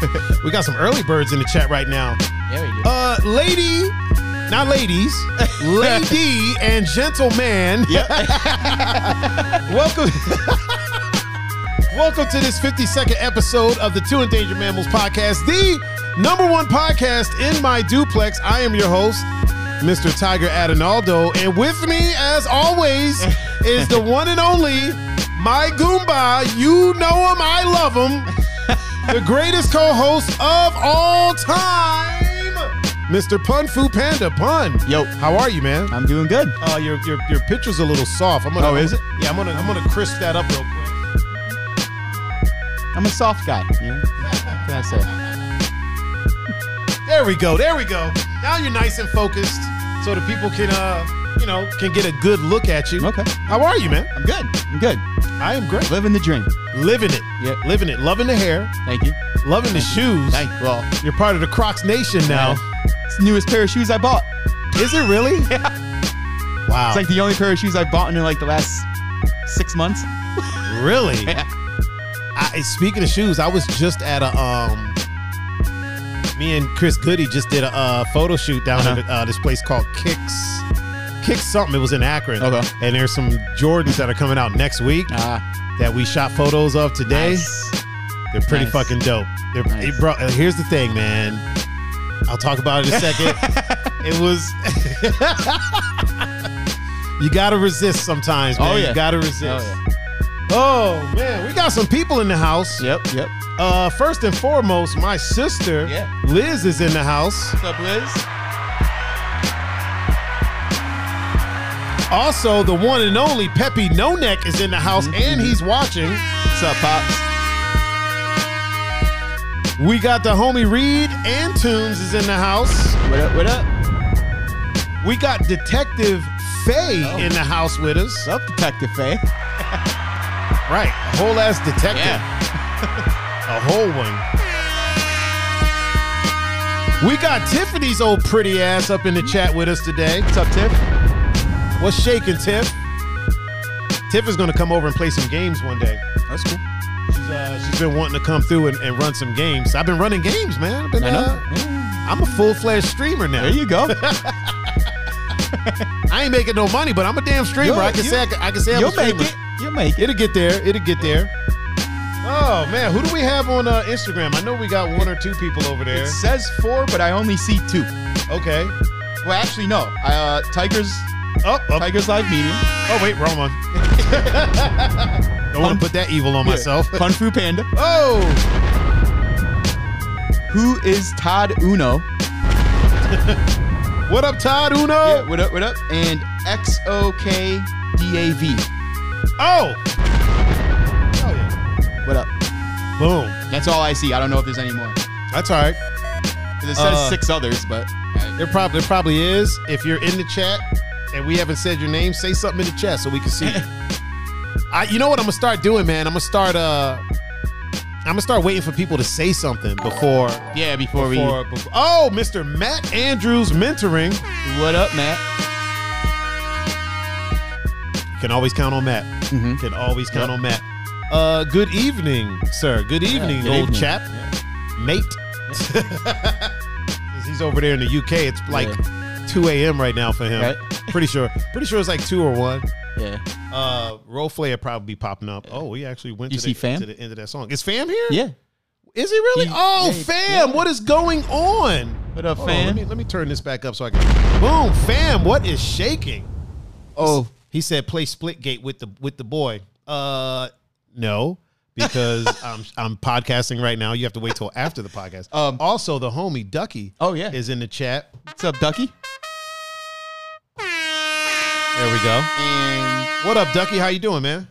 we got some early birds in the chat right now. We. Uh, lady, not ladies, lady and gentleman. welcome. welcome to this 52nd episode of the Two Endangered Mammals podcast, the number one podcast in my duplex. I am your host, Mr. Tiger Adinaldo, and with me, as always, is the one and only my Goomba. You know him, I love him. The greatest co-host of all time, Mr. Pun Fu Panda. Pun. Yo. How are you, man? I'm doing good. Uh, your your your picture's a little soft. I'm gonna. Oh, is it? Yeah, I'm gonna I'm gonna crisp that up real quick. I'm a soft guy. You know? What can I say? There we go. There we go. Now you're nice and focused, so the people can uh you know can get a good look at you. Okay. How are you, man? I'm good. I'm good. I am great. Living the dream. Living it. Yeah. Living it. Loving the hair. Thank you. Loving the shoes. Thank you. Well, You're part of the Crocs Nation now. it's the newest pair of shoes I bought. Is it really? Yeah. Wow. It's like the only pair of shoes I've bought in like the last six months. really. Yeah. I, speaking of shoes, I was just at a um. Me and Chris Goody just did a uh, photo shoot down Uh-huh. at uh, this place called Kicks. Kicks something. It was in Akron. Okay. And there's some Jordans that are coming out next week Ah, that we shot photos of today. nice. They're pretty Nice. fucking dope. They're, Nice. bro, uh, here's the thing, man. I'll talk about it in a second. it was. you gotta resist sometimes, man. Oh, yeah. You gotta resist. Oh, yeah. Oh man, we got some people in the house. Yep. Yep. Uh, first and foremost, my sister Yeah. Liz is in the house. What's up, Liz? Also, the one and only Peppy No Neck is in the house, and he's watching. What's up, pops? We got the homie Reed and Tunes is in the house. What up? What up? We got Detective Faye Oh. in the house with us. What's up, Detective Faye? Right, a whole ass detective, Yeah. a whole one. We got Tiffany's old pretty ass up in the chat with us today. What's up, Tiff? What's shaking, Tiff? Tiff is gonna come over and play some games one day. That's cool. She's uh, she's been wanting to come through and, and run some games. I've been running games, man. I've been, I know. uh, Yeah. I'm a full fledged streamer now. There you go. I ain't making no money, but I'm a damn streamer. You'll- I can say I can, I can say I'm You'll a streamer. make it. You'll make it. It'll get there. It'll get there. Oh man, who do we have on uh, Instagram? I know we got one or two people over there. It says four, but I only see two. Okay. Well, actually, no. Uh, Tigers, Oh, oh, Tigers Live Medium. oh wait, wrong one. Don't want to put that evil on myself. Kung Fu Panda. Oh, Who is Todd Uno? what up, Todd Uno? Yeah, what up, what up? And XOKDAV. Oh. Oh yeah. What up? Boom. That's all I see. I don't know if there's any more. That's all right. It says Uh, six others, but There probably there probably is. If you're in the chat and we haven't said your name, say something in the chat so we can see. you. I, you know what I'm gonna start doing, man? I'm gonna start. Uh, I'm gonna start waiting for people to say something before. yeah, before, Before, before oh, Mr. Matt Andrews mentoring. we. What up, Matt? Can always count on Matt. Mhm. Can always count on Matt. Uh, good evening, sir. Good evening, good old evening. chap, mate. 'Cause He's over there in the UK. It's like 2 a.m. right now for him. Right. Pretty sure. Pretty sure it's like two or one. Yeah. Uh, Role Flay probably be popping up. Oh, we actually went You to, see the, Fam? to the end of that song. Is Fam here? Yeah. Is he really? He- oh, yeah, he- Fam, yeah. what is going on? What up, Hold on, let me let me turn this back up so I can. Boom, Fam, what is shaking? Oh, He said play Splitgate with the with the boy. Uh, no, because I'm I'm podcasting right now. You have to wait till after the podcast. Um, also, the homie Ducky. Oh, yeah. is in the chat. what's up, Ducky? There we go. And What up, Ducky? How you doing, man?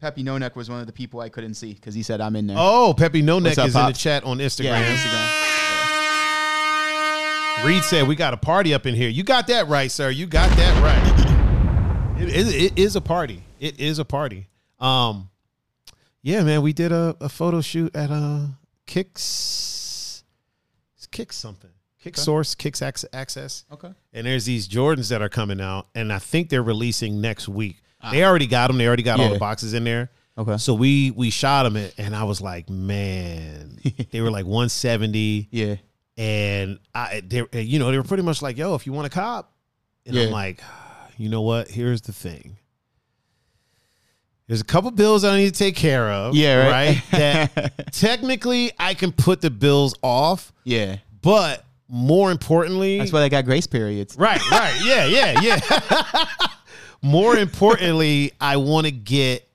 Peppy No Neck was one of the people I couldn't see because he said I'm in there. Oh, Peppy No Neck What's up, is in the chat on Instagram. yeah, on Instagram. Reed said we got a party up in here. You got that right, sir. You got that right. it, is, it is a party. It is a party. Um, yeah, man, we did a, a photo shoot at uh Kicks Kick something. Kick Source, Kicks Access. Okay. And there's these Jordans that are coming out, and I think they're releasing next week. They already got them. They already got all the boxes in there. Okay. So we we shot them, and I was like, man, they were like 170, Yeah. and I, they, you know, they were pretty much like, yo, if you want a cop, and I'm like, you know what? Here's the thing. There's a couple bills I need to take care of. Yeah, right. That technically I can put the bills off, Yeah. but more importantly, That's why they got grace periods. Right, right. Yeah, yeah, yeah. More importantly, I want to get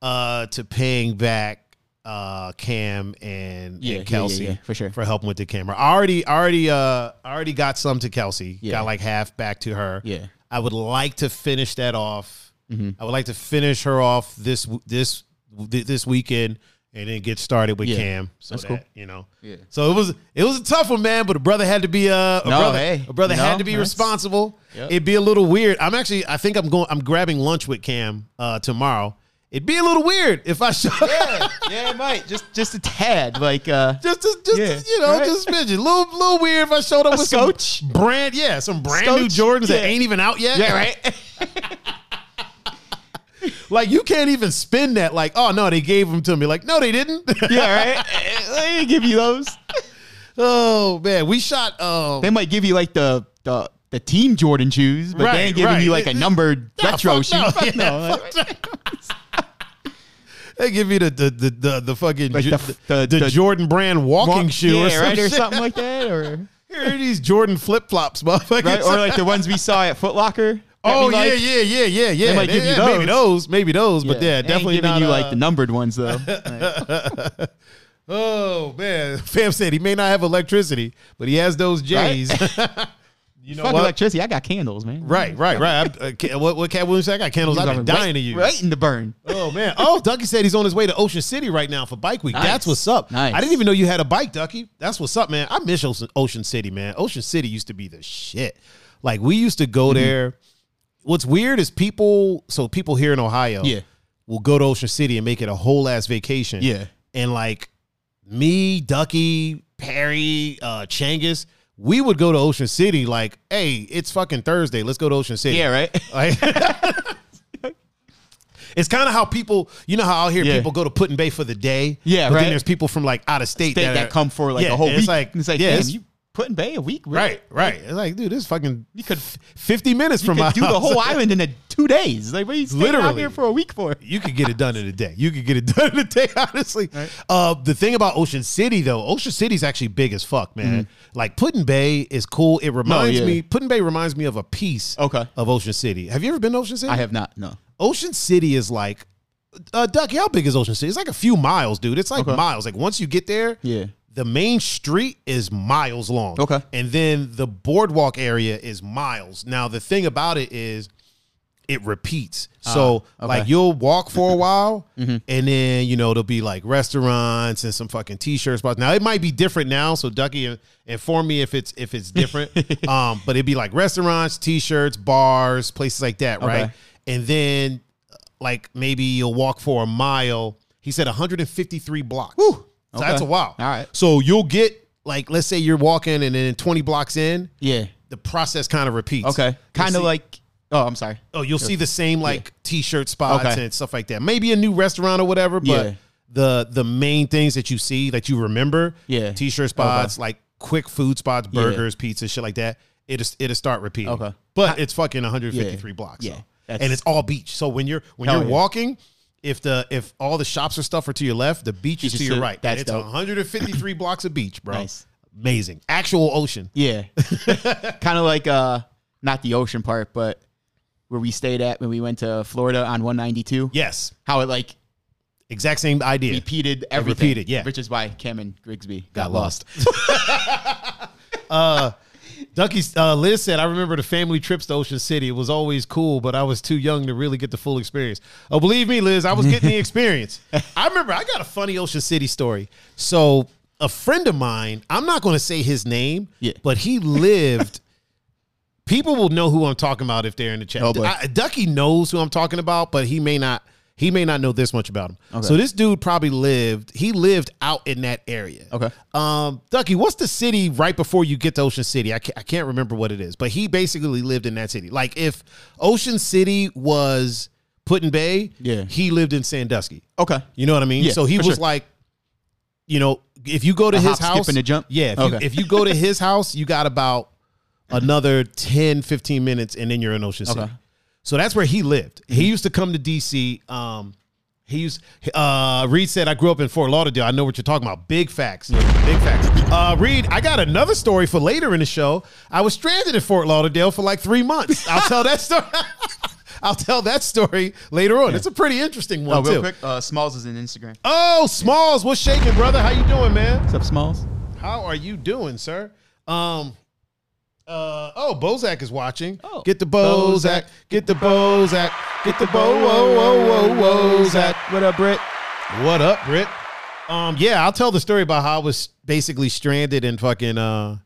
uh to paying back uh Cam and, Yeah, and Kelsey yeah, yeah, for sure. for helping with the camera. I already already uh already got some to Kelsey. Got like half back to her. Yeah. I would like to finish that off. Mm-hmm. I would like to finish her off this this this weekend and then get started with Yeah. Cam. So That's that, cool. you know. Yeah. So it was it was a tough one, man. But a brother had to be uh, a No, brother. hey, a brother you had to be that's- responsible. Yep. It'd be a little weird. I'm actually I think I'm going. I'm grabbing lunch with Cam uh, tomorrow. It'd be a little weird if I show. Yeah, yeah, it might. Just just a tad. Like uh Just, just, just Yeah, you know, right. just a. Little, little weird if I showed up A with scotch? some brand, yeah, some brand new Scotch? Jordans that ain't even out yet. Yeah, right? Like you can't even spin that. Like, oh no, they gave them to me. Like, no, they didn't. yeah, right? They didn't give you those. oh man, we shot. Um, They might give you like the the the team Jordan shoes, but Right, they ain't giving right. you like a numbered retro shoe. no. Yeah, no. They give you the the the the, the fucking Like the- the, the- Jordan brand walking Walk- shoe yeah, or, some right, or something like that, or Here are these Jordan flip flops, motherfuckers. right, or like the ones we saw at Foot Locker. Oh yeah, liked. yeah, yeah, yeah, yeah. might give you yeah, Maybe those. those, maybe those, but yeah, they definitely giving you uh, like the numbered ones though. Like, Oh man, fam said he may not have electricity, but he has those J's. you know fuck what? electricity. I got candles, man. Right, right, right. I, uh, what what Katt Williams said? I got candles. I've been dying to use. Right in the burn. Oh man. Oh, Ducky said he's on his way to Ocean City right now for Bike Week. Nice. That's what's up. Nice. I didn't even know you had a bike, Ducky. That's what's up, man. I miss Ocean, Ocean City, man. Ocean City used to be the shit. Like we used to go Mm-hmm. there. What's weird is people. So people here in Ohio, Yeah. will go to Ocean City and make it a whole ass vacation. Yeah. And like me, Ducky, Perry, uh, Changus, we would go to Ocean City. Like, hey, it's fucking Thursday. Let's go to Ocean City. Yeah, right. Like, it's kind of how people, you know, how out here Yeah. people go to Put in Bay for the day. Yeah, but right. Then there's people from like out of state, State that, are- come for like Yeah, a whole week. It's like, it's like, yeah, it's- you put in Bay a week, really? right, right. It's like, dude, this is fucking You could fifty minutes from my could do the whole island in a, two days. Like, what are you staying out Literally. here for a week for? You could get it done in a day. You could get it done in a day, honestly. Uh, the thing about Ocean City, though, Ocean City's actually big as fuck, man. Like Put-in-Bay is cool. It reminds yeah. me, Put-in-Bay reminds me of a piece Okay. of Ocean City. Have you ever been to Ocean City? I have not. No. Ocean City is like, uh, Ducky, how big is Ocean City? It's like a few miles, dude. It's like Okay. miles. Like once you get there, Yeah. The main street is miles long. Okay. And then the boardwalk area is miles. Now, the thing about it is it repeats. So, Ah, okay. like, you'll walk for a while Mm-hmm. and then, you know, there'll be like restaurants and some fucking t shirt spots. Now, it might be different now. So, Ducky, uh, inform me if it's if it's different. um, But it'd be like restaurants, t shirts, bars, places like that, right? And then, uh, like, maybe you'll walk for a mile. He said 153 blocks. So Okay. that's a while. All right. So you'll get like let's say you're walking and then 20 blocks in, Yeah. the process kind of repeats. Okay. Kind of like. Oh, I'm sorry. oh, you'll see the same like t-shirt spots Okay. and stuff like that. Maybe a new restaurant or whatever, but Yeah. the the main things that you see that you remember, Yeah. t-shirt spots, like quick food spots, burgers, pizza, shit like that. It'll it'll start repeating. Okay. But it's fucking 153 Yeah. blocks. Yeah. so. And it's all beach. So when you're when Hell you're yeah. walking, if the if all the shops and stuff are to your left, the beach is to your right. that's and it's dope. 153 blocks of beach, bro. Nice. Amazing. Actual ocean. Yeah. kind of like uh not the ocean part, but where we stayed at when we went to Florida on 192. Yes. How it like Exact same idea. repeated everything. repeated, yeah. Which is why Cam and Grigsby got, Got lost. Ducky uh, Liz said, "I remember the family trips to Ocean City. It was always cool, but I was too young to really get the full experience." Oh, believe me, Liz, I was getting the experience. I remember I got a funny Ocean City story. So, a friend of mine, I'm not going to say his name, Yeah. but he lived. People will know who I'm talking about if they're in the chat. Oh. I- Ducky knows who I'm talking about, but he may not. He may not know this much about him. Okay. So this dude probably lived. He lived out in that area. Okay. Um, Ducky, what's the city right before you get to Ocean City? I can't, I can't remember what it is, but he basically lived in that city. Like if Ocean City was Put in Bay, Yeah. he lived in Sandusky. Okay. You know what I mean? Yeah, so he was sure. like, you know, if you go to A his hop, skip, house, and a jump? Yeah, if, Okay. you, if you go to his house, you got about another 10, 15 minutes, and then you're in Ocean City. Okay. So that's where he lived. He used to come to DC. Um, he used. Uh, Reed said, "I grew up in Fort Lauderdale. I know what you're talking about. Big facts. Big facts." Uh, Reed, I got another story for later in the show. I was stranded in Fort Lauderdale for like three months. I'll tell that story. I'll tell that story later on. It's a pretty interesting one Oh, real too. quick. Uh, Smalls is in Instagram. Oh, Smalls, what's shaking, brother? How you doing, man? What's up, Smalls? How are you doing, sir? Um, uh, oh, Bozak is watching. Oh. get the Bozak, get the Bozak, get the Bo, whoa, whoa, whoa, Bozak. What up, Britt? What up, Britt? Um, yeah, I'll tell the story about how I was basically stranded in fucking uh,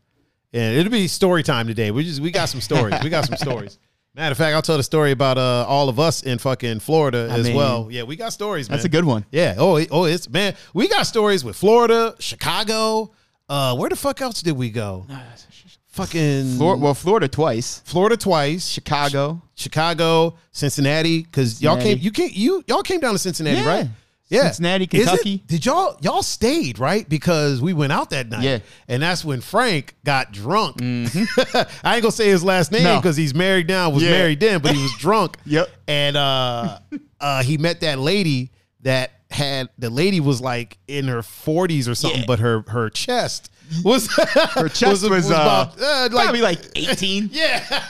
and it'll be story time today. We just we got some stories. we got some stories. Matter of fact, I'll tell the story about uh all of us in fucking Florida I as mean, well. Yeah, we got stories. That's a good one. Yeah. Oh, it- oh, it's man. We got stories with Florida, Chicago. Uh, where the fuck else did we go? Fucking Flor- well, Florida twice. Florida twice, Chicago. Chicago, Cincinnati. Because y'all Cincinnati. came, you came, you y'all came down to Cincinnati, Yeah. right? Yeah, Cincinnati, Is it- Kentucky. did y'all y'all stayed right because we went out that night? Yeah. and that's when Frank got drunk. I ain't gonna say his last name No. because he's married now. Was Yeah. married then, but he was drunk. Yep. and uh, uh, he met that lady that had the lady was like in her 40s or something, Yeah. but her her chest was her chest was, uh, about uh, like Probably like 18. yeah.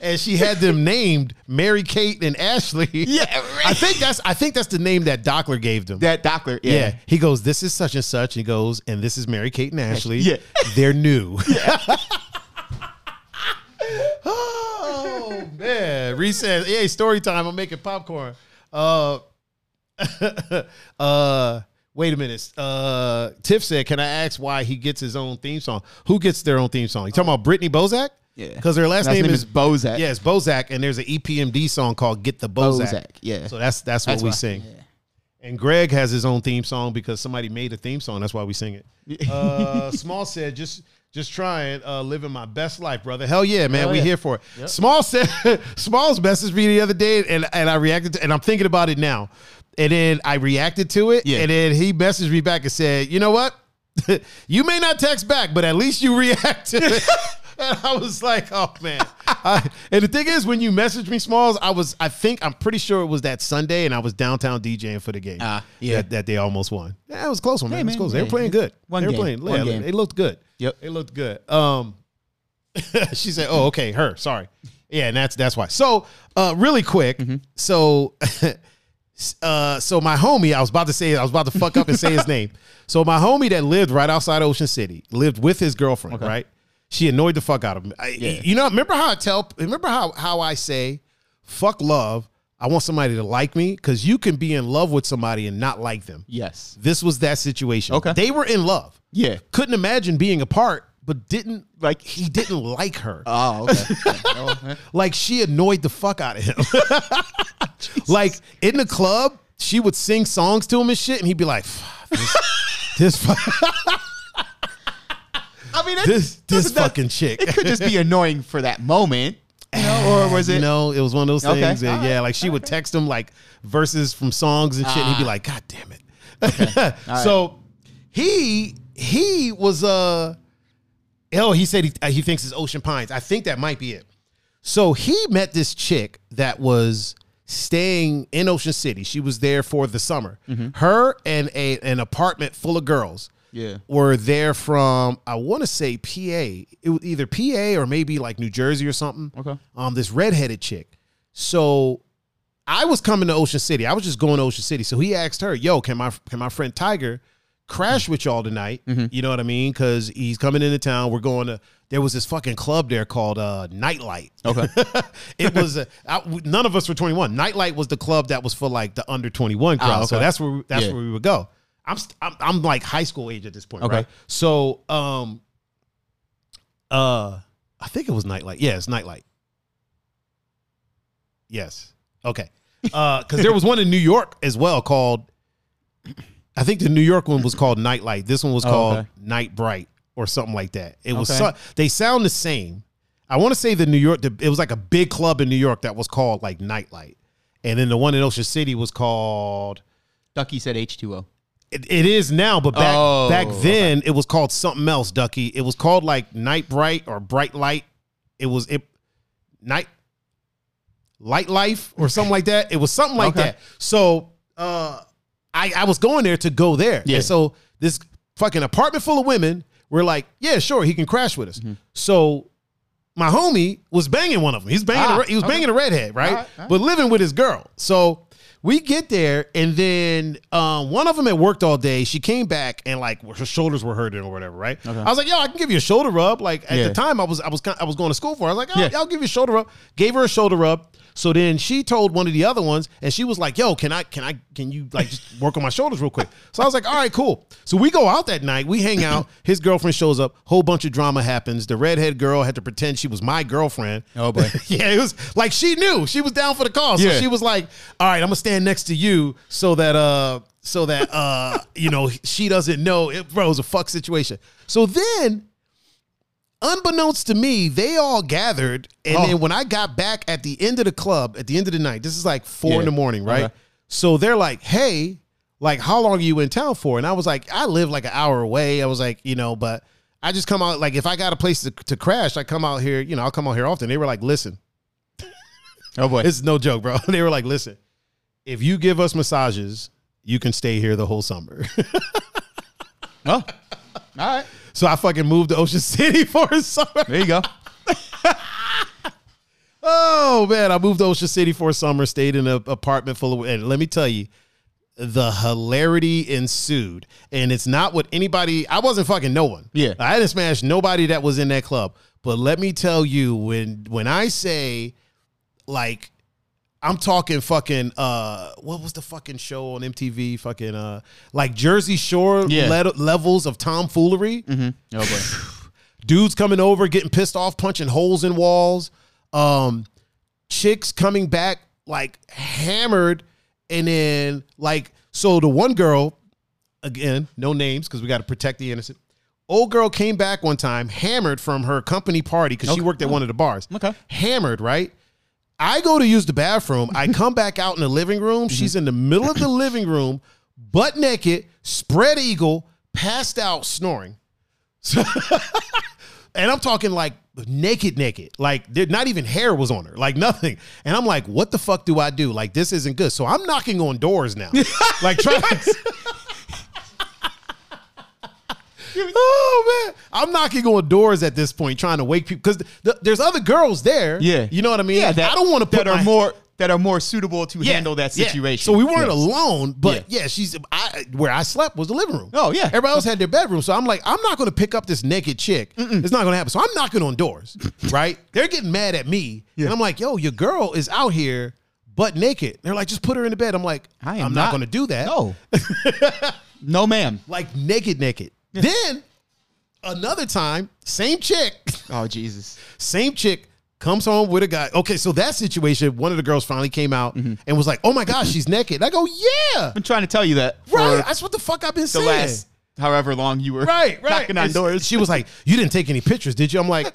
and she had them named Mary Kate and Ashley. Yeah, right. I think that's I think that's the name that Dockler gave them. That Dockler. yeah. Yeah. He goes, This is such and such. He goes, and this is Mary Kate and Ashley. Yeah. They're new. oh man. Says, Hey, story time. I'm making popcorn. Uh uh Wait a minute. Uh, Tiff said, "Can I ask why he gets his own theme song? Who gets their own theme song? You talking about Brittany Bozak? Yeah. because her last, Last name, name is Bozak. Yeah, it's Bozak, and there's an EPMD song called "Get the Bozak." Bozak, yeah. So that's that's what That's we sing. yeah. And Greg has his own theme song because somebody made a theme song. That's why we sing it. Uh, Small said, "Just just trying, uh, living my best life, brother. Hell yeah, man. Hell we yeah. here for it." Small said, Small's messaged me the other day, and and I reacted, to, and I'm thinking about it now. And then I reacted to it, Yeah. and then he messaged me back and said, "You know what? you may not text back, but at least you react to it." And I was like, "Oh man!" I, and the thing is, when you messaged me, Smalls, I was, I think, I'm pretty sure it was that Sunday, and I was downtown DJing for the game. Ah, yeah. that, that they almost won. Yeah, it was close one, man. Hey, it was man, close. They were playing good. one they were game. playing. One yeah, game. They looked good. Yep. they looked good. Um, she said, "Oh, okay, her. Sorry. Yeah, and that's that's why." So, uh, really quick. Mm-hmm. So, uh, so my homie, I was about to say, I was about to fuck up and say his name. So my homie that lived right outside Ocean City lived with his girlfriend. Right. She annoyed the fuck out of me. I, Yeah. You know, remember how I tell? Remember how how I say, "Fuck love." I want somebody to like me because you can be in love with somebody and not like them. Yes. This was that situation. Okay. They were in love. Yeah. Couldn't imagine being apart, but didn't like he didn't like her. Oh, okay. Eh. like she annoyed the fuck out of him. like in the club, she would sing songs to him and shit, and he'd be like, "This, this, I mean, this, this fucking chick." It could just be annoying for that moment, you know, or was it? You know, it was one of those Okay. things. that, yeah, like she would text him like verses from songs and shit, and he'd be Ah. like, "God damn it!" so he he was uh oh he said he, uh, he thinks it's Ocean Pines. I think that might be it. So he met this chick that was staying in Ocean City. She was there for the summer. Her and a an apartment full of girls Yeah. were there from I want to say PA. It was either PA or maybe like New Jersey or something. Okay. Um, this redheaded chick. So I was coming to Ocean City. I was just going to Ocean City. So he asked her, "Yo, can my can my friend Tiger crash with y'all tonight?" You know what I mean? Because he's coming into town. We're going to. There was this fucking club there called uh, Nightlight. Okay. it was uh, I- none of us were 21. Nightlight was the club that was for like the under 21 crowd. Ah, So that's where we- that's Yeah. where we would go. I'm, st- I'm I'm like high school age at this point, Okay. right? So um uh I think it was Nightlight. Yeah, it's Nightlight. Yes. Okay. Uh, because there was one in New York as well called. I think the New York one was called Nightlight. This one was Oh, called okay. Night Bright or something like that. It was Okay. so, they sound the same. I want to say the New York. The, it was like a big club in New York that was called like Nightlight, and then the one in Ocean City was called. Ducky said H2O. It, it is now, but back Oh, back then it was called something else, Ducky. It was called like Night Bright or Bright Light. It was it night light life or something like that. It was something like Okay. that. So uh I I was going there to go there. Yeah. And so this fucking apartment full of women were like, yeah, sure, he can crash with us. Mm-hmm. So my homie was banging one of them. He's banging. Ah, a, he was okay. banging a redhead, right? All right, all right. But living with his girl. So we get there, and then um, one of them had worked all day. She came back, and like her shoulders were hurting or whatever, right? I was like, "Yo, I can give you a shoulder rub." Like at Yeah. the time, I was I was I was going to school for. it. I was like, oh, Yeah. "I'll give you a shoulder rub." Gave her a shoulder rub. So then she told one of the other ones, and she was like, "Yo, can I can I can you like just work on my shoulders real quick?" So I was like, "All right, cool." So we go out that night. We hang out. His girlfriend shows up. Whole bunch of drama happens. The redhead girl had to pretend she was my girlfriend. Oh, boy. yeah, it was like she knew she was down for the cause. So Yeah. she was like, "All right, I'm gonna stand next to you so that uh so that uh you know she doesn't know it, bro. It was a fuck situation." So then unbeknownst to me, they all gathered, and Oh. then when I got back at the end of the club, at the end of the night, this is like four in the morning, right? Okay. So they're like, "Hey, like, how long are you in town for?" And I was like, "I live like an hour away." I was like, you know, but I just come out like if I got a place to, to crash, I come out here. You know, I'll come out here often. They were like, "Listen, Oh boy. it's no joke, bro." They were like, "Listen, if you give us massages, you can stay here the whole summer." oh. All right. So I fucking moved to Ocean City for a summer. There you go. Oh man, I moved to Ocean City for a summer, stayed in an apartment full of and let me tell you, the hilarity ensued. And it's not what anybody I wasn't fucking no one. Yeah. I didn't smash nobody that was in that club. But let me tell you, when when I say like I'm talking fucking uh what was the fucking show on MTV? Fucking uh like Jersey Shore Yeah. le- levels of tomfoolery? Oh boy. dudes coming over getting pissed off punching holes in walls. Um chicks coming back like hammered. And then like so the one girl again no names because we got to protect the innocent. Old girl came back one time hammered from her company party because she worked at one of the bars. Okay. hammered right i go to use the bathroom i come back out in the living room she's in the middle of the mm-hmm. living room butt naked spread eagle passed out snoring and I'm talking like naked, naked. Like there, not even hair was on her, like nothing. And I'm like, what the fuck do I do? Like this isn't good. So I'm knocking on doors now, like trying. oh man, I'm knocking on doors at this point, trying to wake people because there's other girls there. Yeah. you know what I mean. Yeah, that, I don't want to put that are my- more that are more suitable to Yeah, handle that yeah. situation. So we weren't Yes. alone, but yeah. she's I where I slept was the living room. Oh, yeah. everybody else had their bedroom. So I'm like, I'm not going to pick up this naked chick. It's not going to happen. So I'm knocking on doors. right? They're getting mad at me, and I'm like, Yo, your girl is out here butt naked. They're like, just put her in the bed. I'm like, I am I'm not, not- going to do that. No. no, ma'am. like naked, naked. Then another time, same chick, Oh Jesus. same chick comes home with a guy. Okay, so that situation, one of the girls finally came out Mm-hmm. and was like, "Oh my gosh, she's naked." I go, "Yeah." I'm trying to tell you that Right. That's what the fuck I've been the saying. last however long you were right, right. knocking on And doors. She was like, "You didn't take any pictures, did you?" I'm like,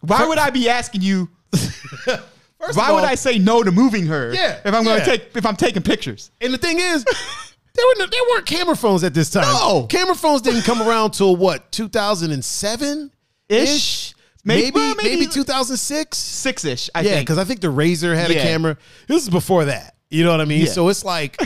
Why would I be asking you? First Why of would I say no to moving her? Yeah, If I'm going to take if I'm taking pictures. And the thing is, there were no, there weren't camera phones at this time. No. camera phones didn't come around till what 2007 Ish. Maybe Maybe- maybe, maybe- 2006. Six ish. I yeah, think. because I think the RAZR had a camera. This is before that. You know what I mean? Yeah. So it's like,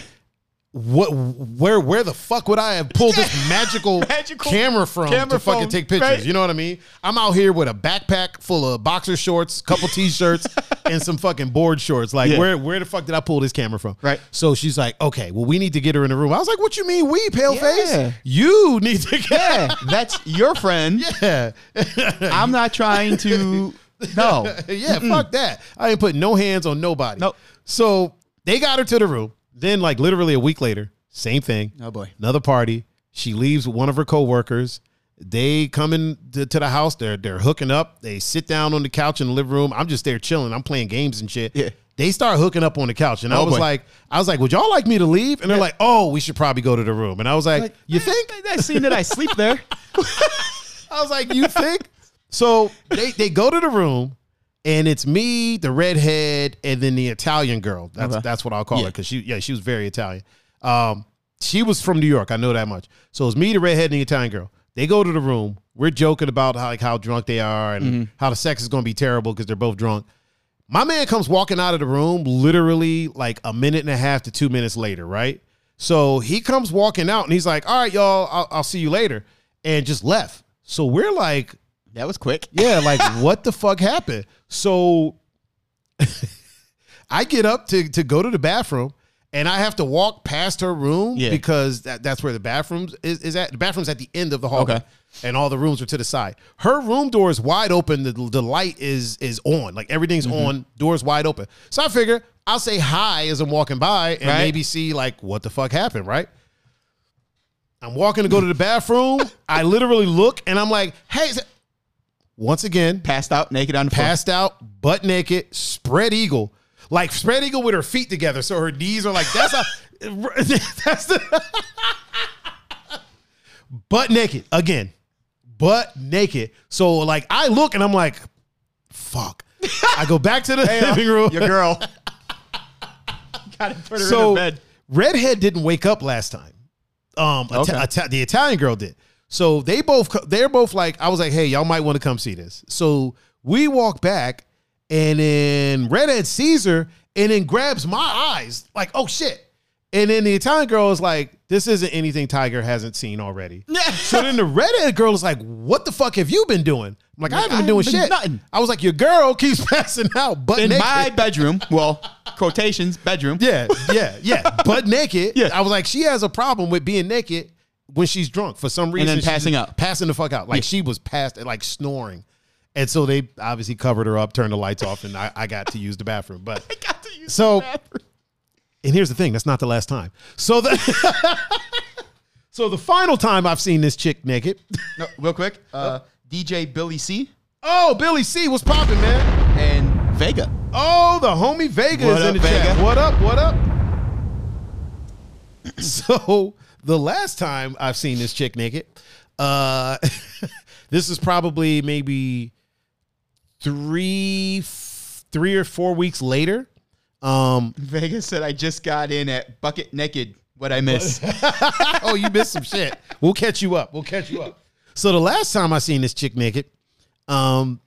what? Where? Where the fuck would I have pulled this magical, Magical camera from camera to fucking phone, take pictures? right. You know what I mean? I'm out here with a backpack full of boxer shorts, couple t-shirts, and some fucking board shorts. Like, Yeah. where? Where the fuck did I pull this camera from? Right. So she's like, okay, well, we need to get her in the room. I was like, what you mean, we pale Yeah. face? You need to get. yeah, that's your friend. Yeah. I'm not trying to. No. yeah, fuck that. I ain't putting no hands on nobody. Nope. So they got her to the room. Then, like literally a week later, same thing. Oh boy. Another party. She leaves with one of her coworkers. They come in to, to the house. They're they're hooking up. They sit down on the couch in the living room. I'm just there chilling. I'm playing games and shit. Yeah. They start hooking up on the couch, and I Oh, was boy. like, I was like, would y'all like me to leave? And they're like, oh, we should probably go to the room. And I was like, you think? I seen that I sleep there. I was like, you think? So they they go to the room, and it's me, the redhead, and then the Italian girl. That's Okay. that's what I'll call her because she yeah she was very Italian. Um, she was from New York. I know that much. So it's me, the redhead, and the Italian girl. They go to the room. We're joking about how like how drunk they are and Mm-hmm. how the sex is going to be terrible because they're both drunk. My man comes walking out of the room literally like a minute and a half to two minutes later, right? So he comes walking out and he's like, "All right, y'all, I'll, I'll see you later," and just left. So we're like, That was quick. yeah, like what the fuck happened? So I get up to to go to the bathroom and I have to walk past her room Yeah. because that, that's where the bathrooms is, is at. The bathroom's at the end of the hallway. Okay. And all the rooms are to the side. Her room door is wide open. The, the light is is on. Like everything's Mm-hmm. on. Doors wide open. So I figure I'll say hi as I'm walking by and Right. maybe see like what the fuck happened, right? I'm walking to go to the bathroom. I literally look and I'm like, hey, once again, Passed out naked on the floor. passed out, butt naked, spread eagle, like spread eagle with her feet together, so her knees are like that's a that's the butt naked again, butt naked. So like I look and I'm like, fuck. I go back to the living room. Your girl. Gotta put her so in her bed. redhead didn't wake up last time. Um, Okay. The Italian girl did. So they both they're both like I was like, hey, y'all might want to come see this. So we walk back, and then redhead sees her and then grabs my eyes like, oh shit. And then the Italian girl is like, this isn't anything Tiger hasn't seen already. so then the redhead girl is like, what the fuck have you been doing? I'm like, I haven't been I doing haven't been shit. nothing. I was like, your girl keeps passing out, butt naked. In naked. my bedroom. Well, quotations, bedroom. Yeah, yeah, yeah. Butt naked. Yeah. I was like, she has a problem with being naked when she's drunk for some reason. And then passing just out. Passing the fuck out. Like she was passed, like snoring. And so they obviously covered her up, turned the lights off, and I, I got to use the bathroom. But I Got to use So- the bathroom. and here's the thing, that's not the last time. So the So the final time I've seen this chick naked. No, real quick. Uh, DJ Billy C Oh, Billy C, what's popping, man? and Vega. Oh, the homie Vega What is in up, the chat. What up? What up? so the last time I've seen this chick naked, uh, this is probably maybe three, three or four weeks later. Um, Vega said, I just got in at Bucket Naked. What I miss. oh, you missed some shit. We'll catch you up. We'll catch you up. So the last time I seen this chick naked, um,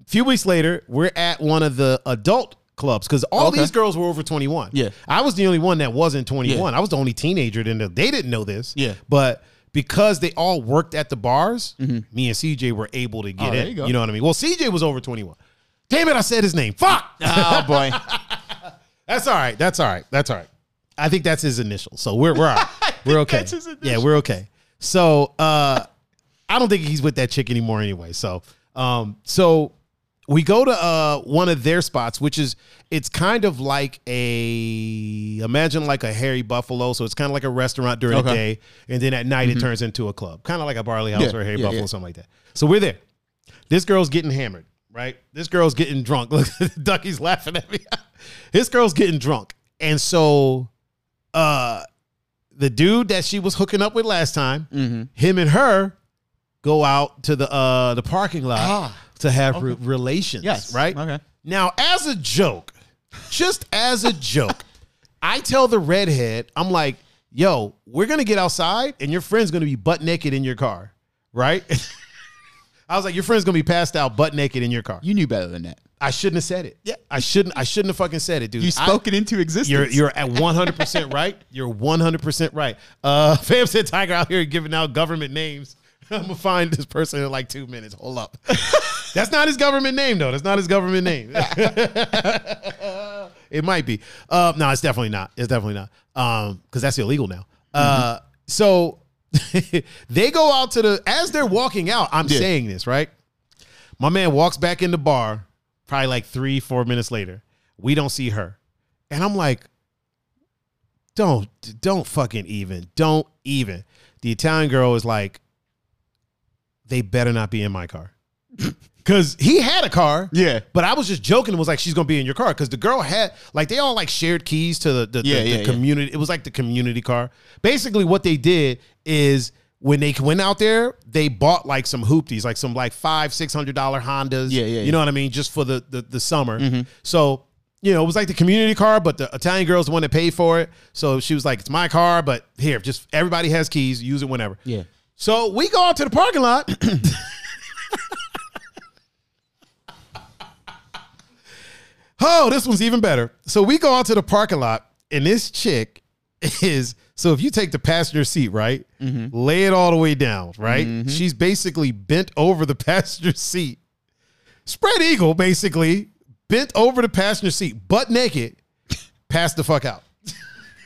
a few weeks later, we're at one of the adult clubs because all Okay. these girls were over 21. Yeah. I was the only one that wasn't 21. Yeah. I was the only teenager. Then they didn't know this. Yeah. But because they all worked at the bars, me and CJ were able to get Mm-hmm. Oh, in. there you go. know what I mean? Well, CJ was over 21. Damn it, I said his name. Fuck. oh, boy. That's all right. That's all right. That's all right. I think that's his initial. So we're we're all right. We're okay. that's his Yeah, we're okay. So uh I don't think he's with that chick anymore anyway. So um so we go to uh one of their spots, which is it's kind of like a imagine like a Harry Buffalo. So it's kind of like a restaurant during the day, and then at night it turns into a club, kind of like a barley house Yeah, or a Harry yeah, buffalo, yeah. something like that. So we're there. This girl's getting hammered, right? This girl's getting drunk. Look, Ducky's laughing at me. this girl's getting drunk. And so uh the dude that she was hooking up with last time, Mm-hmm. him and her go out to the uh the parking lot Ah, to have re- relations. Yes. Right? Okay. Now, as a joke, just as a joke, I tell the redhead, I'm like, yo, we're gonna get outside and your friend's gonna be butt naked in your car, right? I was like, your friend's gonna be passed out butt naked in your car. You knew better than that. I shouldn't have said it. Yeah. I shouldn't I shouldn't have fucking said it, dude. You I- spoke it into existence. you're you're at 100% right. You're 100% right. Uh fam said Tiger out here giving out government names. I'm gonna find this person in like two minutes. Hold up. That's not his government name though. That's not his government name. it might be. Uh, no, it's definitely not. It's definitely not. Um, because that's illegal now. Uh, so they go out to the as they're walking out. I'm Yeah. saying this right. My man walks back in the bar, probably like three, four minutes later. We don't see her, and I'm like, don't, don't fucking even, don't even. The Italian girl is like, they better not be in my car. Cause he had a car. Yeah. But I was just joking and was like, she's gonna be in your car. Cause the girl had like they all like shared keys to the, the, Yeah, the, the yeah, yeah. community. It was like the community car. Basically, what they did is when they went out there, they bought like some hoopties, like some like five, six hundred dollar Hondas. Yeah, yeah, You yeah. know what I mean? Just for the the, the summer. Mm-hmm. So you know, it was like the community car, but the Italian girl's the one that paid for it. So she was like, "It's my car, but here, just everybody has keys. Use it whenever." Yeah. So we go out to the parking lot. oh, this one's even better. So we go out to the parking lot, and this chick is so if you take the passenger seat, right, mm-hmm. lay it all the way down, right? Mm-hmm. She's basically bent over the passenger seat, spread eagle, basically bent over the passenger seat, butt naked, passed the fuck out.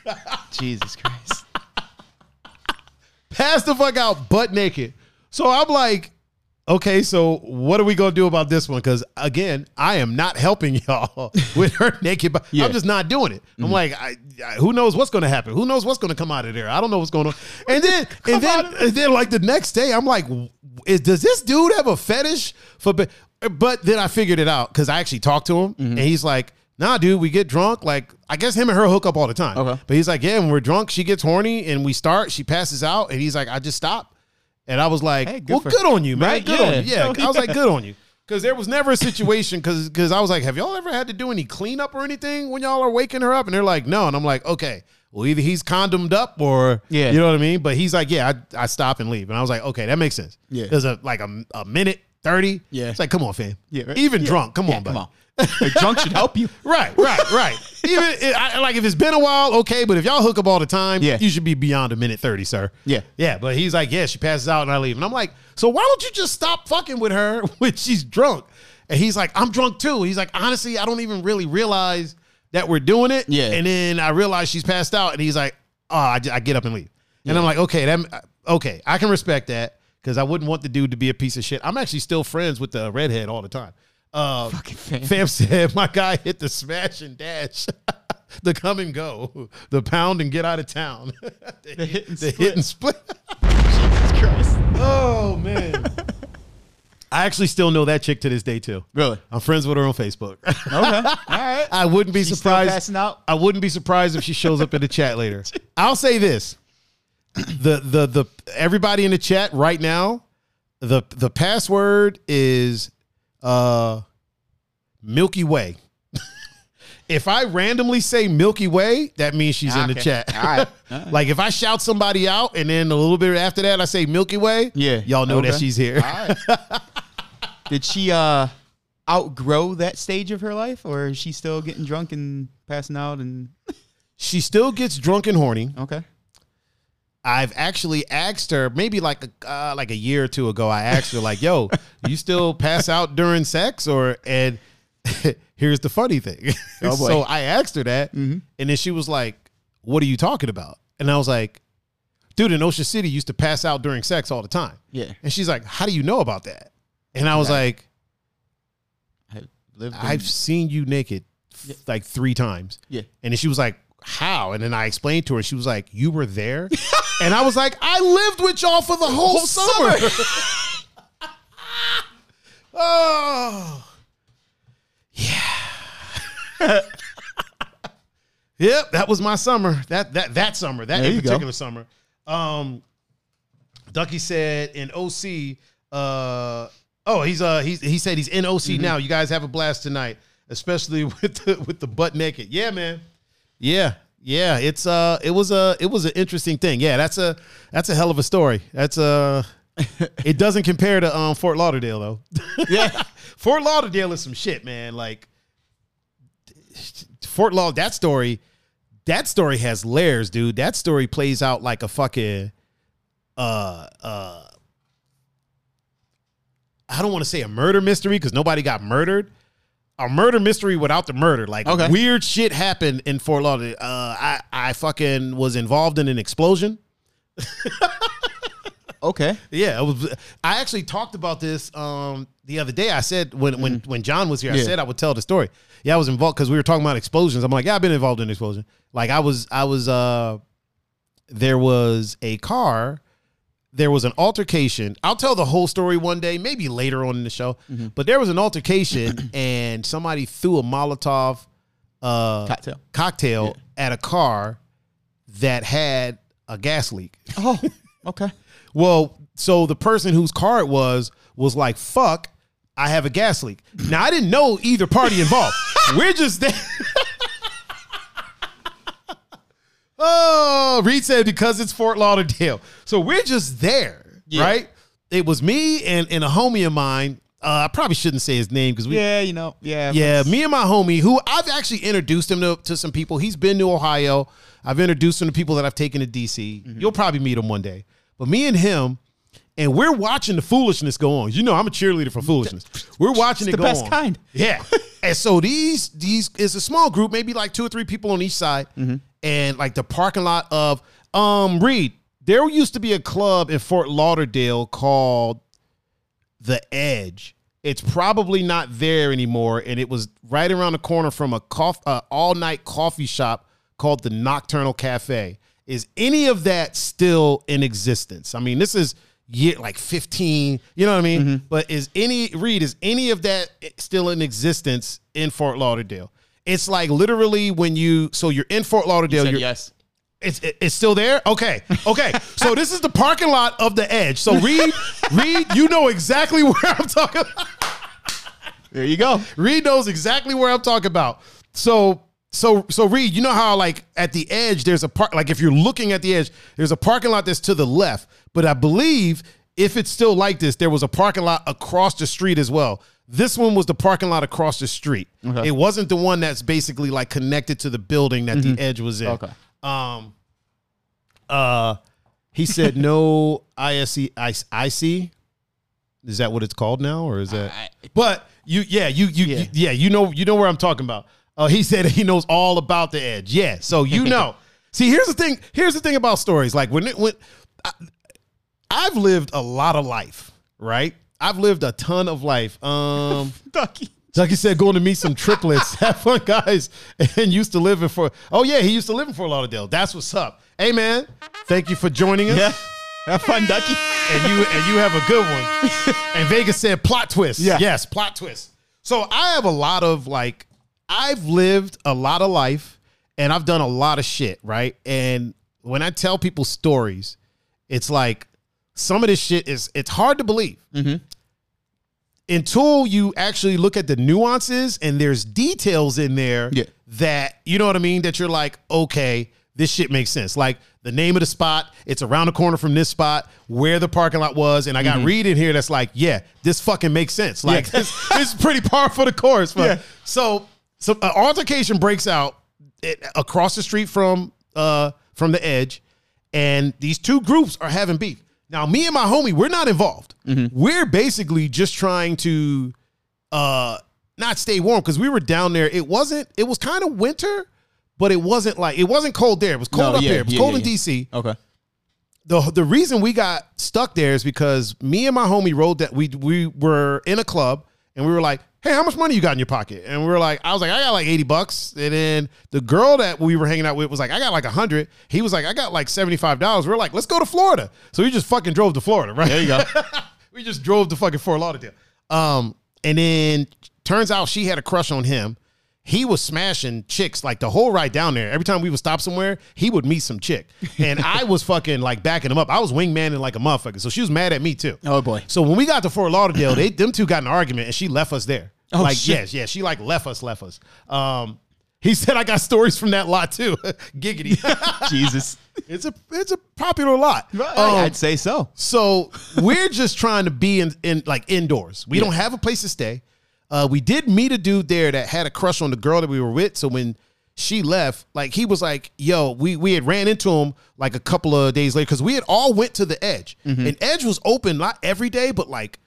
Jesus Christ. Passed the fuck out butt naked. So I'm like, okay, so what are we gonna do about this one? Because again, I am not helping y'all with her naked. Yeah. I'm just not doing it. I'm mm-hmm. like, I, I- who knows what's gonna happen? Who knows what's gonna come out of there? I don't know what's going on. And then, and then, and then, like the next day, I'm like, is does this dude have a fetish for? But, but then I figured it out because I actually talked to him, mm-hmm. and he's like. Nah, dude, we get drunk. Like, I guess him and her hook up all the time. Okay. But he's like, yeah, when we're drunk, she gets horny and we start, she passes out, and he's like, I just stop. And I was like, Hey, good well, for- good on you, man. Right? Good Yeah. on you. Yeah. Oh, I was like, good on you. Because there was never a situation, because because I was like, have y'all ever had to do any cleanup or anything when y'all are waking her up? And they're like, no. And I'm like, okay, well, either he's condomed up or, Yeah. you know what I mean? But he's like, yeah, I, I stop and leave. And I was like, okay, that makes sense. Yeah. There's a like a, a minute, 30. Yeah. It's like, come on, fam. Yeah, right. Even Yeah. drunk. Come Yeah, on, come on. The drunk should help you. Right, right, right. Even I, like if it's been a while, okay. But if y'all hook up all the time, Yeah. you should be beyond a minute thirty, sir. Yeah. yeah. But he's like, yeah, she passes out and I leave, and I'm like, so why don't you just stop fucking with her when she's drunk? And he's like, I'm drunk too. He's like, honestly, I don't even really realize that we're doing it. Yeah. And then I realize she's passed out, and he's like, oh, I, j- I get up and leave. And I'm like, okay, that uh, okay, I can respect that because I wouldn't want the dude to be a piece of shit. I'm actually still friends with the redhead all the time. Uh, Fucking fam. Fam said, my guy hit the smash and dash, the come and go, the pound and get out of town, the, hit and the split. hit and split. Jesus Christ. Oh man, I actually still know that chick to this day too. Really? I'm friends with her on Facebook. Okay. All right. I wouldn't be She's surprised. passing out? I wouldn't be surprised if she shows up in the chat later. I'll say this: the the the everybody in the chat right now, the the password is uh Milky Way. if I randomly say Milky Way, that means she's in the chat. All right. All right. like if I shout somebody out and then a little bit after that I say Milky Way, Yeah. y'all know that she's here. Right. Did she uh outgrow that stage of her life, or is she still getting drunk and passing out? And She still gets drunk and horny. okay, I've actually asked her maybe like a uh, like a year or two ago. I asked her like, "Yo, you still pass out during sex?" Or and here's the funny thing. Oh, so I asked her that, and then she was like, "What are you talking about?" And I was like, "Dude, in Ocean City, used to pass out during sex all the time." yeah, And she's like, "How do you know about that?" And I was Right. like, I lived. in- "I've seen you naked f- like three times." yeah. And then she was like, How? And then I explained to her, she was like, You were there? and I was like, I lived with y'all for the whole, summer. oh. Yeah. yep, that was my summer. That that that summer, that There in you go. particular summer. Um Ducky said in OC, uh oh, he's uh he's he said he's in OC Mm-hmm. now. You guys have a blast tonight, especially with the with the butt naked. Yeah, man. Yeah. Yeah, it's uh it was a it was an interesting thing. Yeah, that's a that's a hell of a story. That's uh it doesn't compare to um Fort Lauderdale though. Yeah. Fort Lauderdale is some shit, man. Like Fort Laud that story that story has layers, dude. That story plays out like a fucking uh uh I don't want to say a murder mystery because nobody got murdered. A murder mystery without the murder. Like Okay. weird shit happened in Fort Lauderdale. Uh I I fucking was involved in an explosion. Okay. Yeah, it was. I actually talked about this um, the other day. I said when when when John was here, I said I would tell the story. Yeah, I was involved because we were talking about explosions. I'm like, yeah, I've been involved in an explosion. Like I was, I was. uh There was a car there was an altercation. I'll tell the whole story one day, maybe later on in the show. But there was an altercation, and somebody threw a Molotov uh, Cocktail. cocktail at a car that had a gas leak. Oh, okay. Well, so the person whose car it was was like, "Fuck, I have a gas leak." Now I didn't know either party involved. We're just there. Oh, Reed said because it's Fort Lauderdale, so we're just there, Yeah. right? It was me and, and a homie of mine. Uh, I probably shouldn't say his name because we Yeah, you know, yeah. yeah, me and my homie, who I've actually introduced him to, to some people. He's been to Ohio. I've introduced him to people that I've taken to DC. Mm-hmm. You'll probably meet him one day. But me and him, and we're watching the foolishness go on. You know, I'm a cheerleader for foolishness. We're watching it the go best on. kind. Yeah. and so these these it's a small group, maybe like two or three people on each side, Mm-hmm. And like the parking lot of um Reed. There used to be a club in Fort Lauderdale called the Edge. It's probably not there anymore, and it was right around the corner from a coff- uh, all night coffee shop called the Nocturnal Cafe. Is any of that still in existence? I mean, this is year like fifteen. You know what I mean? Mm-hmm. But is any Reed is any of that still in existence in Fort Lauderdale? It's like literally when you so you're in Fort Lauderdale. You're, yes. it's it's still there. Okay, okay. so this is the parking lot of the Edge. So Reed, Reed, you know exactly where I'm talking. About. There you go. Reed knows exactly where I'm talking about. So so so Reed, you know how like at the edge there's a park like if you're looking at the edge, there's a parking lot that's to the left. But I believe if it's still like this, there was a parking lot across the street as well. This one was the parking lot across the street. Okay. It wasn't the one that's basically like connected to the building that the edge was in. Okay. Um uh he said no ISC IC. Is that what it's called now or is that I- but you, yeah, you, you, Yeah. yeah. yeah, you know, you know where I'm talking about. Uh, he said he knows all about the edge. Yeah, so you know. See, here's the thing. Here's the thing about stories. Like when it when I, I've lived a lot of life, right? I've lived a ton of life. Um, Ducky. Ducky said going to meet some triplets, have fun, guys, and used to live in for. Oh yeah, he used to live in Fort Lauderdale. That's what's up. Hey man, thank you for joining us. Yeah. Have fun, Ducky. and you and you have a good one. and Vegas said plot twist. Yeah. Yes, plot twist. So I have a lot of like I've lived a lot of life and I've done a lot of shit, right? And when I tell people stories, it's like some of this shit is it's hard to believe. Until you actually look at the nuances and there's details in there Yeah. that you know what I mean that you're like, okay, this shit makes sense. Like the name of the spot, it's around the corner from this spot, where the parking lot was, and I got mm-hmm. Reed in here that's like, yeah, this fucking makes sense. Like this, this is pretty par for the course. But Yeah. so so an altercation breaks out it, across the street from uh from the edge, and these two groups are having beef. Now, me and my homie, we're not involved. We're basically just trying to uh not stay warm because we were down there. It wasn't. It was kind of winter, but it wasn't like it wasn't cold there. It was cold No, up yeah, here. It was yeah, cold yeah, in. DC. Okay. The the reason we got stuck there is because me and my homie rode that we we were in a club and we were like, hey, how much money you got in your pocket? And we were like, I was like, I got like 80 bucks. And then the girl that we were hanging out with was like, I got like 100. He was like, I got like $75. We are like, let's go to Florida. So we just fucking drove to Florida, right? There you go. we just drove to fucking Fort Lauderdale. Um, and then turns out she had a crush on him. He was smashing chicks like the whole ride down there. Every time we would stop somewhere, he would meet some chick. And I was fucking like backing him up. I was wingmanning like a motherfucker. So she was mad at me too. Oh boy. So when we got to Fort Lauderdale, they them two got in an argument and she left us there. Oh, like, shit. yes, yeah, she like left us, left us. Um, he said I got stories from that lot too. Giggity. Jesus. it's a it's a popular lot. Um, I'd say so. so we're just trying to be in, in like indoors. We don't have a place to stay. Uh, we did meet a dude there that had a crush on the girl that we were with. So when she left, like he was like, "Yo, we we had ran into him like a couple of days later because we had all went to the Edge, and Edge was open not every day, but like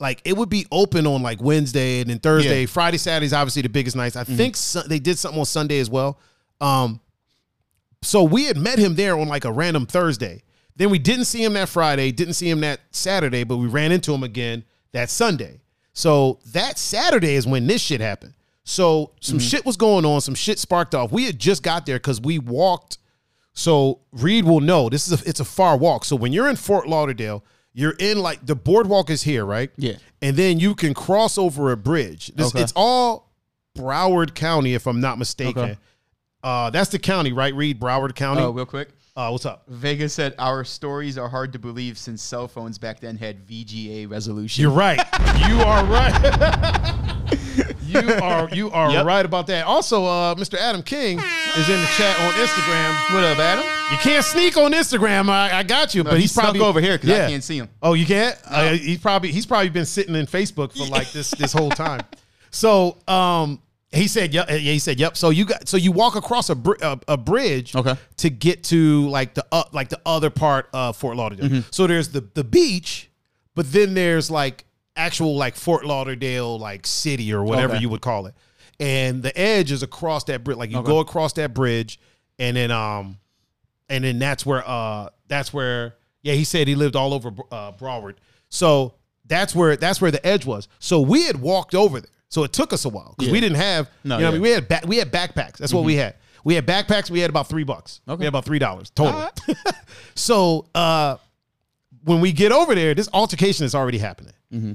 like it would be open on like Wednesday and then Thursday, Yeah. Friday, Saturday's obviously the biggest nights. I think su- they did something on Sunday as well. Um, so we had met him there on like a random Thursday. Then we didn't see him that Friday, didn't see him that Saturday, but we ran into him again that Sunday. So that Saturday is when this shit happened. So some shit was going on, some shit sparked off. We had just got there because we walked So Reed will know this is a it's a far walk. So when you're in Fort Lauderdale, you're in like the boardwalk is here, right? Yeah. And then you can cross over a bridge. This, Okay. It's all Broward County, if I'm not mistaken. Okay. Uh, that's the county, right? Reed, Broward County. Oh, real quick. Uh, what's up? Vega said our stories are hard to believe since cell phones back then had VGA resolution. You're right. You are right. you are you are Yep. right about that. Also, uh, Mr. Adam King is in the chat on Instagram. what up, Adam? You can't sneak on Instagram. I, I got you, No, but he's he's probably over here because Yeah. I can't see him. Oh, you can't? Uh, he's probably he's probably been sitting in Facebook for like this this whole time. So, um, he said, "Yep." Yeah, he said, "Yep." So you got so you walk across a br- a, a bridge, Okay. to get to like the uh, like the other part of Fort Lauderdale. Mm-hmm. So there's the the beach, but then there's like actual like Fort Lauderdale like city or whatever Okay. you would call it, and the edge is across that bridge. Like you Okay. go across that bridge, and then um, and then that's where uh that's where yeah he said he lived all over uh, Broward. So that's where that's where the edge was. So we had walked over there. So it took us a while because we didn't have No, you know what I mean we had ba- we had backpacks. That's what we had. We had backpacks. We had about three bucks. Okay. We had about three dollars total. All so uh, when we get over there, this altercation is already happening. Mm-hmm.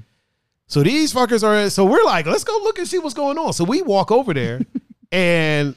So these fuckers are. So we're like, let's go look and see what's going on. So we walk over there, and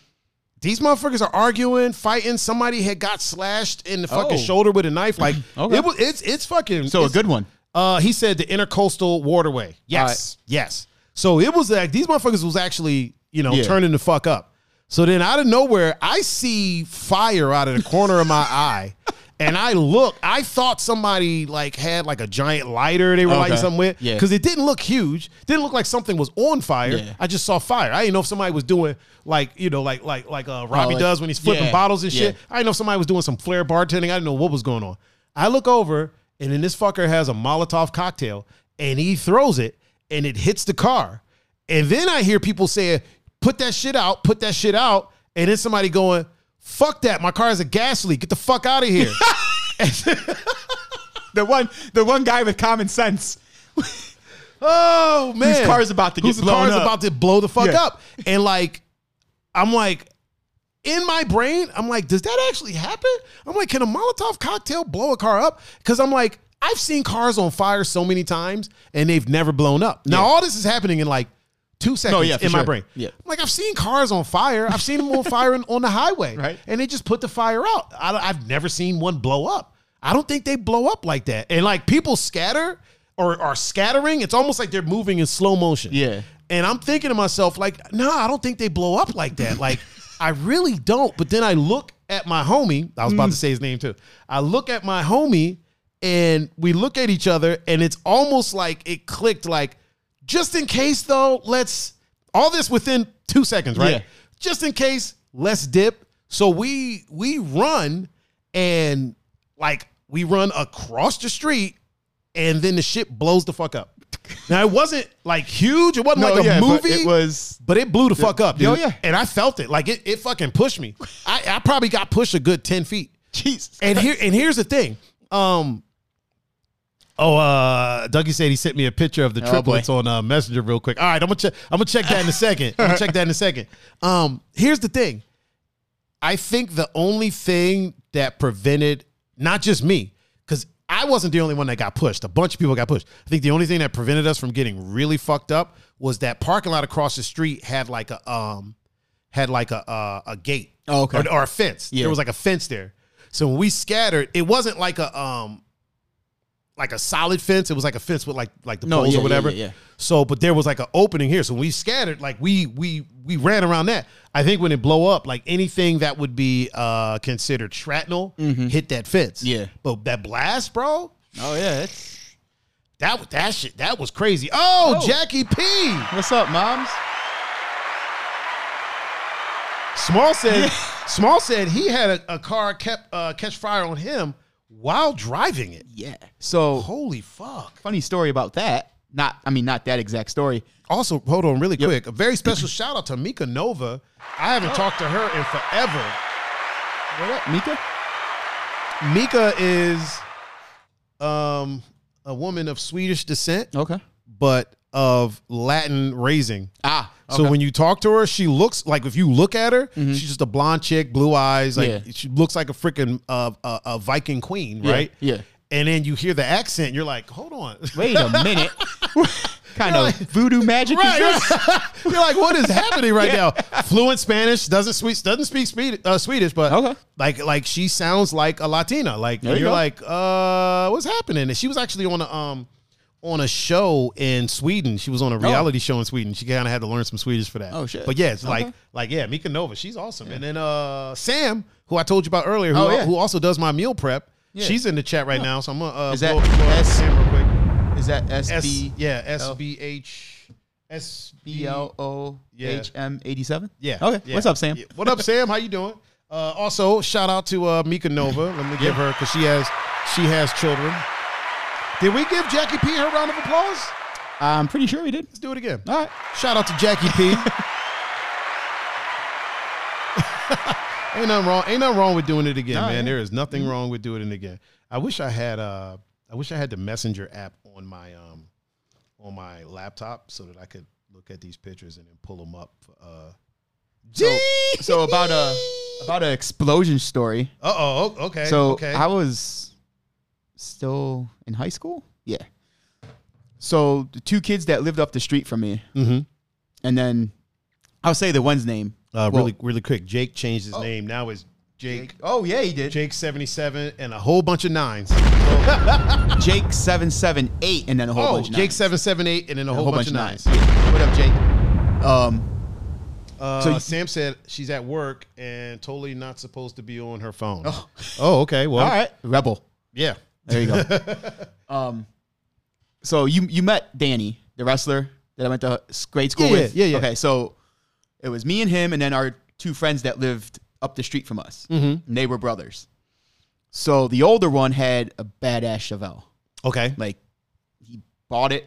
these motherfuckers are arguing, fighting. Somebody had got slashed in the fucking Oh. shoulder with a knife. Like Okay. it was. It's it's fucking. So a good one. uh, he said the intercoastal waterway. Yes, yes. So it was like these motherfuckers was actually you know Yeah. turning the fuck up. So then out of nowhere, I see fire out of the corner of my eye, and I look. I thought somebody like had like a giant lighter they were lighting Okay. something with Yeah. because it didn't look huge. Didn't look like something was on fire. Yeah. I just saw fire. I didn't know if somebody was doing like you know like like like uh, Robbie like- does when he's flipping yeah, bottles and shit. I didn't know if somebody was doing some flair bartending. I didn't know what was going on. I look over, and then this fucker has a Molotov cocktail, and he throws it, and it hits the car. And then I hear people saying, "Put that shit out! Put that shit out!" And then somebody going, "Fuck that! My car has a gas leak. Get the fuck out of here!" The one, the one guy with common sense. oh man, Whose car's about to get Whose blown car's up. about to blow the fuck Yeah. up. And like, I'm like, in my brain, I'm like, does that actually happen? I'm like, can a Molotov cocktail blow a car up? Because I'm like, I've seen cars on fire so many times and they've never blown up. Now Yeah. all this is happening in like two seconds yeah, in my brain. Yeah. I'm like, I've seen cars on fire. I've seen them on fire in- on the highway, Right. And they just put the fire out. I, I've never seen one blow up. I don't think they blow up like that. And like people scatter or are scattering. It's almost like they're moving in slow motion. Yeah. And I'm thinking to myself, like, no, I don't think they blow up like that. Like, I really don't. But then I look at my homie. I was about to mm. say his name too. I look at my homie and we look at each other and it's almost like it clicked like, just in case though, let's all this within two seconds, right? Yeah. Just in case, let's dip. So we we run and like we run across the street and then the shit blows the fuck up. Now it wasn't like huge. It wasn't No, like a yeah, but movie. it was- but it blew the fuck up, dude. Oh, yeah. And I felt it. Like it, it fucking pushed me. I, I probably got pushed a good ten feet. Jesus. And here and here's the thing. Um. Oh, uh, Dougie said he sent me a picture of the Oh, triplets boy. on uh, Messenger real quick. All right, I'm gonna check. I'm gonna check that in a second. I'm gonna check that in a second. Um, here's the thing. I think the only thing that prevented not just me, because I wasn't the only one that got pushed. A bunch of people got pushed. I think the only thing that prevented us from getting really fucked up was that parking lot across the street had like a um had like a uh, a gate Oh, okay. or, or a fence. Yeah. There was like a fence there. So when we scattered, it wasn't like a um like a solid fence. It was like a fence with like like the No, poles yeah, or whatever. yeah, yeah. So, but there was like an opening here. So we scattered, like we we we ran around that. I think when it blow up, like anything that would be uh considered shrapnel hit that fence. Mm-hmm. Yeah. But that blast, bro, Oh yeah. That that shit that was crazy. Oh, Oh. Jackie P. what's up, moms? Small said Small said he had a, a car kept uh, catch fire on him while driving it. Yeah. So Holy fuck. funny story about that. Not, I mean, not that exact story. Also, hold on really quick. A very special shout out to Mika Nova. I haven't talked to her in forever. What up, Mika? Mika is um a woman of Swedish descent, Okay. but of Latin raising. Ah, So when you talk to her, she looks like if you look at her, she's just a blonde chick, blue eyes. Like Yeah. she looks like a freaking uh, uh, a Viking queen, right? yeah. And then you hear the accent, you're like, hold on. wait a minute, kind of voodoo magic Right, right. You're like, what is happening right Yeah. now? Fluent Spanish, doesn't speak doesn't speak Swedish, uh, Swedish, but Okay. like like she sounds like a Latina. Like There you you're go. like, uh, what's happening? And she was actually on a um on a show in Sweden. She was on a reality show in Sweden. She kind of had to learn some Swedish for that. Oh, shit. But yeah, it's Okay. like like yeah, Mika Nova, she's awesome. And then uh Sam, who I told you about earlier, who, Oh, yeah. who also does my meal prep. Yeah. She's in the chat right now, so I'm gonna uh, Is that blow, blow S- Sam real quick. Is that S B yeah, S B H S B L O H M eighty seven? Yeah. Okay. yeah. What's up, Sam? Yeah. What up, Sam? How you doing? Uh, also, shout out to uh, Mika Nova. Let me give her because she has she has children. Did we give Jackie P her round of applause? I'm pretty sure we did. Let's do it again. All right. Shout out to Jackie P. ain't nothing wrong. Ain't nothing wrong with doing it again, Nah, man. yeah. There is nothing wrong with doing it again. I wish I had uh I wish I had the messenger app on my um on my laptop so that I could look at these pictures and then pull them up. Uh, So, so about a about an explosion story. Uh oh. Okay. So okay. I was still in high school. Yeah. So the two kids that lived up the street from me, mm-hmm. and then I'll say the one's name. Uh, Well- really, really quick. Jake changed his name. Now is Jake. Oh yeah, he did. Jake seventy seven and a whole bunch of nines. Jake seven seven eight, and then a whole Oh, bunch. of Jake nines. seven seven eight and then a whole, bunch, of nines. Yeah. What up, Jake? Um. Uh, So you- Sam said she's at work and totally not supposed to be on her phone. Oh, Oh. okay. Well, All right, rebel. yeah. There you go. um, so you you met Danny, the wrestler that I went to grade school Yeah, with. yeah, yeah, yeah. Okay, so it was me and him, and then our two friends that lived up the street from us. Mm-hmm. And they were brothers. So the older one had a badass Chevelle. Okay. Like he bought it,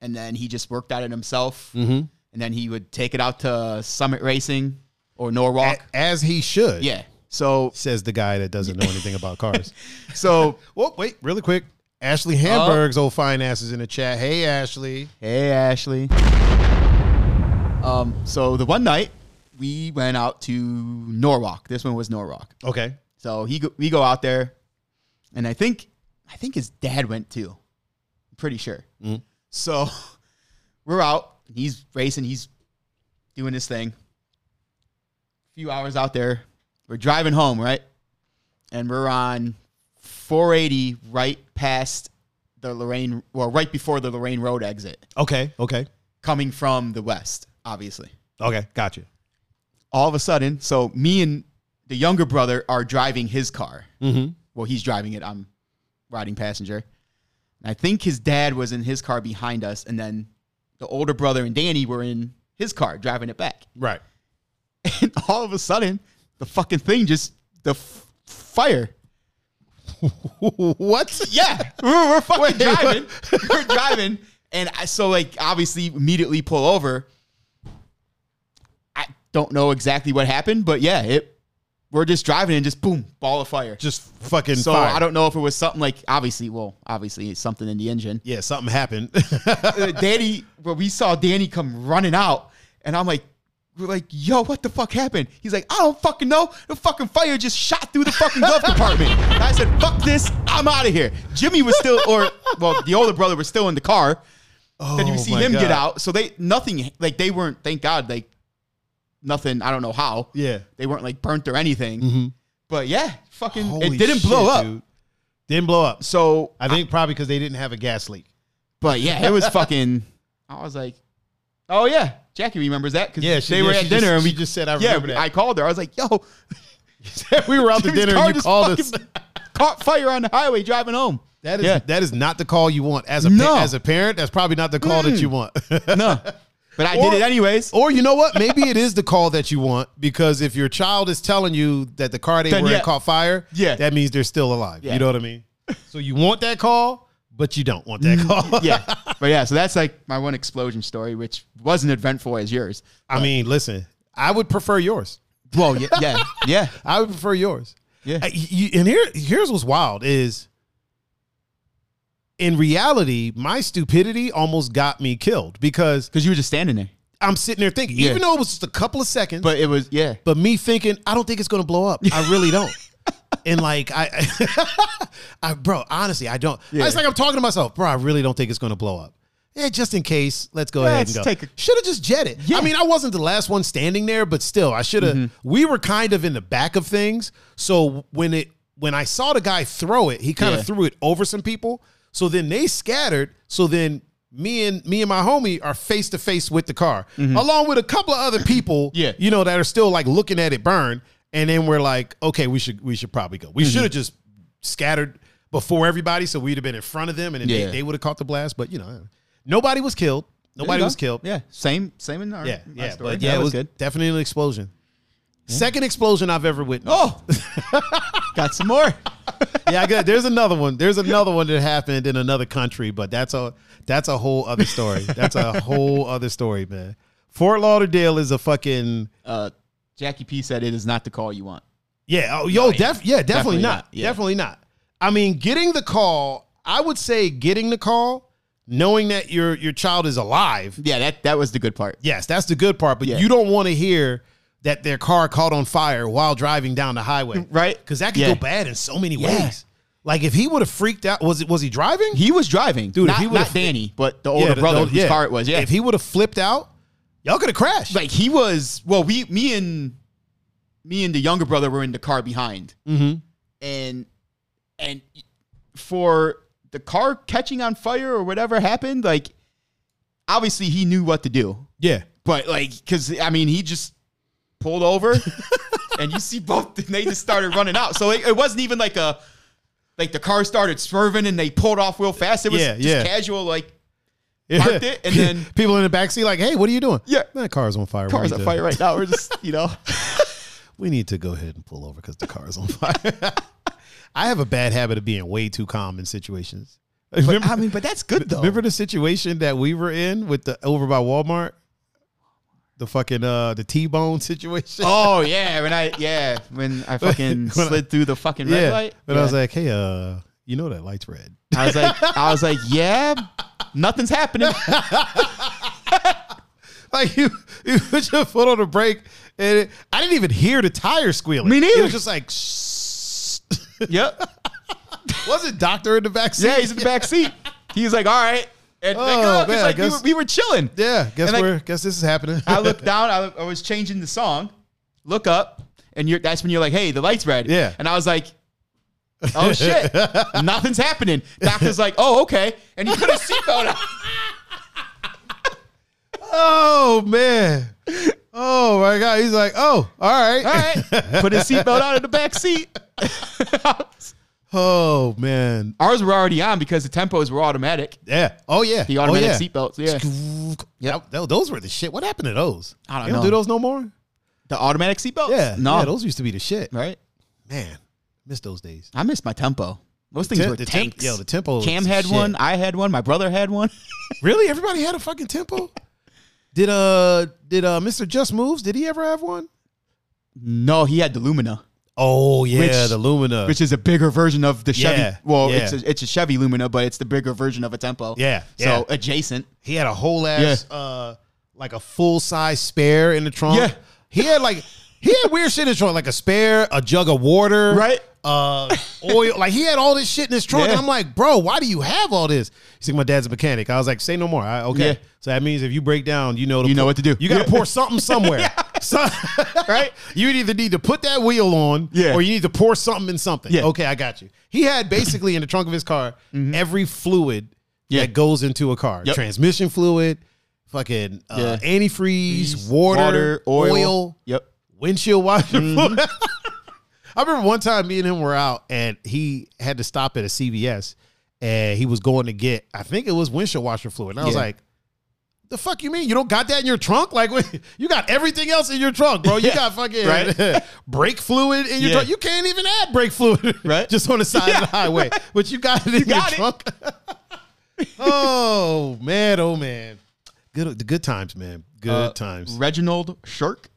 and then he just worked at it himself, Mm-hmm. and then he would take it out to Summit Racing or Norwalk. as he should. yeah. So Says the guy that doesn't know anything about cars. so well, wait, really quick. Ashley Hamburg's old fine ass is in the chat. Hey, Ashley. Hey, Ashley. Um, so the one night we went out to Norwalk. This one was Norwalk. Okay. So he go, we go out there, and I think I think his dad went too. I'm pretty sure. Mhm. So we're out. He's racing. He's doing his thing. A few hours out there. We're driving home, right? And we're on 480 right past the Lorain, well, right before the Lorain Road exit, Okay. Okay. coming from the west, obviously. Okay. Gotcha. All of a sudden, so me and the younger brother are driving his car. Mm-hmm. Well, he's driving it. I'm riding passenger. And I think his dad was in his car behind us, and then the older brother and Danny were in his car driving it back. Right. And all of a sudden, the fucking thing just the f- fire. what? Yeah, we're, we're fucking Wait, driving. we're driving, and I, so like obviously immediately pull over. I don't know exactly what happened, but yeah, it. We're just driving and just boom, ball of fire. Just fucking So fire. I don't know if it was something like obviously, well, obviously it's something in the engine. Yeah, something happened. Uh, Danny, well, we saw Danny come running out, and I'm like, we're like, yo, what the fuck happened? He's like, I don't fucking know. The fucking fire just shot through the fucking glove compartment. And I said, fuck this, I'm out of here. Jimmy was still, or well, the older brother was still in the car. then you Oh see him get out. So they nothing like they weren't. Thank God, like nothing. I don't know how. Yeah. They weren't like burnt or anything. Mm-hmm. But yeah, fucking, Holy it didn't blow up. dude. Didn't blow up. So I think probably because they didn't have a gas leak. But yeah, it was fucking. I was like, oh yeah, Jackie remembers that because Yeah, she- they were yeah, at dinner just- and we just said, "I yeah, remember that." I called her. I was like, yo, we were out to dinner and you called us. Caught fire on the highway driving home. That is Yeah. that is not the call you want as a No. as a parent. That's probably not the call that you mm. want. No, but I Or- did it anyways. or you know what? Maybe it is the call that you want because if your child is telling you that the car they Then were yeah. in caught fire, Yeah. that means they're still alive. Yeah. You know what I mean? So you want that call, but you don't want that mm. call. yeah, but yeah, so that's like my one explosion story, which wasn't eventful as yours. I mean, listen, I would prefer yours. Well, yeah, yeah, yeah. I would prefer yours. Yeah. You- and here, here's what's wild is in reality, my stupidity almost got me killed because Because you were just standing there. I'm sitting there thinking, Yeah. even though it was just a couple of seconds, But it was yeah. but me thinking, I don't think it's gonna blow up. I really don't. and like I, I, bro, honestly, I don't. Yeah. It's like I'm talking to myself, bro. I really don't think it's gonna blow up. Yeah, just in case, let's go ahead and go. Should have just jetted. Yeah. I mean, I wasn't the last one standing there, but still, I should have. We were kind of in the back of things, so when it when I saw the guy throw it, he kind of Yeah. threw it over some people. So then they scattered. So then me and me and my homie are face to face with the car, along with a couple of other people. Yeah. you know that are still like looking at it burn. And then we're like, okay, we should we should probably go. We Mm-hmm. should have just scattered before everybody, so we'd have been in front of them, and then Yeah. they, they would have caught the blast. But you know, nobody was killed. Nobody was killed. Yeah. Same same in our, Yeah, my yeah, story. but yeah, That it was good. definitely an explosion. Second explosion I've ever witnessed. Oh, got some more. yeah, I got. There's another one. There's another one that happened in another country, but that's a that's a whole other story. That's a whole other story, man. Fort Lauderdale is a fucking Uh, Jackie P said it is not the call you want. yeah. Oh, yo, def, yeah, definitely, Definitely not. not, yeah. Definitely not. I mean, getting the call. I would say getting the call, knowing that your your child is alive. Yeah, that that was the good part. Yes, that's the good part. But Yeah. you don't want to hear that their car caught on fire while driving down the highway, Right. Because that could Yeah. go bad in so many Yeah. ways. Like if he would have freaked out, was it was he driving? He was driving, Dude, if Not, he would've- not Danny, but the older the- brother the- whose car it was. Yeah, If he would have flipped out, y'all could have crashed. like he was. Well, we, me and me and the younger brother were in the car behind, mm-hmm. and and for the car catching on fire or whatever happened, like obviously he knew what to do, Yeah. but like because I mean he just pulled over, and you see both, and they just started running out. So it, it wasn't even like a like the car started swerving and they pulled off real fast. It was Yeah, just yeah. casual, like Parked it, and then- people in the backseat like, "Hey, what are you doing?" Yeah. that car's on fire. Cars on fire right now. We're just you know. We need to go ahead and pull over because the car is on fire. I have a bad habit of being way too calm in situations. Remember, I mean, but that's good though. remember the situation that we were in with the over by Walmart, the fucking uh the T bone situation. Oh yeah, when I yeah when I fucking When I- slid through the fucking red yeah, light. but I was like, hey, uh, you know that light's red. I was like, I was like, yeah, nothing's happening. Like you, you put your foot on the brake, and it, I didn't even hear the tire squealing. Me neither. It was just like, yep. was it doctor in the back seat? Yeah, he's in the back seat. He was like, all right. And Oh, like, oh, man, like, we, were, we were chilling. Yeah, guess And, we're guess this is happening. I looked down. I, I was changing the song. Look up, and you're that's when you're like, hey, the light's red. Yeah. And I was like, oh shit, nothing's happening. Doctor's like, oh okay, and he put his seatbelt on. oh man. Oh my god. He's like, oh, all right. All right, put his seatbelt on in the back seat. Oh man. Ours were already on because the tempos were automatic. Yeah. Oh yeah. The automatic oh, yeah. seatbelts. Yeah. Yeah, tho- those were the shit. What happened to those? I don't you don't do those no more. The automatic seatbelts. Yeah. No. Yeah, those used to be the shit. right. Man, miss those days. I missed my tempo. Those things Tem- were the temp- tanks. yo, the tempo Cam had shit. one. I had one. My brother had one. Really? Everybody had a fucking tempo? did uh did uh Mr. Just Moves? Did he ever have one? no, he had the Lumina, Oh yeah, Which- the Lumina. which is a bigger version of the Chevy. Yeah, well, yeah. it's a, it's a Chevy Lumina, but it's the bigger version of a Tempo. Yeah, So yeah. adjacent. he had a whole ass uh like a full size spare in the trunk. Yeah. He had like he had weird shit in his trunk, like a spare, a jug of water, Right. Uh, oil. Like he had all this shit in his trunk, Yeah. and I'm like, bro, why do you have all this? He's like, my dad's a mechanic. I was like, say no more. I, okay, Yeah. so that means if you break down, you know, You know what to do. You got to Yeah. pour something somewhere, So- Right. You either need to put that wheel on, Yeah. or you need to pour something in something. Yeah. Okay, I got you. He had basically in the trunk of his car every fluid Yeah. that goes into a car: Yep. transmission fluid, fucking uh, Yeah. antifreeze, water, Water, oil, oil. Yep. windshield washer Mm-hmm. I remember one time me and him were out and he had to stop at a CVS and he was going to get, I think it was windshield washer fluid. And I was Yeah. like, the fuck you mean? You don't got that in your trunk? Like you got everything else in your trunk, bro. You Yeah. got fucking Right. brake fluid in your Yeah. trunk. You can't even add brake fluid Right. just on the side of the highway. But you got it in it. your trunk. oh man, oh man. Good the good times, man. Good Uh, times. Reginald Shirk.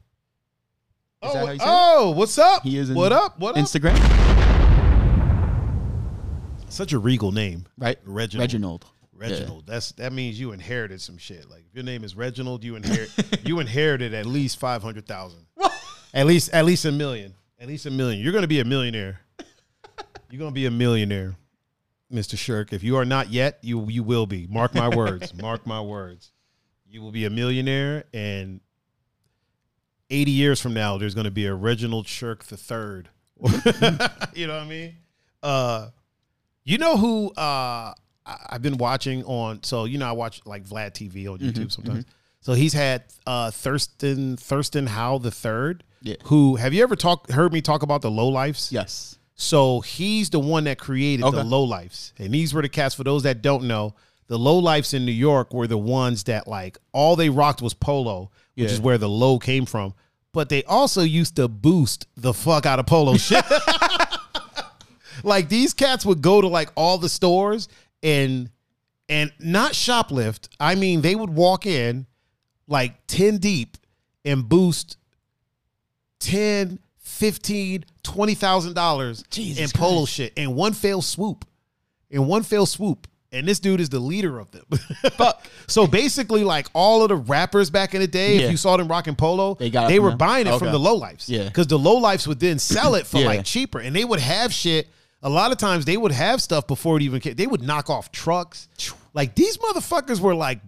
Is that Oh, how you say oh, what's up? He is in what up? What up? Instagram. Such a regal name, right? Reginald. Reginald. Reginald. That's that means you inherited some shit. Like if your name is Reginald, you inherit you inherited at least five hundred thousand. at least at least a million. At least a million. You're gonna be a millionaire. You're gonna be a millionaire, Mr. Shirk. If you are not yet, you you will be. Mark my words. Mark my words. You will be a millionaire, and 80 years from now, there's gonna be a Reginald Shirk the third. you know what I mean? Uh, you know who uh, I've been watching on? So you know I watch like Vlad TV on YouTube sometimes. So he's had uh, Thirstin Thirstin Howl the third. Yeah. Who have you ever talk heard me talk about the Lo Lifes? Yes. So he's the one that created Okay. the Lo Lifes. And these were the cats, for those that don't know, the Lo Lifes in New York were the ones that like all they rocked was polo, which Yeah. is where the low came from. But they also used to boost the fuck out of polo shit. like these cats would go to like all the stores and and not shoplift. I mean, they would walk in like 10 deep and boost 10, 15, $20,000 Jesus in polo shit in one fell swoop. In one fell swoop. And this dude is the leader of them. Fuck. so basically, like all of the rappers back in the day, Yeah. if you saw them rocking polo, They got they were them? buying it Okay. from the Lo Lifes. Yeah. Because the Lo Lifes would then sell it for Yeah. like cheaper. And they would have shit. A lot of times they would have stuff before it even came. They would knock off trucks. Like these motherfuckers were like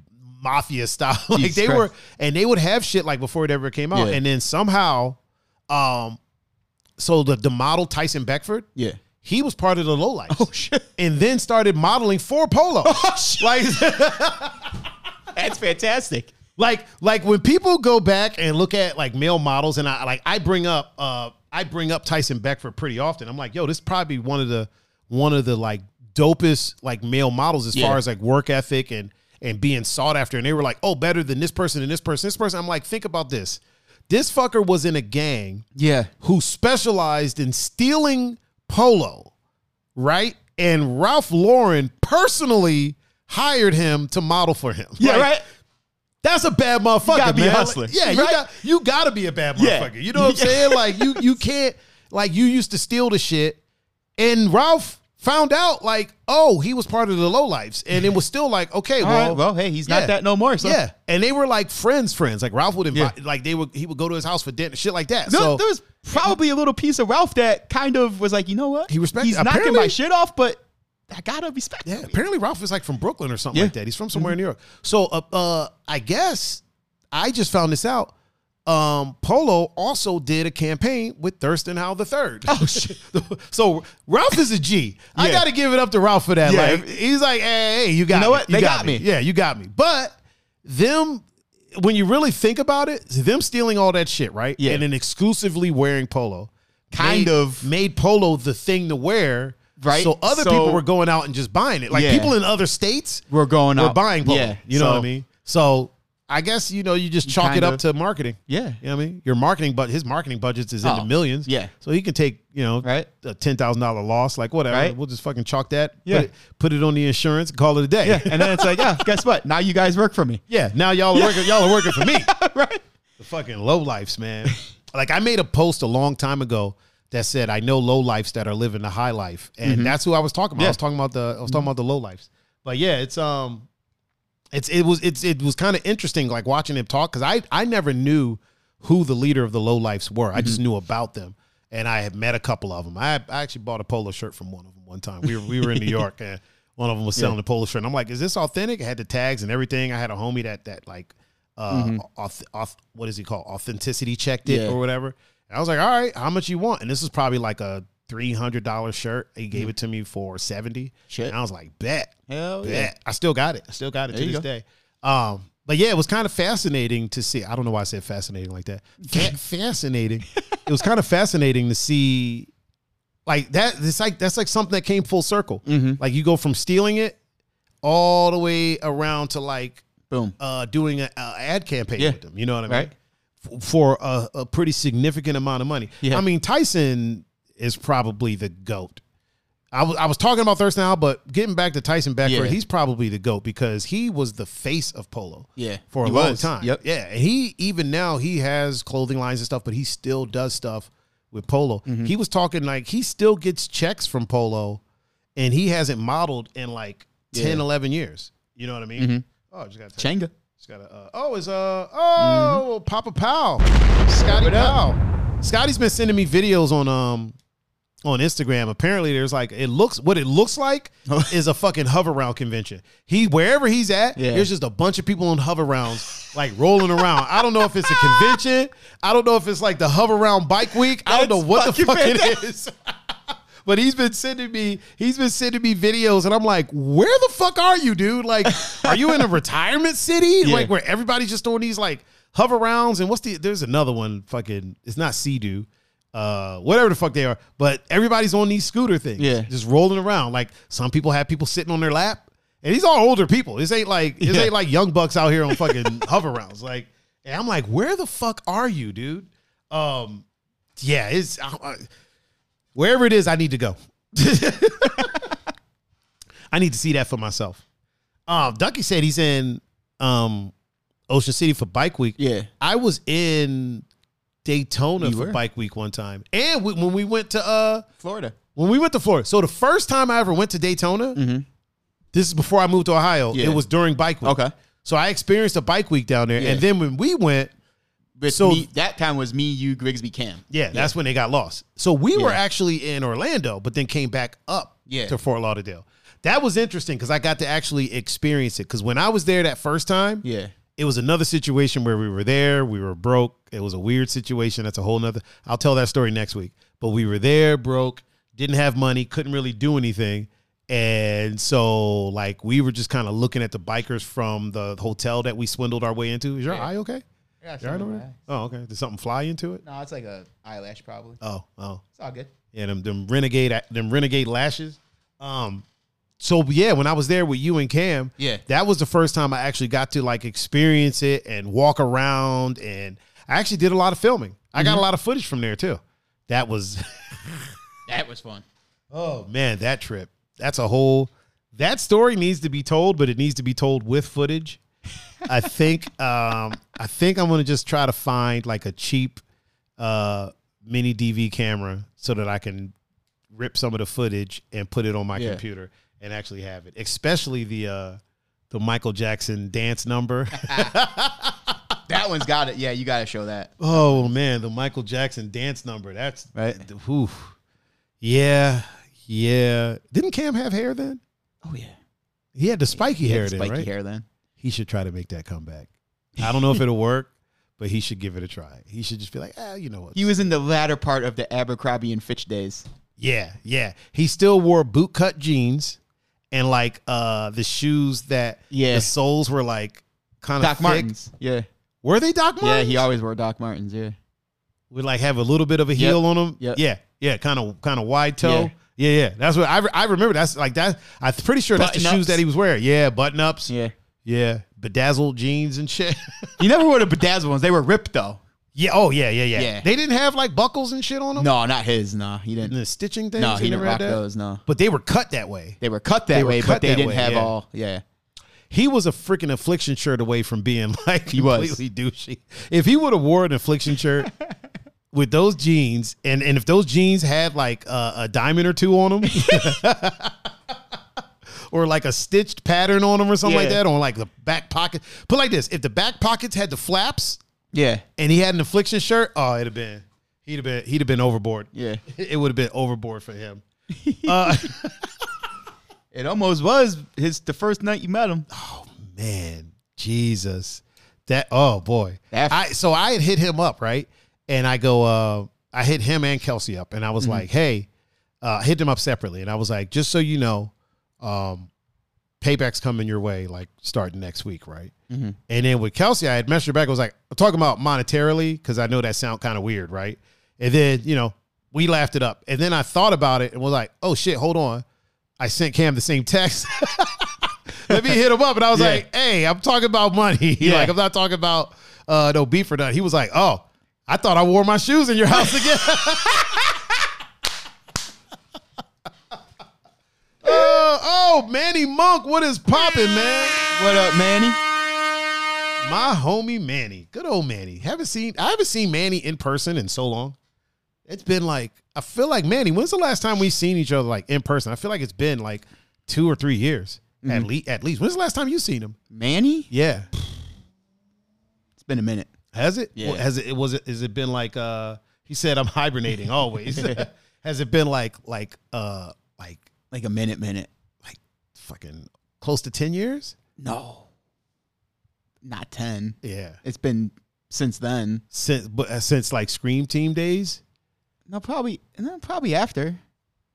mafia style. like Jesus they Christ. were, and they would have shit like before it ever came out. Yeah. And then somehow, um, so the the model Tyson Beckford, Yeah. He was part of the Lo Life. Oh shit. And then started modeling for polo. Oh shit. like That's fantastic. like like when people go back and look at like male models and I like I bring up uh I bring up Tyson Beckford pretty often. I'm like, yo, this is probably one of the one of the like dopest like male models as Yeah. far as like work ethic and and being sought after. And they were like, oh, better than this person and this person, this person. I'm like, think about this. This fucker was in a gang Yeah. who specialized in stealing polo, right? And Ralph Lauren personally hired him to model for him. Yeah, Like, right. that's a bad motherfucker. You gotta be a man. hustler, Like, yeah, you right? got you got to be a bad Yeah. motherfucker. You know what I'm saying? Like you you can't like you used to steal the shit, and Ralph found out like oh he was part of the low lives, and it was still like okay All well right. Well, hey, he's yeah. not that no more. So. yeah, and they were like friends friends. Like Ralph would invite Yeah. like they would he would go to his house for dinner shit like that. There, so there was probably a little piece of Ralph that kind of was like, you know what? He respect- He's knocking my shit off, but I gotta respect. Yeah, apparently Ralph is like from Brooklyn or something Yeah. like that. He's from somewhere in New York. So, uh, uh, I guess I just found this out. Um, Polo also did a campaign with Thirstin Howl the Third. Oh shit! so Ralph is a G. I Yeah. got to give it up to Ralph for that. Yeah. Like he's like, hey, hey, you got know me. what? You They got me. Yeah, you got me. But them, when you really think about it, them stealing all that shit, right? Yeah. and then exclusively wearing Polo, Kind made- of. made Polo the thing to wear. Right. So other So- people were going out and just buying it. Like Yeah. people in other states We're going were out. buying polo. Yeah. You know what I mean? So I guess you know you just chalk it up to marketing. Yeah. You know what I mean? Your marketing, but his marketing budgets is in Oh, the millions. yeah. So he can take you know Right. a ten thousand dollar loss, like whatever. Right. We'll just fucking chalk that. Yeah. Put it, put it on the insurance. Call it a day. Yeah. And then it's like, yeah, guess what? Now you guys work for me. Yeah, now y'all are working. Y'all are working for me. right. The fucking Lo Lifes, man. like I made a post a long time ago that said I know low lifes that are living the high life, and that's who I was talking about. I was talking about the I was talking about the Lo Lifes. But yeah, it's um, it's it was it's it was kind of interesting like watching him talk because I I never knew who the leader of the Lo Lifes were. I just knew about them. And I had met a couple of them. I, I actually bought a polo shirt from one of them one time. We were we were in New York and one of them was selling a polo shirt. And I'm like, is this authentic? I had the tags and everything. I had a homie that that like uh auth, auth, what is he called? Authenticity checked it Yeah. or whatever. And I was like, all right, how much you want? And this is probably like a three hundred dollar shirt. He gave it to me for seventy. Shit. And I was like, bet. Hell bet. yeah. I still got it. I still got it There to this go. day. Um, but yeah, it was kind of fascinating to see. I don't know why I said fascinating like that. Fa- fascinating. It was kind of fascinating to see, like that. It's like that's like something that came full circle. Mm-hmm. Like you go from stealing it all the way around to like Boom. uh, doing an ad campaign Yeah. with them. You know what I mean? Right. For a, a pretty significant amount of money. Yeah. I mean, Tyson is probably the goat. I was I was talking about Thirstin now, but getting back to Tyson Beckford, Yeah. he's probably the goat because he was the face of polo Yeah. for a long was. time. Yep. Yeah, and he even now he has clothing lines and stuff, but he still does stuff with polo. Mm-hmm. He was talking like he still gets checks from polo and he hasn't modeled in like 10, Yeah. 11 years. You know what I mean? Mhm. Oh, I just got Changa. just got to. Uh, oh, it's uh oh Papa Powell, Scotty? Powell. Scotty's been sending me videos on um on Instagram. Apparently, there's like it looks what it looks like is a fucking Hoveround convention. He wherever he's at, Yeah. there's just a bunch of people on Hoverounds like rolling around. I don't know if it's a convention. I don't know if it's like the hover round bike week. I don't know what the fuck it is. But he's been sending me, he's been sending me videos, and I'm like, where the fuck are you, dude? Like, are you in a retirement city? Yeah. Like where everybody's just doing these like Hoverounds? And what's the there's another one, fucking, it's not Sea-Doo. Uh, whatever the fuck they are, but everybody's on these scooter things, Yeah. just rolling around. Like some people have people sitting on their lap, and these are older people. This ain't like this Yeah. ain't like young bucks out here on fucking Hoverounds. Like, and I'm like, where the fuck are you, dude? Um, yeah, it's I, I- wherever it is, I need to go. I need to see that for myself. Um, Ducky said he's in um Ocean City for Bike Week. Yeah. I was in Daytona for? Bike Week one time, and we, when we went to uh Florida. when we went to Florida. So the first time I ever went to Daytona, this is before I moved to Ohio. Mm-hmm. Yeah. It was during Bike Week. Okay. So I experienced a Bike Week down there, Yeah. and then when we went, But So- me, that time was me, you, Grigsby, Cam. yeah, that's when they got lost. So we were actually in Orlando, but then came back up Yeah. to Fort Lauderdale. That was interesting because I got to actually experience it. Because when I was there that first time, Yeah. it was another situation where we were there, we were broke. It was a weird situation. That's a whole nother. I'll tell that story next week. But we were there, broke, didn't have money, couldn't really do anything. And so, like, we were just kind of looking at the bikers from the hotel that we swindled our way into. Is your eye okay? Yeah, You all right over? Oh, okay. Did something fly into it? No, it's like a eyelash probably. Oh, oh. It's all good. Yeah, them them renegade them renegade lashes. Um, so yeah, when I was there with you and Cam, Yeah. that was the first time I actually got to like experience it and walk around, and I actually did a lot of filming. I got a lot of footage from there too. That was, That was fun. oh man, that trip. That's a whole. That story needs to be told, but it needs to be told with footage. I think. Um, I think I'm gonna just try to find like a cheap, uh, mini DV camera so that I can rip some of the footage and put it on my Yeah. computer and actually have it. Especially the uh, the Michael Jackson dance number. That one's got it. Yeah, you got to show that. oh man, the Michael Jackson dance number. That's Right. Whew. Yeah, yeah. Didn't Cam have hair then? Oh yeah. He had the spiky He had hair the then, right? hair then. He should try to make that comeback. I don't know if it'll work, but he should give it a try. He should just be like, ah, you know what? He was in the latter part of the Abercrombie and Fitch days. Yeah, yeah. He still wore boot cut jeans and like uh the shoes that Yeah. the soles were like kind of Doc thick. Martens. Yeah. Were they Doc Martens? Yeah, he always wore Doc Martens. Yeah. would like have a little bit of a heel on them. Yep. Yeah, yeah, kind of kind of wide toe. Yeah. Yeah. yeah, That's what I, re- I remember. That's like that. I'm pretty sure that's the Button-ups. shoes that he was wearing. Yeah, button ups. Yeah. Yeah, bedazzled jeans and shit. He never wore the bedazzled ones. They were ripped though. yeah. Oh yeah, yeah, yeah, Yeah. They didn't have like buckles and shit on them. No, not his. No, he didn't. the stitching things. No, he didn't never had rock that? those. No, But they were cut that way. they were cut that They were way, cut but they didn't way, have yeah. all. Yeah. He was a freaking affliction shirt away from being like He was. completely douchey. If he would have wore an affliction shirt with those jeans, and and if those jeans had like uh, a diamond or two on them, or like a stitched pattern on them or something like that, on like the back pocket. Put like this: if the back pockets had the flaps Yeah. and he had an affliction shirt, oh, it'd have been he'd have been he'd have been overboard. Yeah. It would have been overboard for him. Uh, It almost was his the first night you met him. Oh man, Jesus, that oh boy, That- I so I had hit him up right, and I go, uh, I hit him and Kelsey up, and I was Mm-hmm. like, hey, uh, hit them up separately, and I was like, just so you know, um, payback's coming your way, like starting next week, right? Mm-hmm. And then with Kelsey, I had messaged her back. I was like, I'm talking about monetarily because I know that sound kind of weird, right? And then you know we laughed it up, and then I thought about it and was like, oh shit, hold on. I sent Cam the same text. Let me hit him up, and I was Yeah. like, hey, I'm talking about money. Yeah. like I'm not talking about uh, no beef or nothing. He was like, oh, I thought I wore my shoes in your house again. Uh, oh, Manny Monk, what is popping, man? What up, Manny? My homie Manny, good old Manny. Haven't seen I haven't seen Manny in person in so long. It's been like I feel like Manny. When's the last time we seen each other like in person? I feel like it's been like two or three years at least. At least. When's the last time you seen him? Manny? Yeah, It's been a minute. has it? Yeah. Well, has it? Was it? Has it been like? uh He said I'm hibernating always. has it been like like uh like Like a minute, minute. like fucking close to ten years? No. Not 10. Yeah, It's been since then. since but uh, since like Scream Team days. No, probably no, probably after.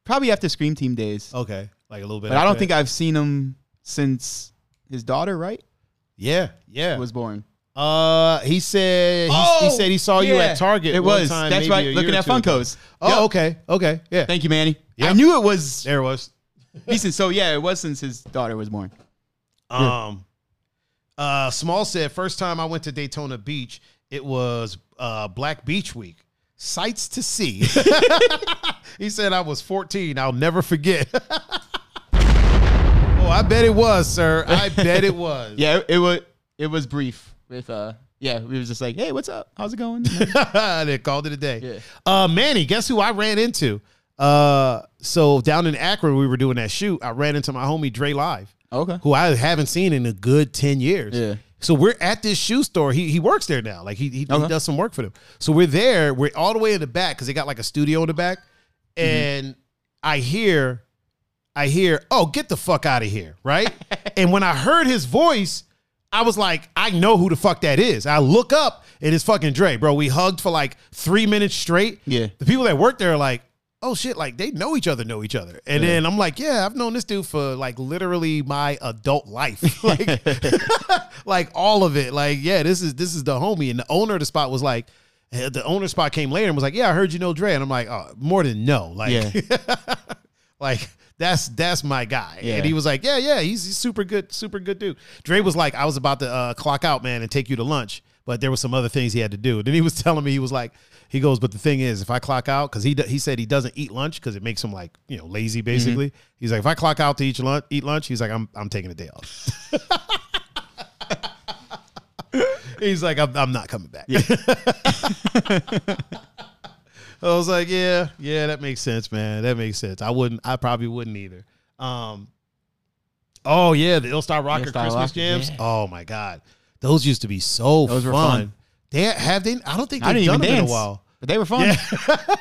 Probably after Scream Team days. Okay, like a little bit. but I don't think I've seen him since his daughter, right? Yeah, yeah. Was born. Uh, he said he, he Oh, said he saw you at Target. It one was. Time, That's right. Looking at two ago. Funkos. Oh, Yep. okay, okay, yeah. Thank you, Manny. Yep. I knew it was there it was. decent. So yeah, it was since his daughter was born. Um, uh, Small said first time I went to Daytona Beach, it was uh Black Beach Week. Sights to see. he said I was 14. I'll never forget. oh, I bet it was, sir. I bet it was. Yeah, it, it was it was brief with uh yeah, we was just like, "Hey, what's up? How's it going?" they called it a day. Yeah. Uh, Manny, guess who I ran into? Uh, so down in Akron, we were doing that shoot. I ran into my homie Dre Live, okay. who I haven't seen in a good ten years. Yeah. So we're at this shoe store. He he works there now. Like he he, he does some work for them. So we're there. We're all the way in the back because they got like a studio in the back, Mm-hmm. and I hear, I hear, oh, get the fuck out of here, right? and when I heard his voice. I was like, I know who the fuck that is. I look up and it's fucking Dre, bro. We hugged for like three minutes straight. Yeah. The people that work there are like, oh shit, like they know each other, know each other. And then I'm like, yeah, I've known this dude for like literally my adult life. like like all of it. Like, yeah, this is this is the homie. And the owner of the spot was like, eh, the owner spot came later and was like, yeah, I heard you know Dre. And I'm like, oh, more than no. Like, Yeah. like that's that's my guy. Yeah. And he was like, yeah, yeah, he's, he's super good, super good dude. Dre was like, I was about to uh, clock out, man, and take you to lunch, but there was some other things he had to do. Then he was telling me, he was like, he goes, but the thing is, if I clock out, because he he said he doesn't eat lunch because it makes him like you know lazy, basically. He's like, if I clock out to eat lunch, eat lunch, he's like, I'm I'm taking a day off. he's like, I'm, I'm not coming back. I was like, yeah, yeah, that makes sense, man. That makes sense. I wouldn't, I probably wouldn't either. Um, oh yeah, the Ill Star Rocker Christmas Rocker, jams. yeah. Oh my god, those used to be so Those were fun. fun. They have they. I don't think I they've done even them in dance. a while. But they were fun. Yeah.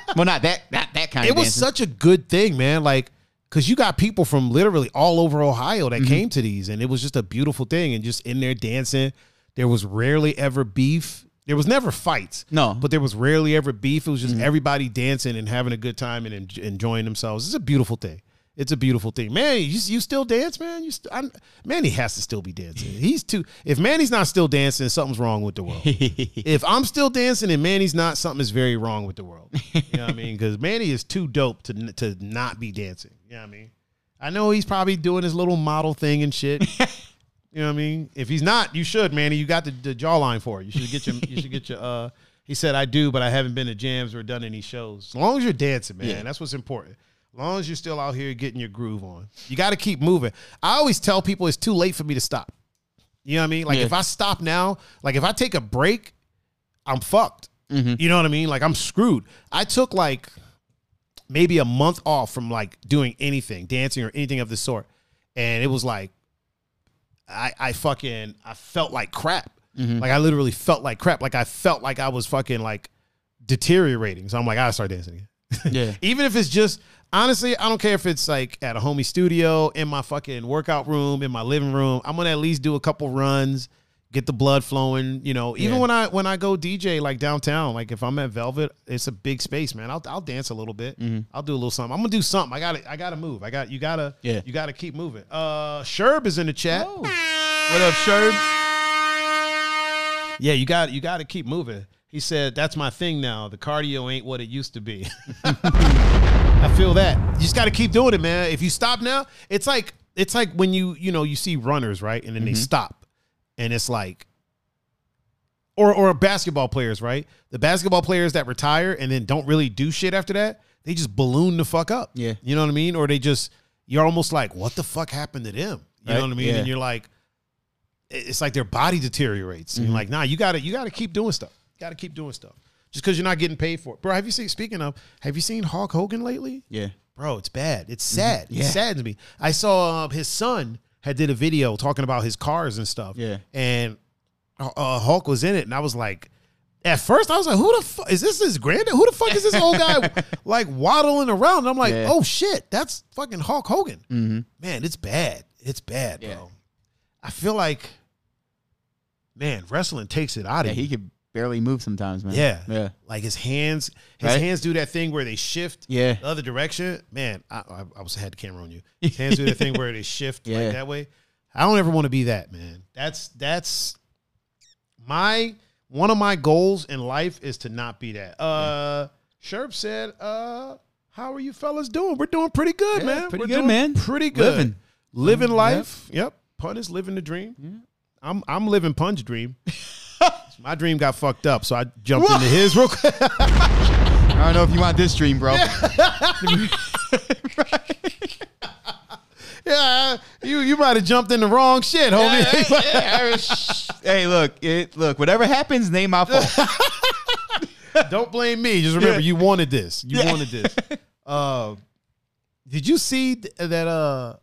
well, not that that that kind it of was dancing. such a good thing, man. Like, cause you got people from literally all over Ohio Mm-hmm. that came to these, and it was just a beautiful thing. And just in there dancing, there was rarely ever beef. There was never fights. No. but there was rarely ever beef. It was Mm-hmm. just everybody dancing and having a good time and en- enjoying themselves. It's a beautiful thing. It's a beautiful thing, man. You, you still dance, man. You st- I'm, Manny has to still be dancing. He's too. If Manny's not still dancing, something's wrong with the world. if I'm still dancing and Manny's not, something is very wrong with the world. You know what I mean? Because Manny is too dope to to not be dancing. You know what I mean? I know he's probably doing his little model thing and shit. you know what I mean? If he's not, you should, Manny. You got the, the jawline for it. You should get your. you should get your. Uh, he said, "I do, but I haven't been to jams or done any shows. As long as you're dancing, man, Yeah. that's what's important." As long as you're still out here getting your groove on, you got to keep moving. I always tell people it's too late for me to stop. You know what I mean? Like Yeah. if I stop now, like if I take a break, I'm fucked. Mm-hmm. You know what I mean? Like I'm screwed. I took like maybe a month off from like doing anything, dancing or anything of the sort. And it was like I I fucking I felt like crap. Mm-hmm. Like I literally felt like crap. Like I felt like I was fucking like deteriorating. So I'm like, I start dancing again. Yeah. Even if it's just honestly, I don't care if it's like at a homie studio, in my fucking workout room, in my living room. I'm gonna at least do a couple runs, get the blood flowing. You know, even Yeah. when I when I go DJ like downtown, like if I'm at Velvet, it's a big space, man. I'll I'll dance a little bit. I'll do a little something. I'm gonna do something. I got to I gotta move. I got you gotta Yeah. you gotta keep moving. Uh, Sherb is in the chat. Oh. What up, Sherb? Yeah, you got you got to keep moving. He said, "That's my thing now. The cardio ain't what it used to be." I feel that. You just got to keep doing it, man. If you stop now, it's like it's like when you you know you see runners right, and then they mm-hmm. stop, and it's like, or or basketball players, right? The basketball players that retire and then don't really do shit after that, they just balloon the fuck up. Yeah. you know what I mean? Or they just you're almost like, what the fuck happened to them? You know what I mean? Yeah. And you're like, it's like their body deteriorates. And you're like, nah, you gotta you gotta keep doing stuff. You gotta keep doing stuff. just because you're not getting paid for it. Bro, have you seen? Speaking of, have you seen Hulk Hogan lately? Yeah. Bro, it's bad. It's sad. Yeah. It saddens me. I saw uh, his son had did a video talking about his cars and stuff. Yeah. and uh, Hulk was in it, and I was like. At first, I was like, "Who the fuck is this? His granddad? Who the fuck is this old guy like waddling around?" And I'm like, Yeah. "Oh shit, that's fucking Hulk Hogan." Man, it's bad. It's bad, Yeah. bro. I feel like, man, wrestling takes it out Yeah, of you. he could barely move sometimes, man. Yeah. Yeah. Like his hands, his Right? hands do that thing where they shift Yeah. the other direction. Man, I, I, I was had the camera on you. His hands do that thing where they shift Yeah. like that way. I don't ever want to be that, man. That's that's my one of my goals in life is to not be that. Uh Sherp said, uh, how are you fellas doing? We're doing pretty good, Yeah, man. pretty We're good, man. Pretty good. Living. Living life. Yep. Pun is living the dream. I'm I'm living Pun's dream. My dream got fucked up, so I jumped into his real quick. I don't know if you want this dream, bro. yeah, you you might have jumped in the wrong shit, homie. hey, look, it look, whatever happens, name my fault. Don't blame me. Just remember, Yeah. you wanted this. You Yeah. wanted this. Uh, did you see th- that? Uh,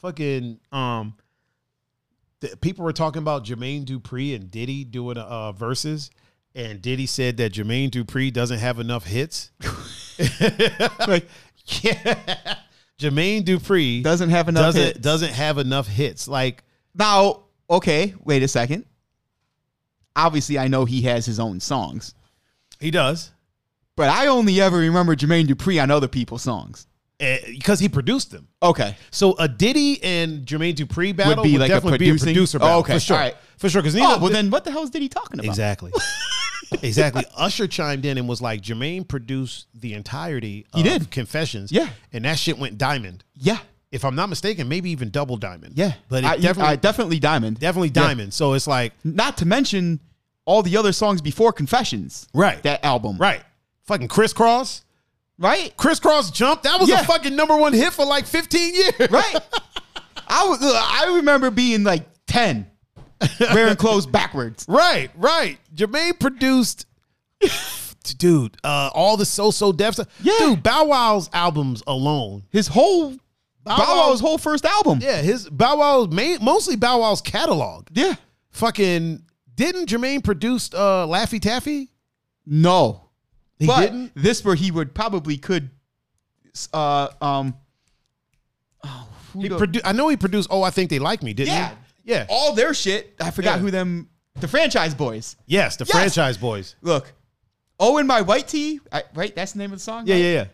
fucking um, the, people were talking about Jermaine Dupri and Diddy doing uh verses, and Diddy said that Jermaine Dupri doesn't have enough hits. like, yeah, Jermaine Dupri Doesn't have enough doesn't hits. doesn't have enough hits. Like, Now, okay, wait a second. Obviously, I know he has his own songs, he does. but I only ever remember Jermaine Dupri on other people's songs. Eh, because he produced them. Okay. So a Diddy and Jermaine Dupri battle would, be like a definitely be a producer Oh, battle okay. for sure, right. for sure. Because Oh, well, then what the hell is Diddy talking about? exactly, exactly. Usher chimed in and was like, Jermaine produced the entirety. Of He did. Confessions, Yeah. and that shit went diamond. Yeah. If I'm not mistaken, maybe even double diamond. Yeah. but it I, definitely, I- definitely Diamond. definitely Yeah. diamond. So it's like Not to mention all the other songs before Confessions. right, That album. right. Fucking crisscross, Right? crisscross jump. That was a fucking number one hit for like 15 years. Right? I was I remember being like 10 wearing clothes backwards. Right, right. Jermaine produced, dude, uh, all the so so def stuff. Yeah. dude, Bow Wow's albums alone. His whole Bow Wow. Wow's whole first album. Yeah, his Bow Wow's main, mostly Bow Wow's catalog. Yeah. Fucking didn't Jermaine produce uh, Laffy Taffy? No. He but didn't. this where he would probably could uh um oh, He the- produ- I know he produced. Oh, I think they like me. Didn't Yeah. he? Yeah. all their shit. I forgot Yeah. who them the Franchize Boyz. Yes, the Yes. Franchize Boyz. Look. Oh, in my white tee, I, right? That's the name of the song. Yeah, right? yeah, yeah.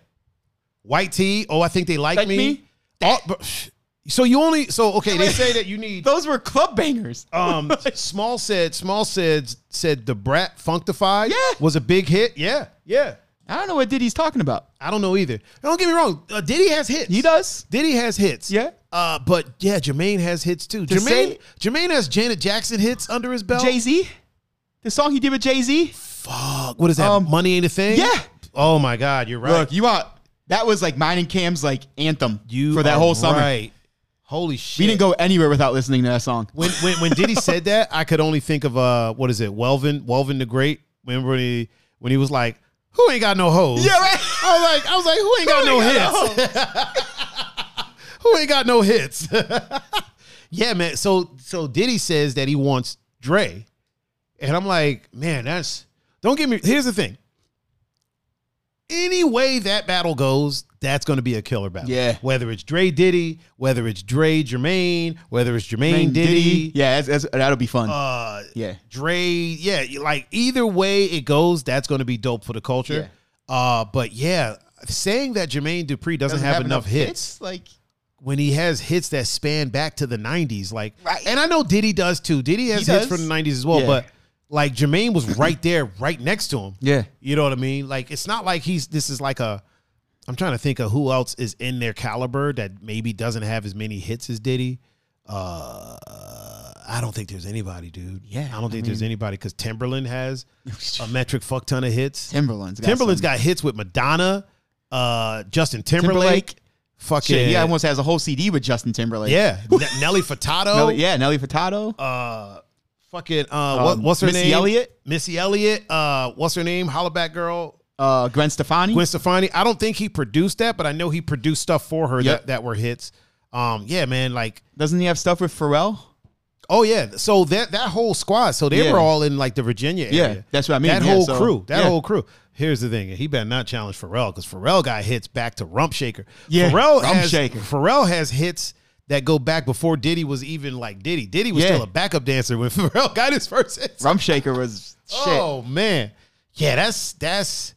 White tee. Oh, I think they like, Like me. me? Oh, but- so you only so okay? They say that you need Those were club bangers. Um, Small said, Small said, said the Brat Funkdafied Yeah. was a big hit. Yeah, yeah. I don't know what Diddy's talking about. I don't know either. Don't get me wrong. Uh, Diddy has hits. He does. Diddy has hits. Yeah. Uh, but yeah, Jermaine has hits too. To Jermaine, say- Jermaine has Janet Jackson hits under his belt. Jay Z, the song he did with Jay Z. Fuck. What is that? Um, Money ain't a thing. Yeah. Oh my God, you're right. Look, you want that was like mine and Cam's like anthem you for that are whole summer. Right. Holy shit. We didn't go anywhere without listening to that song. when when when Diddy said that, I could only think of uh what is it, Welvin, Welvin the Great. Remember when he when he was like, "Who ain't got no hoes?" Yeah, right. I was like, I was like, "Who ain't got no ain't hits? Who ain't got no hits?" yeah, man. So so Diddy says that he wants Dre, and I'm like, man, that's don't get me. Here's the thing. Any way that battle goes, that's going to be a killer battle. Yeah. Whether it's Dre Diddy, whether it's Dre Jermaine, whether it's Jermaine Diddy, Yeah, that's, that's, that'll be fun. uh yeah. Dre, yeah, like either way it goes, that's going to be dope for the culture. Uh, but yeah, saying that Jermaine Dupri doesn't, have, enough, hits, Like, when he has hits that span back to the '90s, like, Right. and I know Diddy does too. Diddy has He hits from the '90s as well, Yeah. but like Jermaine was right there, right next to him. yeah. You know what I mean? Like, it's not like he's this is like a. I'm trying to think of who else is in their caliber that maybe doesn't have as many hits as Diddy. Uh, I don't think there's anybody, dude. Yeah, I don't think I there's anybody because Timbaland has a metric fuck ton of hits. Timbaland's got Timbaland's some- got hits with Madonna, uh, Justin Timberlake, Timberlake. fucking Shit, he almost has a whole CD with Justin Timberlake. yeah, N- Nelly Furtado, Nelly, yeah, Nelly Furtado. uh, fucking uh, what, Um, what's her name? Missy name? Elliott? Missy Elliott. Uh, what's her name? Hollaback girl. Uh, Gwen Stefani. Gwen Stefani. I don't think he produced that, but I know he produced stuff for her Yep. that, that were hits. Um, yeah, man, like Doesn't he have stuff with Pharrell? oh yeah. So that that whole squad, so they Yeah. were all in like the Virginia area. Yeah, that's what I mean. That Yeah, whole so- crew. That yeah. whole crew. Here's the thing. He better not challenge Pharrell because Pharrell got hits back to Rump Shaker. Yeah, Pharrell Rump has Shaker. Pharrell has hits that go back before Diddy was even like Diddy. Diddy was still a backup dancer when Pharrell got his first hits. Rump Shaker was shit. Oh man, yeah, that's that's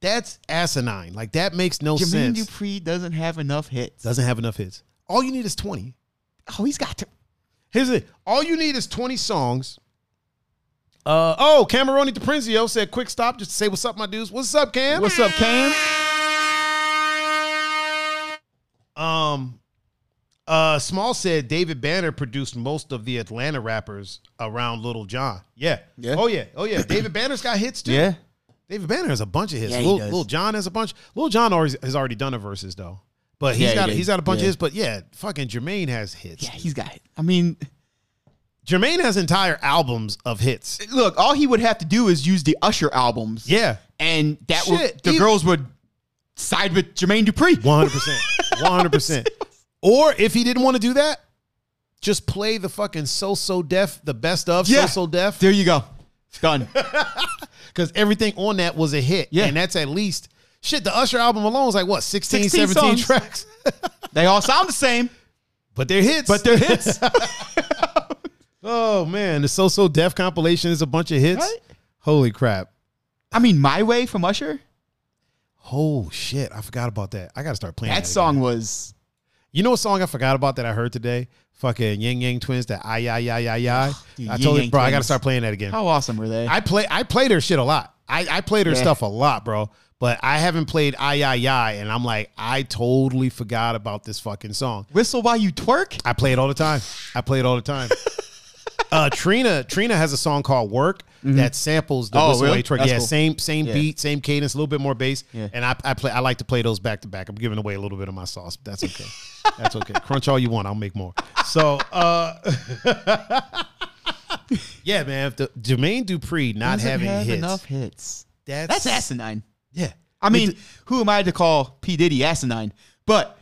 that's asinine. Like that makes no Jermaine sense. Dupri doesn't have enough hits. Doesn't have enough hits. All you need is twenty. Oh, he's got to. Here's it. All you need is twenty songs. Uh oh, Cameroni DePrinzio said, "Quick stop, just to say what's up, my dudes. What's up, Cam? What's up, Cam? Um, uh, Small said David Banner produced most of the Atlanta rappers around Little John. Yeah. Yeah. Oh yeah. Oh yeah. David Banner's got hits too. Yeah. David Banner has a bunch of hits. Yeah, he Lil. Lil Jon has a bunch. Lil Jon always has already done a verses though. But he's Yeah, he got did. he's got a bunch of hits. But yeah, fucking Jermaine has hits. Yeah, he's got. I mean, Jermaine has entire albums of hits. look, all he would have to do is use the Usher albums. Yeah. And that Shit, would, the he- girls would side with Jermaine Dupri. One hundred percent. One hundred percent. Or if he didn't want to do that, just play the fucking So So Def, the best of Yeah. So So Def. There you go. Done. because everything on that was a hit. Yeah. And that's at least shit. The Usher album alone is like what, 16, 16 17 songs. tracks? they all sound the same, but they're hits. but they're hits. oh man, the So So Def compilation is a bunch of hits. Right? Holy crap. I mean, My Way from Usher, Oh shit. I forgot about that. I gotta start playing that that song was. You know what song I forgot about that I heard today? Fucking Ying Yang Twins, that ay ay ay ay ay. Dude, I Yin told you, bro, I gotta Twins. start playing that again. How awesome were they? I play I played her shit a lot. I, I played her Yeah. stuff a lot, bro. But I haven't played ay ay ay, and I'm like, I totally forgot about this fucking song. Whistle while you twerk. I play it all the time. I play it all the time. uh, Trina Trina has a song called "Work" that samples the Oh, whistle really? Twerk. Yeah, cool. same same Yeah. beat, same cadence, a little bit more bass. Yeah. And I, I play. I like to play those back to back. I'm giving away a little bit of my sauce, but that's okay. that's okay. Crunch all you want. I'll make more. So, uh, yeah, man. If the Jermaine Dupri not having have hits, enough hits. that's That's asinine. Yeah. I mean, who am I to call P Diddy asinine? But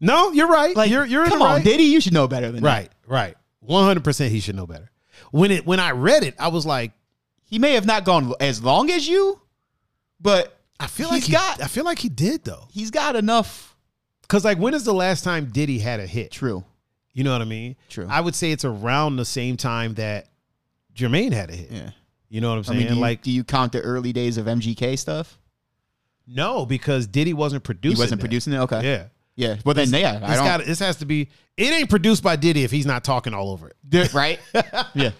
No, you're right. like, you're you're in come on, right. Diddy, you should know better than that. Right, right, right. One hundred percent. He should know better. When it when I read it, I was like, He may have not gone as long as you, but I feel like he, got- I feel like he did though. he's got enough. Because like, when is the last time Diddy had a hit? True. You know what I mean? True. I would say it's around the same time that Jermaine had a hit. Yeah. You know what I'm I saying? mean, do you, like, do you count the early days of MGK stuff? no, because Diddy wasn't producing. He wasn't that. producing it. Okay. Yeah. Yeah. Well, then, yeah, I This don't. got this has to be. It ain't produced by Diddy if he's not talking all over it. Right? yeah.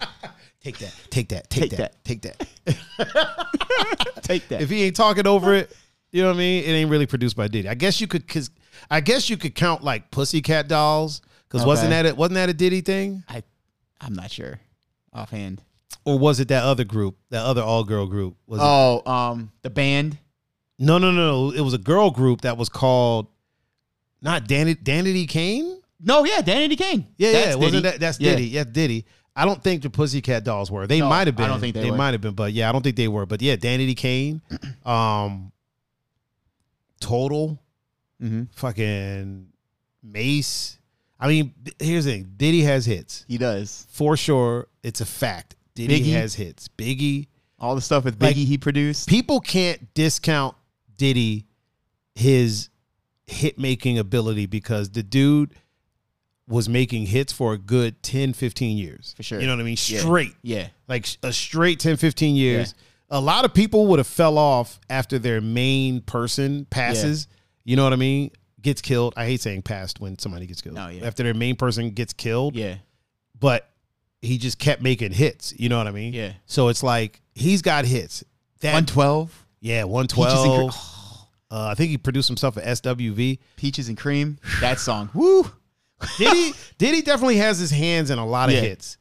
Take that. Take that. Take, Take that, Take that. Take that. if he ain't talking over it, you know what I mean? It ain't really produced by Diddy. I guess you could, cause I guess you could count like Pussycat Dolls, cause wasn't that it? Wasn't that a Diddy thing, I, I'm not sure offhand. or was it that other group, that other all girl group? Was it? Oh, um, the band. No, no, no, no. It was a girl group that was called not Danny Danity Kane. No, yeah, Danny Kane. Yeah, That's yeah. Wasn't Diddy. that that's Yeah. Diddy? Yeah, Diddy. I don't think the Pussycat Dolls were. They No, might have been. I don't think they were. might have been, but yeah, I don't think they were. But yeah, Danity Kane, um, Total. Mhm. fucking Mace. I mean, here's the thing: Diddy has hits He does for sure. It's a fact. Diddy Biggie. has hits. Biggie. all the stuff with Biggie Like- he produced. People can't discount Diddy his hit making ability because the dude was making hits for a good 10, 15 years. For sure. You know what I mean? Straight. Yeah. Like a straight 10, 15 years. A lot of people would have fell off after their main person passes. You know what I mean? Gets killed. I hate saying passed when somebody gets killed. No, yeah. After their main person gets killed. Yeah. But he just kept making hits. You know what I mean? Yeah. So it's like he's got hits. That One twelve. yeah, Peaches and 112. Uh, I think he produced himself at SWV. Peaches and Cream. That song. Woo. Diddy, Diddy definitely has his hands in a lot of Yeah. hits.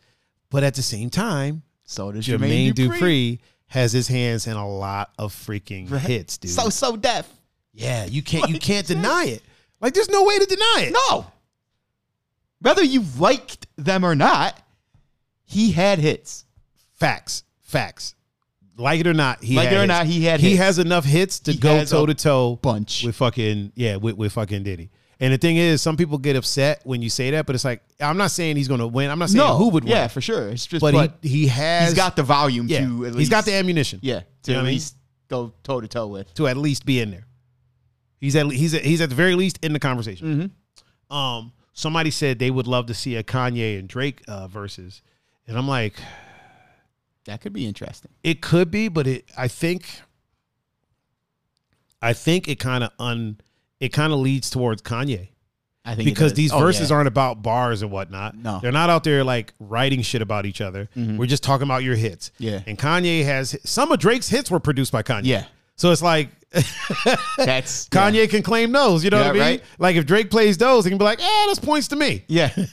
But at the same time, So does Jermaine, Jermaine, Dupri. has his hands in a lot of freaking hits, dude. So So Def. yeah, you can't you can't deny it. Like there's no way to deny it. No. Whether you liked them or not, he had hits. Facts. Facts. Like it or not, he Like it or not, he had he hits. has enough hits to He go has a- he had he hits. has enough hits to He go has a toe to toe bunch. with fucking yeah with, with fucking Diddy. And the thing is, some people get upset when you say that, but it's like I'm not saying he's gonna win. I'm not saying no, who would win. Yeah, for sure. It's just, but, but, he he has he's got the volume yeah to at least. he's got the ammunition yeah You to know at I mean? least go toe to toe with. to at least be in there. He's at he's at, he's at the very least in the conversation. Mm-hmm. Um, somebody said they would love to see a Kanye and Drake uh, versus, and I'm like, That could be interesting. it could be, but it I think I think it kind of un it kind of leads towards Kanye I think because these Oh, verses yeah. aren't about bars and whatnot. No. they're not out there like writing shit about each other. We're just talking about your hits. Yeah. and Kanye has some of Drake's hits were produced by Kanye. Yeah, so it's like that's Kanye can claim those. You know Yeah, what I mean? right. Like if Drake plays those, he can be like, "Eh, this points to me." Yeah,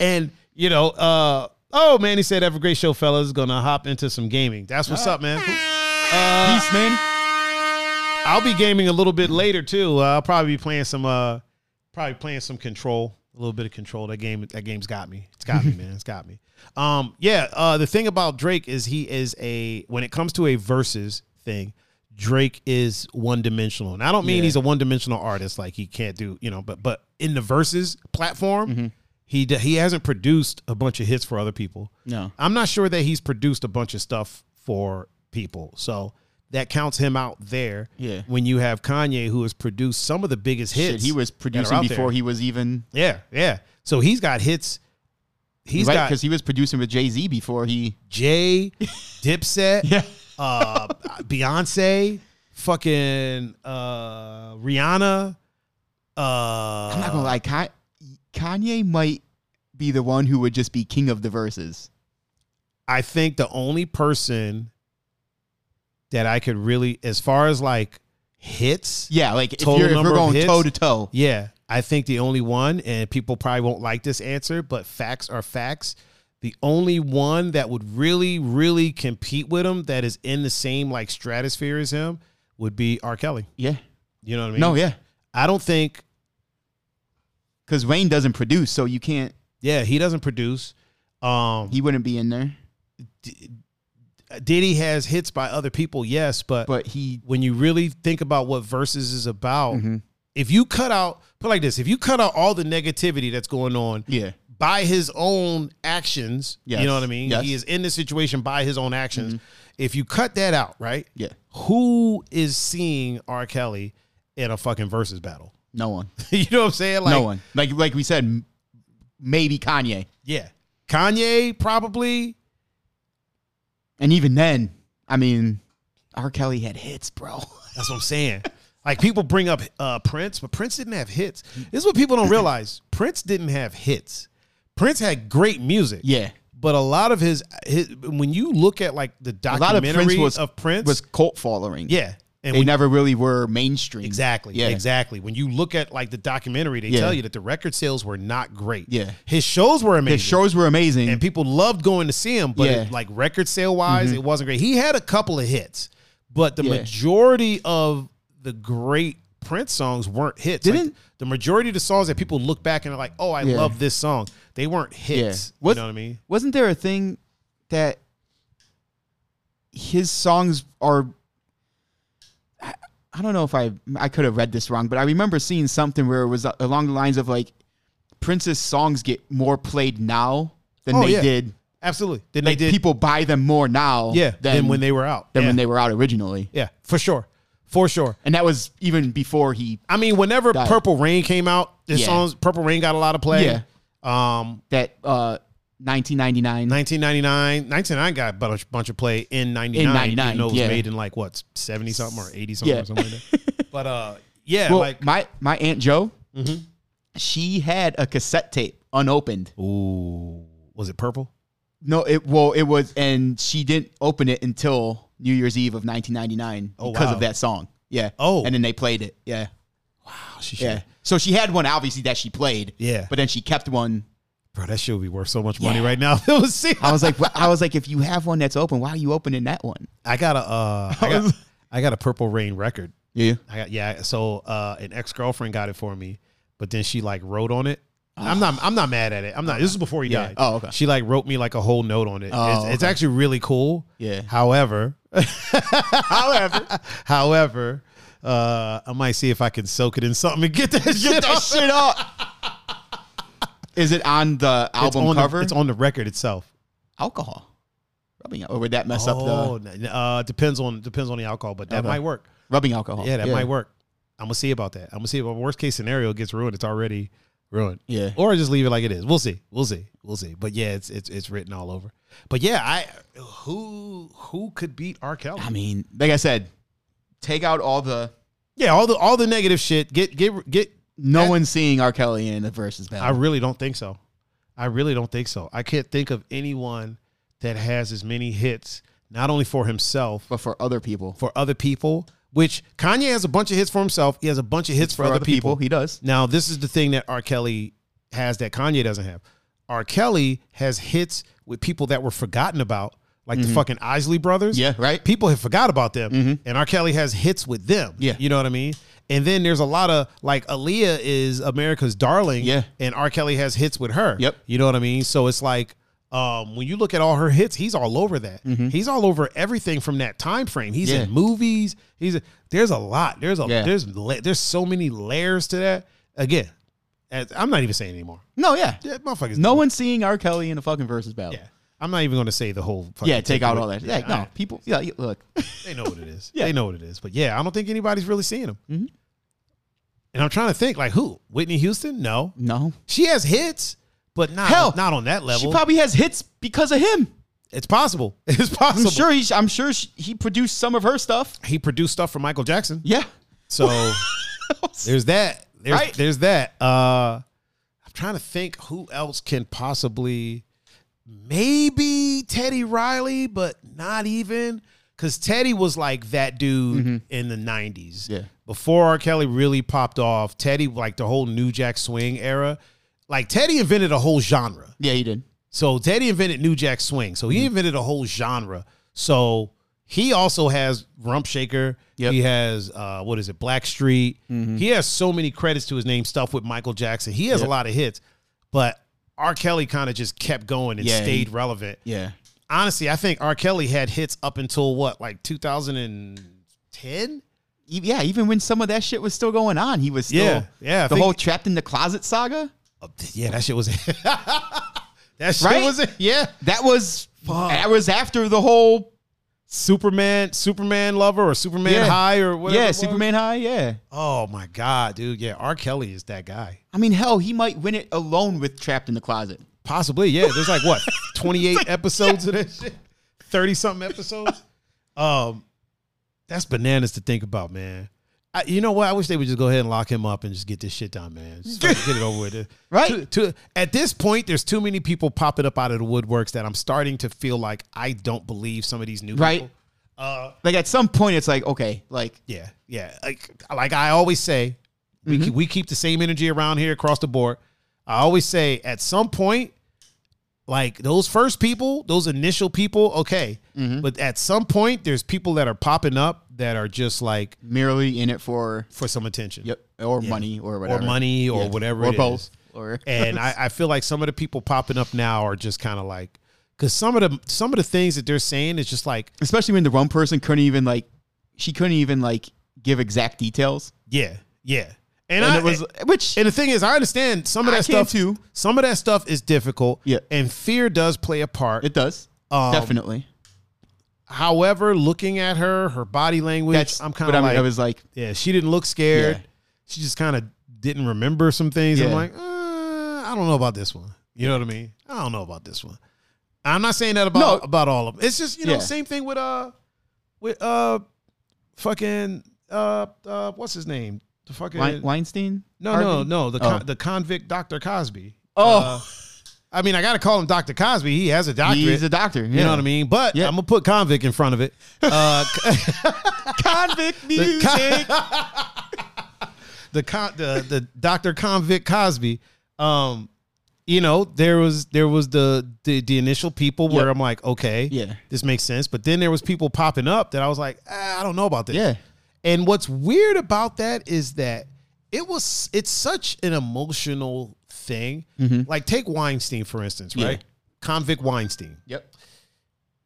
And you know, uh, oh man, he said, "Have a great show, fellas. Gonna hop into some gaming. That's what's up, man." peace, man. I'll be gaming a little bit later too. Uh, I'll probably be playing some, uh, probably playing some Control. A little bit of Control. That game, that game's got me. It's got me, man. It's got me. Um, yeah. Uh, the thing about Drake is he is a when it comes to a versus thing. Drake is one dimensional, and I don't mean Yeah. he's a one dimensional artist like he can't do, you know. But but in the versus platform, Mm-hmm. He d- he hasn't produced a bunch of hits for other people. No, I'm not sure that he's produced a bunch of stuff for people. So that counts him out there. Yeah. When you have Kanye who has produced some of the biggest hits. Shit, he was producing before there. he was even. Yeah, yeah. So he's got hits. He's right, because he was producing with Jay Z before he. Jay, Dipset, Yeah, uh, Beyonce, fucking uh, Rihanna. Uh, I'm not gonna lie. Ka- Kanye might be the one who would just be king of the verses. I think the only person that I could really, as far as like hits, Yeah, like if, Total you're, if we're going hits? toe to toe. Yeah, I think the only one, and people probably won't like this answer, but facts are facts. The only one that would really, really compete with him that is in the same like stratosphere as him would be R. Kelly. Yeah. You know what I mean? No, yeah. I don't think. Because Wayne doesn't produce, so you can't. Yeah, he doesn't produce. Um, He wouldn't be in there. Diddy has hits by other people, yes, but, But he. when you really think about what verses is about, Mhm. if you cut out, put it like this, if you cut out all the negativity that's going on, Yeah. by his own actions. Yes. You know what I mean? Yes. Mm-hmm. He is in this situation by his own actions. If you cut that out, right? Yeah. Who is seeing R. Kelly in a fucking versus battle? No one. you know what I'm saying? Like, no one. Like like we said, m- maybe Kanye. Yeah. Kanye probably. And even then, I mean, R. Kelly had hits, bro. That's what I'm saying. like people bring up uh, Prince, but Prince didn't have hits. This is what people don't realize. Prince didn't have hits. Prince had great music. yeah. But a lot of his, his when you look at like the A lot of documentary Prince was of Prince, was cult following. yeah, and They when never really were mainstream. Exactly. Yeah. Exactly. When you look at like the documentary, they Yeah. tell you that the record sales were not great. Yeah. His shows were amazing. His shows were amazing. and people loved going to see him, but Yeah. Mm-hmm. it- like record sale wise, it wasn't great. He had a couple of hits, but the Yeah. majority of the great Prince songs weren't hits. Didn't- the majority of the songs that people look back and are like, "Oh, I love this song," they weren't hits. What- You know what I mean? Wasn't there a thing that his songs are I, don't know if I I could have read this wrong, but I remember seeing something where it was along the lines of like Prince's songs get more played now than Oh, they yeah. did. Absolutely. Then Like they did. people buy them more now yeah. than, Than when they were out. than yeah. when they were out originally. yeah. For sure. For sure. And that was even before he I mean, whenever Died. Purple Rain came out, this Yeah. songs Purple Rain got a lot of play. Yeah. Um, that uh 1999 1999, 1999 got a bunch, bunch of play in 99. In 99, even though it was yeah. made in like what 70 something or 80 something Yeah. or something like that. But uh, yeah, well, like my my aunt Joe Mhm. she had a cassette tape unopened ooh, was it Purple? No, it well, it was, and she didn't open it until New Year's Eve of 1999 Oh, because wow. of that song. Yeah. Oh. and then they played it. Yeah, Wow. she yeah. So she had one obviously that she played. Yeah. but then she kept one. Bro, that shit would be worth so much money Yeah. right now. it was see. I was like, I was like, if you have one that's open, why are you opening that one? I got a uh, I got, I got a Purple Rain record. Yeah. I got yeah. So uh, an ex girlfriend got it for me, but then she like wrote on it. I'm not. I'm not mad at it. I'm not. This is before he Yeah. died. Oh, okay. She like wrote me like a whole note on it. Oh, it's, it's actually really cool. Yeah. However, However, however, uh, I might see if I can soak it in something and get that shit that off. shit up. Is it on the It's album on cover? The, it's on the record itself. alcohol. Rubbing or would that mess oh, up the n- uh, depends on depends on the alcohol, but that Okay. might work. rubbing alcohol? Yeah, that might work. I'm gonna see about that. I'm gonna see if a worst case scenario it gets ruined. It's already ruined. Yeah. Or just leave it like it is. We'll see. We'll see. We'll see. But yeah, it's it's it's written all over. But yeah, I who who could beat R. Kelly? I mean, like I said, take out all the Yeah, all the all the negative shit. Get get get. No one's seeing R. Kelly in the versus battle. I really don't think so. I really don't think so. I can't think of anyone that has as many hits, not only for himself, but for other people, for other people. Which Kanye has a bunch of hits for himself. He has a bunch of hits for, for other people. he does. Now, this is the thing that R. Kelly has that Kanye doesn't have. R. Kelly has hits with people that were forgotten about, like the fucking Isley brothers. Mm-hmm. Yeah, right. People have forgot about them, and R. Kelly has hits with them. Yeah. you know what I mean. And then there's a lot of like Aaliyah is America's darling. Yeah. and R. Kelly has hits with her. Yep. you know what I mean. So it's like. Um, when you look at all her hits, he's all over that. He's all over everything from that time frame. He's Mm-hmm. Yeah. in movies. He's there's a lot. There's a Yeah. there's there's so many layers to that. Again, as, I'm not even saying anymore. No, yeah. Yeah, motherfuckers. No one's seeing R. Kelly in the fucking versus battle. Yeah, I'm not even going to say the whole. Fucking Yeah, take out all that. Yeah, no, people. Yeah, look. they know what it is. Yeah. They know what it is. But yeah, I don't think anybody's really seeing him. Mhm. And I'm trying to think, like who? Whitney Houston? No, no, she has hits, but not Hell, not on that level. she probably has hits because of him. it's possible. It's possible. I'm sure. He, I'm sure she, he produced some of her stuff. he produced stuff for Michael Jackson. Yeah. So there's that. There's Right. there's that. Uh I'm trying to think who else can possibly maybe Teddy Riley, but not even because Teddy was like that dude in the 90s. Yeah. Before R. Kelly really popped off, Teddy, like the whole New Jack Swing era, like Teddy invented a whole genre. Yeah, he did. So Teddy invented New Jack Swing. So Mm-hmm. he invented a whole genre. So he also has Rump Shaker. Yep. He has uh, what is it, Blackstreet. Mm-hmm. He has so many credits to his name. Stuff with Michael Jackson. He has a lot of hits, but R. Kelly kind of just kept going and Yeah, stayed he- relevant. Yeah. Honestly, I think R. Kelly had hits up until what, like 2010. Yeah, even when some of that shit was still going on, he was still Yeah, yeah, I the think- whole trapped in the closet saga. Yeah, that shit was. that shit Right? was it. Yeah. That was that was after the whole Superman, Superman lover, or Superman Yeah. high, or whatever. yeah. Superman High. Yeah, Oh my god, dude! Yeah, R. Kelly is that guy. I mean hell, he might win it alone with Trapped in the Closet. Possibly, yeah. There's like what, 28 episodes of that shit, 30 something episodes. Um, that's bananas to think about, man. I, you know what? I wish they would just go ahead and lock him up and just get this shit done, man. Just get it over with. Right. To, to- at this point, there's too many people popping up out of the woodworks that I'm starting to feel like I don't believe some of these new Right. people. Uh, Like at some point, it's like okay, like Yeah, yeah. Like like I always say, we Mm-hmm. keep, we keep the same energy around here across the board. I always say at some point, like those first people, those initial people, okay, Mm-hmm. but at some point, there's people that are popping up that are just like merely in it for for some attention, yep. Or money or whatever. or money or Yeah. whatever, or both. is. or and I, I feel like some of the people popping up now are just kind of like, because some of the some of the things that they're saying is just like, especially when the one person couldn't even like she couldn't even like give exact details. Yeah, yeah, and, and, I, it was which And the thing is, I understand some of that stuff too. Some of that stuff is difficult. Yeah. And fear does play a part. it does Um, definitely However, looking at her, her body language, that's I'm kind of like, I was like yeah, she didn't look scared. Yeah. She just kind of didn't remember some things. I'm like, uh, I don't know about this one. You know what I mean? I don't know about this one. I'm not saying that about No. about all of them. It's just you know Yeah. same thing with uh with uh fucking uh uh what's his name the fucking Wein- Weinstein No, no, Harvey? no. The Oh. con- the convict Dr. Cosby. Oh. Uh, I mean, I got to call him Dr. Cosby. He has a doctorate. he's a doctor you know what I mean? But Yeah. I'm gonna put convict in front of it. Uh, convict the, music con- the con- the the Dr. Convict Cosby. Um, you know, there was there was the the, the initial people where Yep. I'm like, okay, Yeah. this makes sense. But then there was people popping up that I was like, ah, I don't know about this. Yeah. And what's weird about that is that it was it's such an emotional thing. Mm-hmm. Like take Weinstein for instance, Yeah. right? Convict Weinstein. Yep.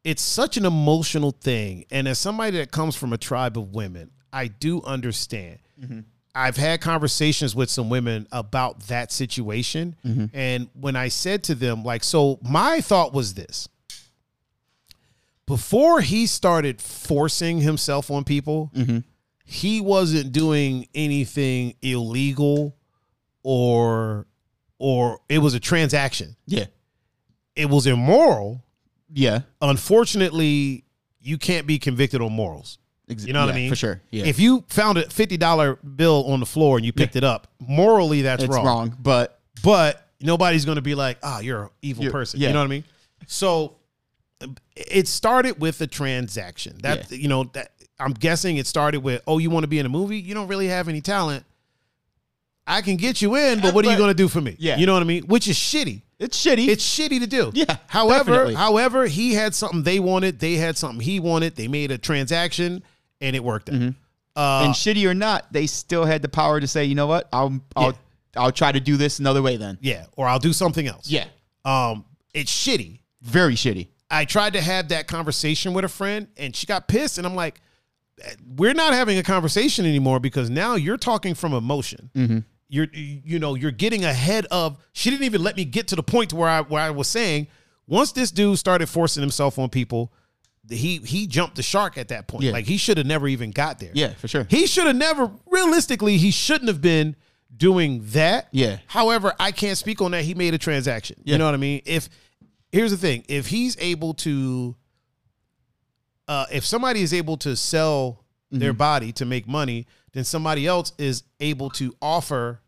It's such an emotional thing, and as somebody that comes from a tribe of women, I do understand. Mm-hmm. I've had conversations with some women about that situation, mm-hmm. and when I said to them, like, so my thought was this: before he started forcing himself on people, he wasn't doing anything illegal or or it was a transaction. Yeah. It was immoral. Yeah. Unfortunately, you can't be convicted on morals. You know what I mean? For sure. Yeah. If you found a fifty dollar bill on the floor and you picked it up, morally that's it's wrong. wrong. but But nobody's going to be like, "Ah, you're an evil You're- person." yeah. You know what I mean? So it started with a transaction. That you know that I'm guessing it started with, "Oh, you want to be in a movie? You don't really have any talent. I can get you in, but what are you going to do for me?" Yeah. You know what I mean? Which is shitty. it's shitty. It's shitty to do. Yeah, However, definitely. however, he had something they wanted. They had something he wanted. They made a transaction, and it worked out. Uh, and shitty or not, they still had the power to say, you know what, I'll I'll Yeah. I'll try to do this another way then. yeah, or I'll do something else. Yeah. Um, it's shitty. Very shitty. I tried to have that conversation with a friend, and she got pissed, and I'm like, we're not having a conversation anymore because now you're talking from emotion. Mm-hmm. You're you know you're getting ahead of. She didn't even let me get to the point where I where I was saying once this dude started forcing himself on people, he he jumped the shark at that point. Yeah. Like he should have never even got there. Yeah, for sure. He should have never, realistically, he shouldn't have been doing that. Yeah. However, I can't speak on that. He made a transaction. You know what I mean? If here's the thing, if he's able to, uh, if somebody is able to sell their Mm-hmm. body to make money, then somebody else is able to offer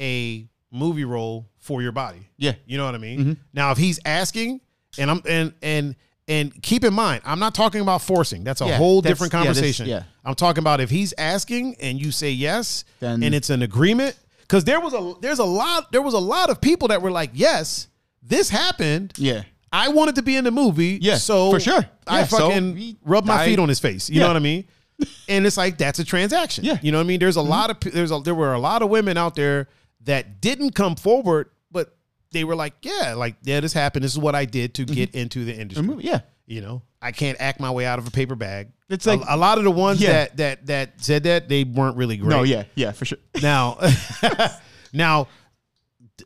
a movie role for your body. Yeah. You know what I mean? Mm-hmm. Now, if he's asking, and I'm and and and keep in mind, I'm not talking about forcing. That's a Yeah, whole that's- different yeah, this- conversation. yeah. I'm talking about if he's asking and you say yes, Then- and it's an agreement. Because there was a there's a lot there was a lot of people that were like, yes, this happened. Yeah. I wanted to be in the movie. Yeah, so for sure. I Yeah, fucking rubbed my feet on his face. You Yeah. know what I mean? And it's like that's a transaction. Yeah. Mm-hmm. You know what I mean? There's a lot of there's a there were a lot of women out there that didn't come forward, but they were like, yeah, like yeah, this happened. This is what I did to get into the industry. movie, yeah. You know, I can't act my way out of a paper bag. It's A- like- a, lot of the ones Yeah. that that that said that they weren't really great. No, yeah, yeah, for sure. Now, now,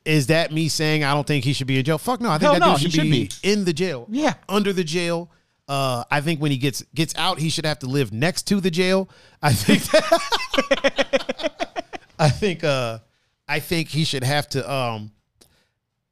is that me saying I don't think he should be in jail? Fuck no. I think Hell that no, dude should, he should be, be. in the jail. Yeah. under the jail. Uh, I think when he gets gets out, he should have to live next to the jail. I think. I think. Uh, I think he should have to um,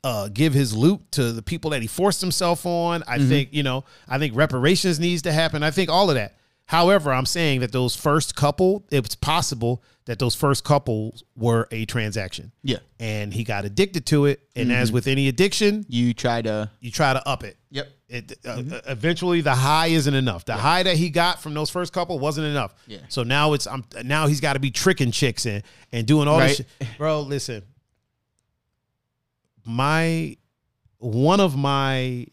uh, give his loot to the people that he forced himself on. I think you know. I think reparations needs to happen. I think all of that. However, I'm saying that those first couple, it's possible that those first couples were a transaction. Yeah. And he got addicted to it. And as with any addiction, You try to. you try to up it. Yep. It uh, eventually the high isn't enough. The high that he got from those first couple wasn't enough. Yeah. So now it's I'm now he's got to be tricking chicks and and doing all Right. this shit. Bro, listen. My one of my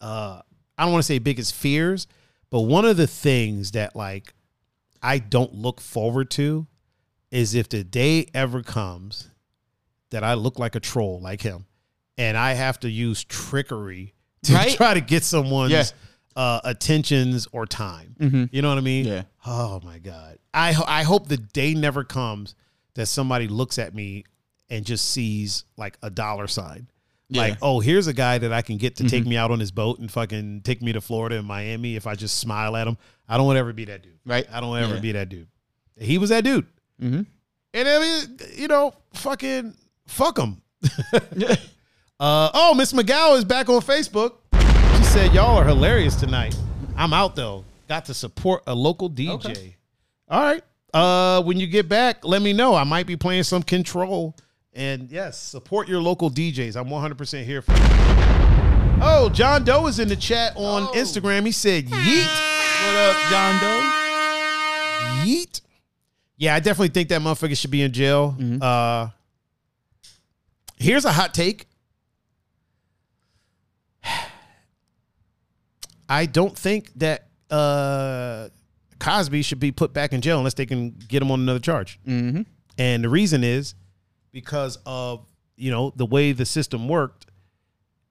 uh I don't want to say biggest fears, but one of the things that like I don't look forward to is if the day ever comes that I look like a troll like him and I have to use trickery to Right? try to get someone's Yeah. uh, attentions or time. Mhm. You know what I mean? Yeah. Oh my God. I ho- I hope the day never comes that somebody looks at me and just sees like a dollar sign. Yeah. Like, oh, here's a guy that I can get to take me out on his boat and fucking take me to Florida and Miami if I just smile at him. I don't want to ever be that dude. Right. I don't ever Yeah. be that dude. He was that dude. Mhm. And I mean, you know, fucking fuck him. uh, oh, Miss McGow is back on Facebook. She said, Y'all are hilarious tonight. I'm out though. Got to support a local DJ. Okay. All right. Uh, when you get back, let me know. I might be playing some control. And yes, support your local DJs. I'm 100% here for you. Oh, John Doe is in the chat on Oh. Instagram. He said, Yeet. What up, John Doe? Yeet. Yeah, I definitely think that motherfucker should be in jail. Uh, here's a hot take. I don't think that uh, Cosby should be put back in jail unless they can get him on another charge. Mm-hmm. And the reason is because of you know the way the system worked,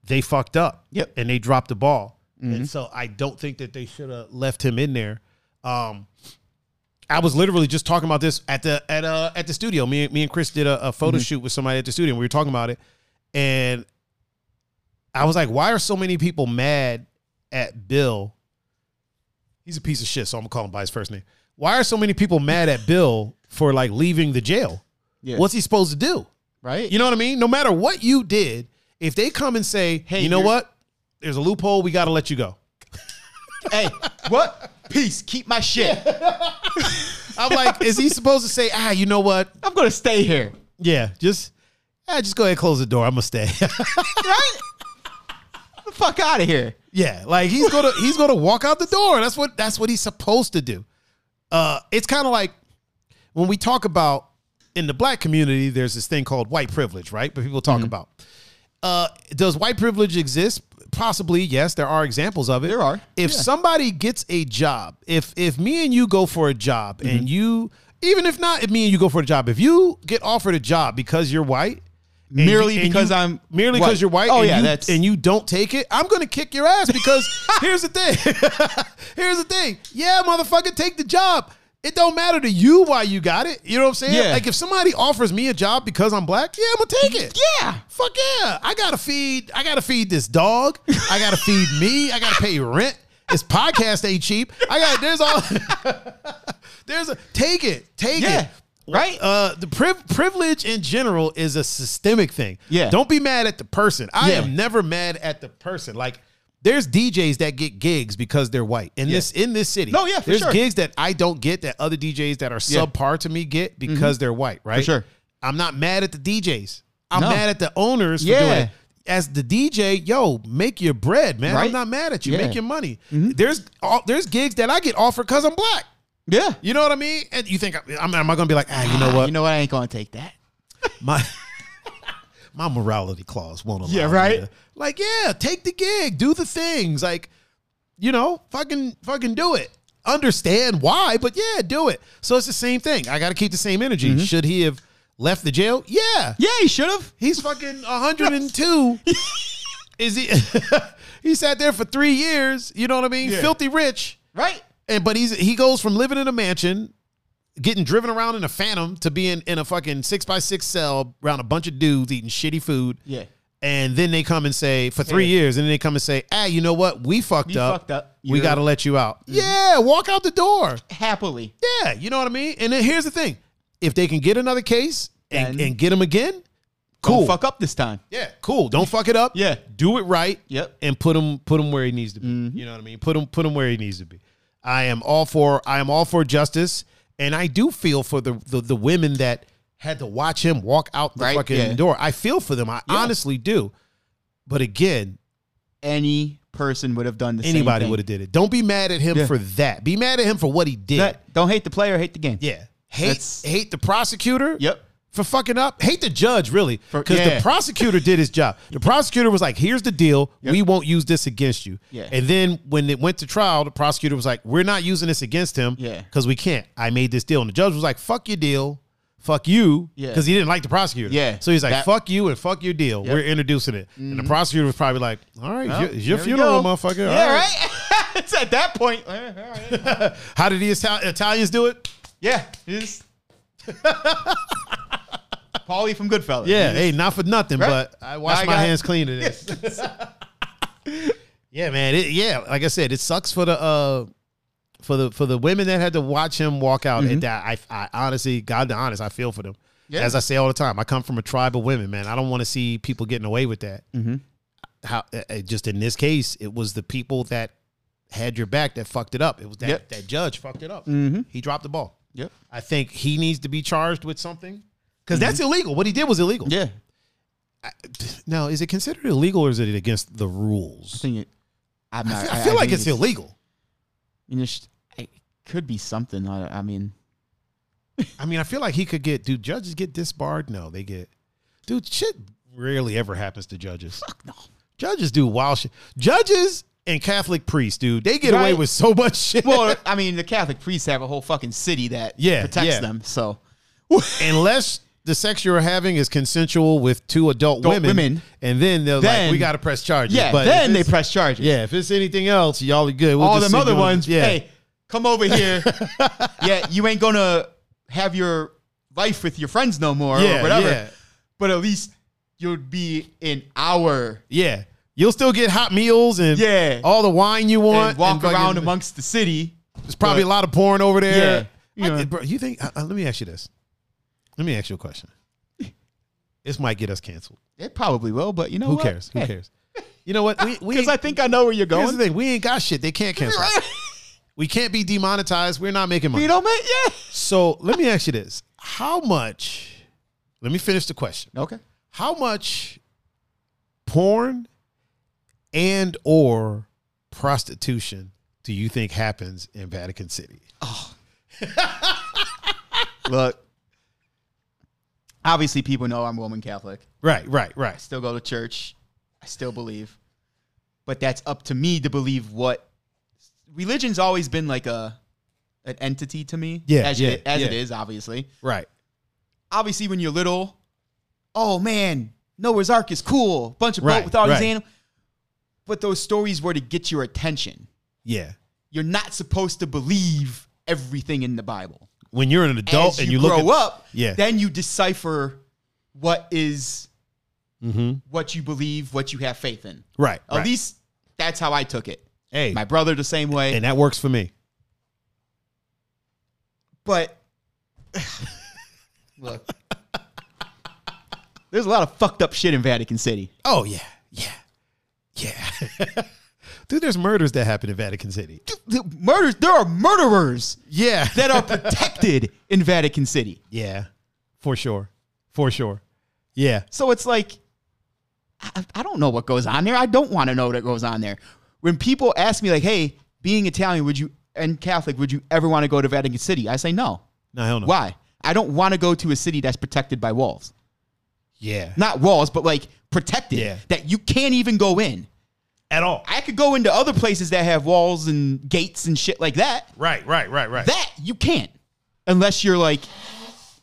they fucked up. Yep. and they dropped the ball. And so I don't think that they should have left him in there. Um, I was literally just talking about this at the at uh at the studio. Me me and Chris did a, a photo shoot with somebody at the studio. And we were talking about it, and I was like, "Why are so many people mad at Bill?" He's a piece of shit, so I'm gonna call him by his first name. Why are so many people mad at Bill for like leaving the jail? Yeah. What's he supposed to do? right? You know what I mean? No matter what you did, if they come and say, "Hey, you know what? There's a loophole. We got to let you go." hey, what? Peace. Keep my shit. I'm like, is he supposed to say, "Ah, you know what? I'm gonna stay here. Yeah, just, ah, just go ahead and close the door. I'm gonna stay." Right? the fuck out of here. yeah, like he's gonna he's gonna walk out the door. That's what that's what he's supposed to do. Uh, it's kind of like when we talk about in the black community, there's this thing called white privilege, right? But people Mm-hmm. talk about. Uh, does white privilege exist? Possibly, yes. There are examples of it. There are, If yeah. somebody gets a job, if if me and you go for a job, Mm-hmm. and you, even if not, if me and you go for a job, if you get offered a job because you're white, and Merely you- because you- I'm merely because you're white, Oh, and yeah, you, that's- and you don't take it, I'm gonna kick your ass because here's the thing. here's the thing. Yeah, motherfucker, take the job. It don't matter to you why you got it. You know what I'm saying? Yeah. Like if somebody offers me a job because I'm black, yeah, I'm gonna take it. Yeah. Fuck yeah. I gotta feed, I gotta feed this dog. I gotta feed me. I gotta pay rent. This podcast ain't cheap. I got there's all there's a take it. Take Yeah. it. Right? Uh, the priv- privilege in general is a systemic thing. Yeah. Don't be mad at the person. I Yeah. am never mad at the person. Like there's DJs that get gigs because they're white in this in this city. No, yeah, for there's sure. gigs that I don't get that other DJs that are Yeah. Mm-hmm. subpar to me get because they're white. Right. For sure. I'm not mad at the DJs. I'm No. mad at the owners for Yeah. doing it. As the DJ, yo, make your bread, man. I'm not mad at you. Yeah. Mm-hmm. Make your money. There's all, there's gigs that I get offered because I'm black. Yeah. You know what I mean? And you think I'm, am I going to be like, ah, you know what? You know what? I ain't gonna take that. my my morality clause won't allow. Yeah, right? to- like, yeah, take the gig, do the things, like, you know, fucking, fucking do it. Understand why, but yeah, do it. So it's the same thing. I got to keep the same energy. Mm-hmm. Should he have left the jail? Yeah, Yeah, he should have. he's fucking 102. Is he? he sat there for three years. You know what I mean? Yeah. Filthy rich. Right? And but he's he goes from living in a mansion, getting driven around in a phantom to being in a fucking six by six cell around a bunch of dudes eating shitty food. Yeah. And then they come and say for three years, and then they come and say, "Ah, you know what? We fucked We up. fucked up. We got to let you out. Yeah, walk out the door. Happily. Yeah, you know what I mean. And then here's the thing: if they can get another case and, and get him again, Cool. fuck up this time. Yeah, cool. Don't fuck it up. Yeah. do it right. Yep. and put him put him where he needs to be. You know what I mean? Put him put him where he needs to be. I am all for I am all for justice, and I do feel for the the, the women that had to watch him walk out the Right, fucking yeah. door. I feel for them. I Yeah. honestly do. But again, Any person would have done the same anybody would have did it. Don't be mad at him Yeah. for that. Be mad at him for what he did. That- don't hate the player, hate the game. yeah. Hate That's- hate the prosecutor. Yep. For fucking up. Hate the judge, really, because yeah. the prosecutor did his job. The prosecutor was like, "Here's the deal. Yep. We won't use this against you." Yeah. And then when it went to trial, the prosecutor was like, "We're not using this against him, Yeah. because we can't. I made this deal." And the judge was like, "Fuck your deal." Fuck you, Yeah. because he didn't like the prosecutor. Yeah. so he's like, That- "Fuck you and fuck your deal. Yep. Mm-hmm. We're introducing it." And the prosecutor was probably like, "All right, Well, your, it's your funeral, motherfucker. All Yeah, right." right? it's at that point. All all right. How did the Ital- Italians do it? Yeah. Paulie from Goodfellas. Yeah, hey, not for nothing, Right. but I wash my hands clean of this. yeah, man. It, yeah, like I said, it sucks for the uh for the for the women that had to watch him walk out. And that I, I honestly, God, to honest, I feel for them. Yeah. As I say all the time, I come from a tribe of women, man. I don't want to see people getting away with that. How uh, uh, just in this case, it was the people that had your back that fucked it up. It was that Yep. that judge fucked it up. Mhm. He dropped the ball. Yep. I think he needs to be charged with something because that's mm-hmm. illegal. What he did was illegal. Yeah. Now, is it considered illegal or is it against the I rules? think it. I'm I not, feel, I feel like think it's, illegal. You know, sh- it could be something. I, I mean, I mean, I feel like he could get. Do judges get disbarred? No, they get. Dude, shit rarely ever happens to judges. fuck no. Judges do wild shit. Judges and Catholic priests, dude, they get away Right. with so much shit. Well, I mean, the Catholic priests have a whole fucking city that Yeah, protects yeah. them. So unless the sex you're having is consensual with two adult Adult women, women. and then they're like, we got to press charges. Yeah, but then they press charges. Yeah, if it's anything else, y'all are good. We'll All them other ones, Yeah, hey, come over here. yeah, you ain't gonna have your life with your friends no more Yeah, or whatever. yeah. But at least you'll be in our yeah. You'll still get hot meals and Yeah. all the wine you want. and walk fucking- around amongst the city. There's probably but- a lot of porn over there. Yeah, you I- bro, you think? Uh, uh, let me ask you this. Let me ask you a question. This might get us canceled. It probably will, but you know Who what? cares? Who Hey, cares? You know what? We, we Because I think I know where you're here's going. the thing. We ain't got shit. They can't cancel. us. We can't be demonetized. We're not making money. you know, man. Yeah. So let me ask you this: How much? Let me finish the question. Okay. How much porn and or prostitution do you think happens in Vatican City? Oh. Look. Obviously, people know I'm Roman Catholic. Right, right, right. still go to church. I still believe. But that's up to me to believe what religion's always been like a an entity to me. Yeah, As, yeah, it, as yeah. is, obviously. Right. Obviously, when you're little, oh man, Noah's Ark is cool. Bunch of Right, boat with all right. these animals. But those stories were to get your attention. Yeah. You're not supposed to believe everything in the Bible. When you're an adult As and you, you, look grow at, up, Yeah. then you decipher what is hmm what you believe, what you have faith in. right, At right. least that's how I took it. hey, My brother the same way. and that works for me. but look, there's a lot of fucked up shit in Vatican City. Oh yeah, yeah, yeah. Dude, there's murders that happen in Vatican City. The Murders. There are murderers Yeah, that are protected in Vatican City. yeah, for sure, for sure. Yeah, So it's like, I, I don't know what goes on there. I don't want to know what goes on there. When people ask me like, "Hey, being Italian, would you and Catholic, would you ever want to go to Vatican City?" I say no. no, hell no. Why? I don't want to go to a city that's protected by walls. Yeah, Not walls, but like protected. Yeah. That you can't even go in. At all. I could go into other places that have walls and gates and shit like that. Right, right, right, right. That you can't. Unless you're like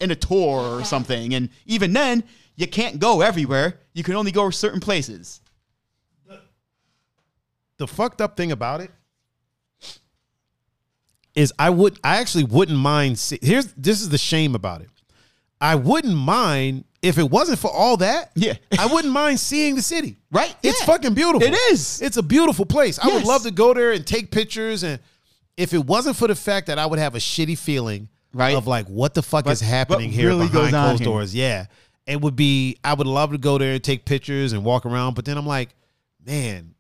in a tour or something. And even then, you can't go everywhere. You can only go certain places. the fucked up thing about it is I would I actually wouldn't mind see, here's this is the shame about it. I wouldn't mind if it wasn't for all that. Yeah. I wouldn't mind seeing the city. Right? It's Yeah. fucking beautiful. It is. It's a beautiful place. I would love to go there and take pictures and if it wasn't for the fact that I would have a shitty feeling Right. of like what the fuck is happening here really behind closed here? doors. Yeah. It would be I would love to go there and take pictures and walk around, but then I'm like, man,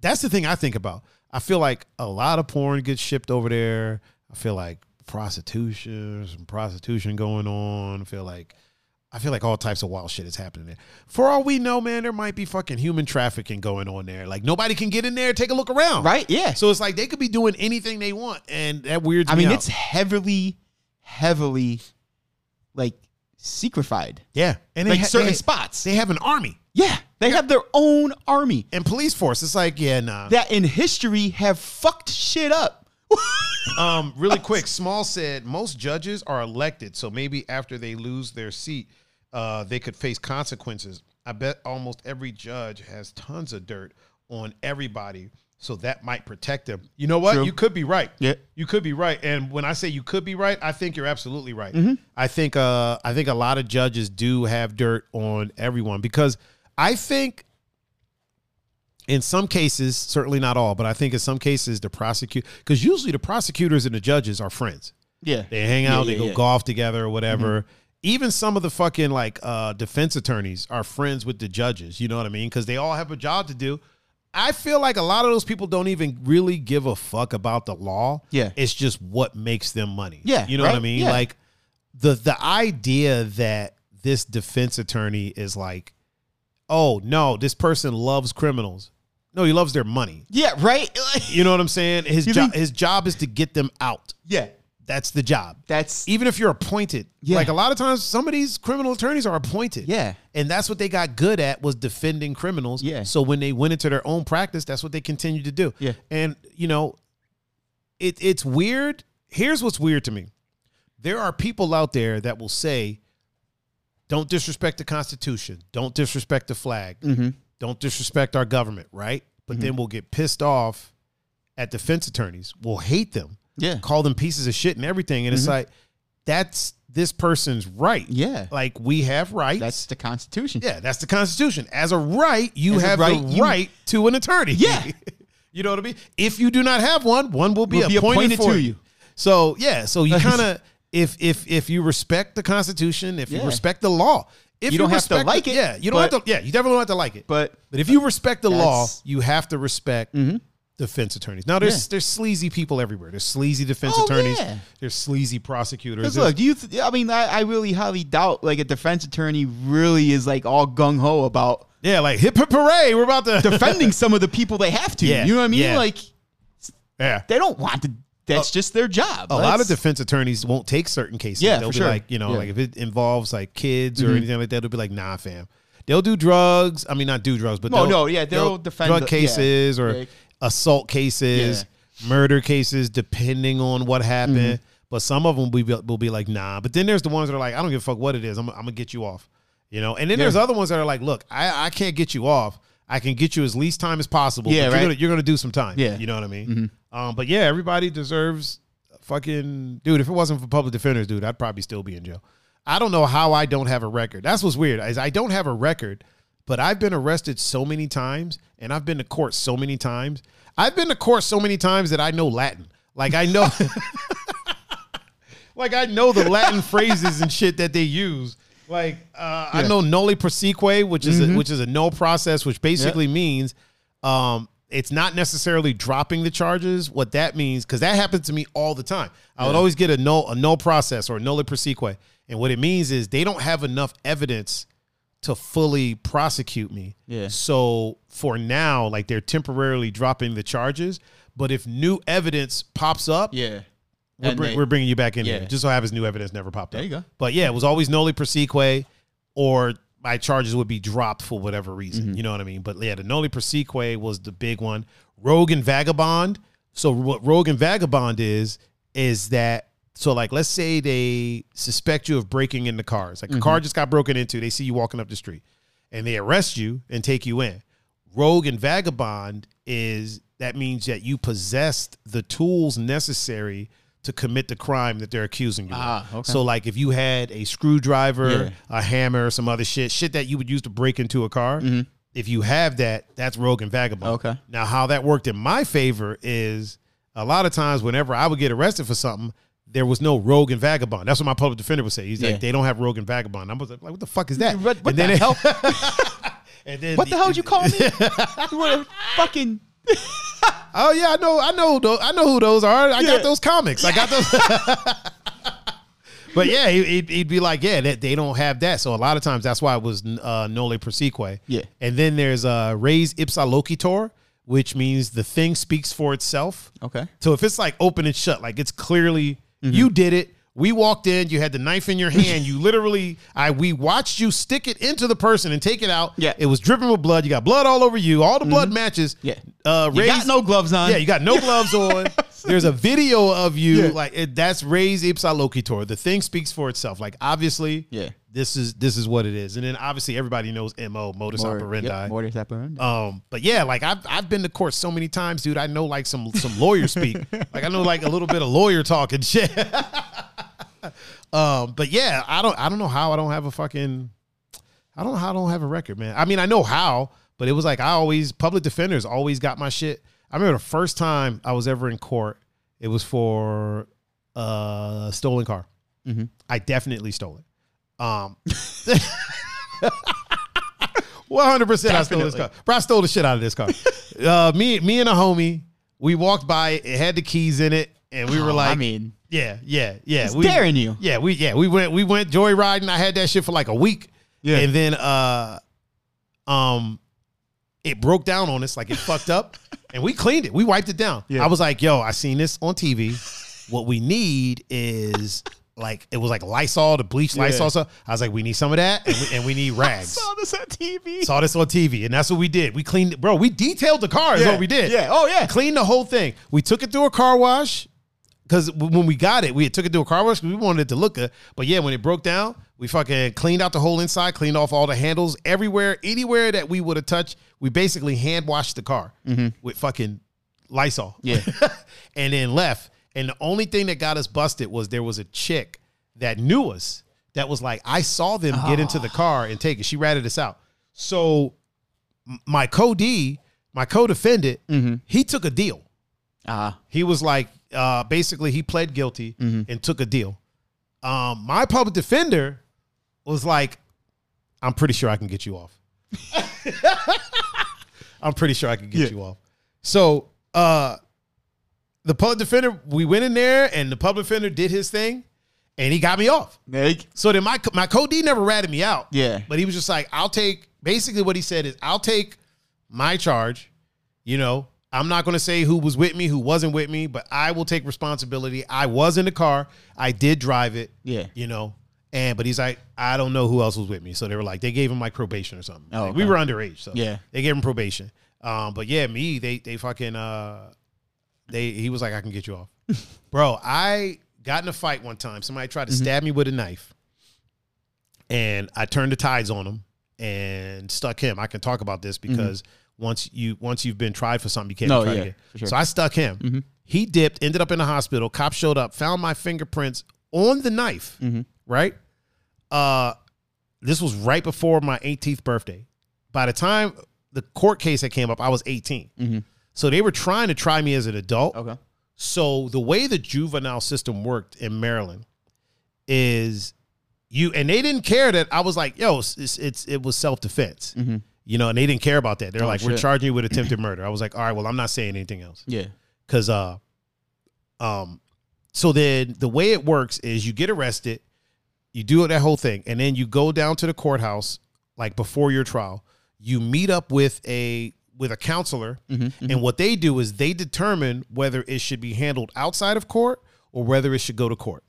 that's the thing I think about. I feel like a lot of porn gets shipped over there. I feel like prostitution, some prostitution going on. I feel like I feel like all types of wild shit is happening there. For all we know, man, there might be fucking human trafficking going on there. Like nobody can get in there, take a look around. Right? Yeah. So it's like they could be doing anything they want, and that weirds I me mean, out. it's heavily, heavily like secrefied. yeah, and Like ha- certain they, spots. They have an army Yeah. They have their own army and police force. It's like, yeah, nah. that in history have fucked shit up. Um, really quick, Small said most judges are elected, so maybe after they lose their seat, uh, they could face consequences. I bet almost every judge has tons of dirt on everybody, so that might protect them. You know what? True. You could be right. Yeah. you could be right. And when I say you could be right, I think you're absolutely right. Mm-hmm. I think uh, I think a lot of judges do have dirt on everyone because I think in some cases, certainly not all, but I think in some cases the prosecute because usually the prosecutors and the judges are friends. Yeah. They hang out, yeah, they go yeah. Mm-hmm. golf together or whatever. Even some of the fucking like uh, defense attorneys are friends with the judges. You know what I mean? Because they all have a job to do. I feel like a lot of those people don't even really give a fuck about the law. Yeah. it's just what makes them money. Yeah, you know what I mean? Yeah. Like the the idea that this defense attorney is like, oh no, this person loves criminals. No, he loves their money. Yeah, right? You know what I'm saying? His job his job is to get them out. yeah. That's the job. That's Even if you're appointed. Yeah. Like a lot of times some of these criminal attorneys are appointed. Yeah. And that's what they got good at was defending criminals. Yeah. So when they went into their own practice, that's what they continued to do. Yeah. And you know, it it's weird. Here's what's weird to me. There are people out there that will say don't disrespect the Constitution. Don't disrespect the flag. Mm-hmm. Don't disrespect our government, right? But then we'll get pissed off at defense attorneys. We'll hate them, Yeah. call them pieces of shit and everything. And it's like, that's this person's right. Mm-hmm. Yeah. Like we have rights. That's the Constitution. yeah, that's the Constitution. As a right, you As have right, the you- right to an attorney. Yeah. you know what I mean? If you do not have one, one will be, Will be appointed, appointed for to you. you. So yeah, so you kind of if if if you respect the Constitution, if you respect the law, if You don't have to like the- it, yeah, you don't but- have to. Yeah, you definitely don't have to like it. But But if you respect the law, you have to respect defense attorneys. Now, there's Yeah. there's sleazy people everywhere. There's sleazy defense Oh, attorneys. yeah. There's sleazy prosecutors. Look, do you? Th- I mean, I, I really highly doubt like a defense attorney really is like all gung ho about yeah, like hip hip hooray, we're about to defending some of the people they have to. Yeah, You know what I mean? yeah. Like yeah. they don't want to. That's just their job. A lot of defense attorneys won't take certain cases. Yeah, they'll for be sure. like, you know, Yeah. like if it involves like kids or Mhm. anything like that, they'll be like, nah, fam. They'll do drugs. I mean, not do drugs, but No, they'll, no, yeah, they'll defend drug the- yeah. cases or Like- assault cases, murder cases, depending on what happened. Mm-hmm. But some of them will be, will be like, nah. But then there's the ones that are like, I don't give a fuck what it is. I'm, I'm gonna get you off. You know. And then Yeah. there's other ones that are like, look, I, I can't get you off. I can get you as least time as possible. Yeah, but right. You're gonna, you're gonna do some time. Yeah. You know what I mean? Um, but yeah, everybody deserves fucking dude. If it wasn't for public defenders, dude, I'd probably still be in jail. I don't know how I don't have a record. That's what's weird. Is I don't have a record, but I've been arrested so many times, and I've been to court so many times. I've been to court so many times that I know Latin. Like I know, like I know the Latin phrases and shit that they use. Like uh, I know nolle prosequi, which is a, which is a no process, which basically means um, it's not necessarily dropping the charges. What that means, because that happened to me all the time. I would always get a no a no process or a nolle prosequi, and what it means is they don't have enough evidence to fully prosecute me. Yeah. So for now, like they're temporarily dropping the charges, but if new evidence pops up, Yeah. we're, bring, they- we're bringing you back in Yeah. there. Just so happens new evidence never popped There up. you go. But yeah, it was always nolle prosequi or my charges would be dropped for whatever reason. Mm-hmm. You know what I mean? But yeah, the nolle prosequi was the big one. Rogue and vagabond. So what rogue and vagabond is is that so like let's say they suspect you of breaking into cars. Like a car just got broken into, they see you walking up the street and they arrest you and take you in. Rogue and vagabond is that means that you possessed the tools necessary to commit the crime that they're accusing you Ah, of. okay. So like if you had a screwdriver, Yeah. a hammer, some other shit, shit that you would use to break into a car, if you have that, that's rogue and vagabond. Okay. Now how that worked in my favor is a lot of times whenever I would get arrested for something, there was no rogue and vagabond. That's what my public defender would say. He's Yeah. like, they don't have rogue and vagabond. I was like, what the fuck is that? What, what the it- hell? and then What the hell did you call me? You fucking Oh yeah, I know, I know, I know who those are. I Yeah. got those comics. I got those. but yeah, he- he'd, he'd be like, yeah, that they don't have that. So a lot of times that's why it was uh, prosequi. Yeah. And then there's uh, res ipsa loquitur, which means the thing speaks for itself. Okay. So if it's like open and shut, like it's clearly Mm-hmm. you did it. We walked in, you had the knife in your hand. You literally, I we watched you stick it into the person and take it out. Yeah. Mm-hmm. It was dripping with blood. You got blood all over you. All the blood matches. Yeah. Uh, You got no gloves on. yeah, you got no gloves on. There's a video of you Yeah. like it, that's res ipsa. The thing speaks for itself. Like obviously, Yeah. This is this is what it is. And then obviously everybody knows mo modus More- operandi. yep, modus operandi. Um, but yeah, like I've I've been to court so many times, dude. I know like some some lawyer speak. like I know like a little bit of lawyer talk and shit. um, but yeah, I don't I don't know how I don't have a fucking I don't know how I don't have a record, man. I mean, I know how, but it was like I always public defenders always got my shit. I remember the first time I was ever in court, it was for a stolen car. Mhm. I definitely stole it. Um, one hundred percent, I stole this car. Bro, I stole the shit out of this car. uh, me, me and a homie, we walked by. it, It had the keys in it, and we were Oh, like, I mean, yeah, yeah, yeah. it's daring you. yeah, we yeah we went we went joyriding. I had that shit for like a week. Yeah. and then uh, um, it broke down on us like it fucked up, and we cleaned it. We wiped it down. Yeah. I was like, yo, I seen this on TV. What we need is like it was like Lysol, the bleach Yeah. Lysol stuff. I was like, we need some of that, and we, and we need rags. Saw this on TV. Saw this on TV, and that's what we did. We cleaned bro. We detailed the car. Is Yeah. what we did. Yeah. Oh yeah. Cleaned the whole thing. We took it through a car wash because when we got it, we took it to a car wash because we wanted it to look good. But yeah, when it broke down, We fucking cleaned out the whole inside, cleaned off all the handles, everywhere, anywhere that we would have touched. We basically hand washed the car mm-hmm. with fucking Lysol. Yeah. and then left. And the only thing that got us busted was there was a chick that knew us that was like, I saw them get into the car and take it. She ratted us out. So my co-D, my co-defendant, he took a deal. Ah. He was like, uh, basically, he pled guilty and took a deal. Um, my public defender was like, I'm pretty sure I can get you off. I'm pretty sure I can get Yeah. you off. So, uh, the public defender, we went in there and the public defender did his thing and he got me off. Meg. So then my my co-D never ratted me out. Yeah. But he was just like, I'll take basically what he said is I'll take my charge. You know, I'm not gonna say who was with me, who wasn't with me, but I will take responsibility. I was in the car. I did drive it. Yeah. You know. And but he's like, I don't know who else was with me. So they were like, they gave him like probation or something. Oh, Like, we were underage. So Yeah. they gave him probation. Um, but yeah, me, they they fucking uh they he was like, I can get you off. Bro, I got in a fight one time. Somebody tried to Mm-hmm. stab me with a knife. And I turned the tides on him and stuck him. I can talk about this because once you once you've been tried for something, you can't Mm-hmm. No, tried yeah, again. sure. So I stuck him. He dipped, ended up in the hospital. Cops showed up, found my fingerprints on the knife. Mm-hmm. Right? Uh this was right before my 18th birthday. By the time the court case that came up, I was 18. So they were trying to try me as an adult. Okay. So the way the juvenile system worked in Maryland is you and they didn't care that I was like, yo, it's, it's it was self defense. You know, and they didn't care about that. They're Oh, like, we're charging you with attempted murder. I was like, all right, well, I'm not saying anything else Yeah. because uh um so then the way it works is you get arrested you do that whole thing and then you go down to the courthouse like before your trial you meet up with a with a counselor mm-hmm, mm-hmm. and what they do is they determine whether it should be handled outside of court or whether it should go to court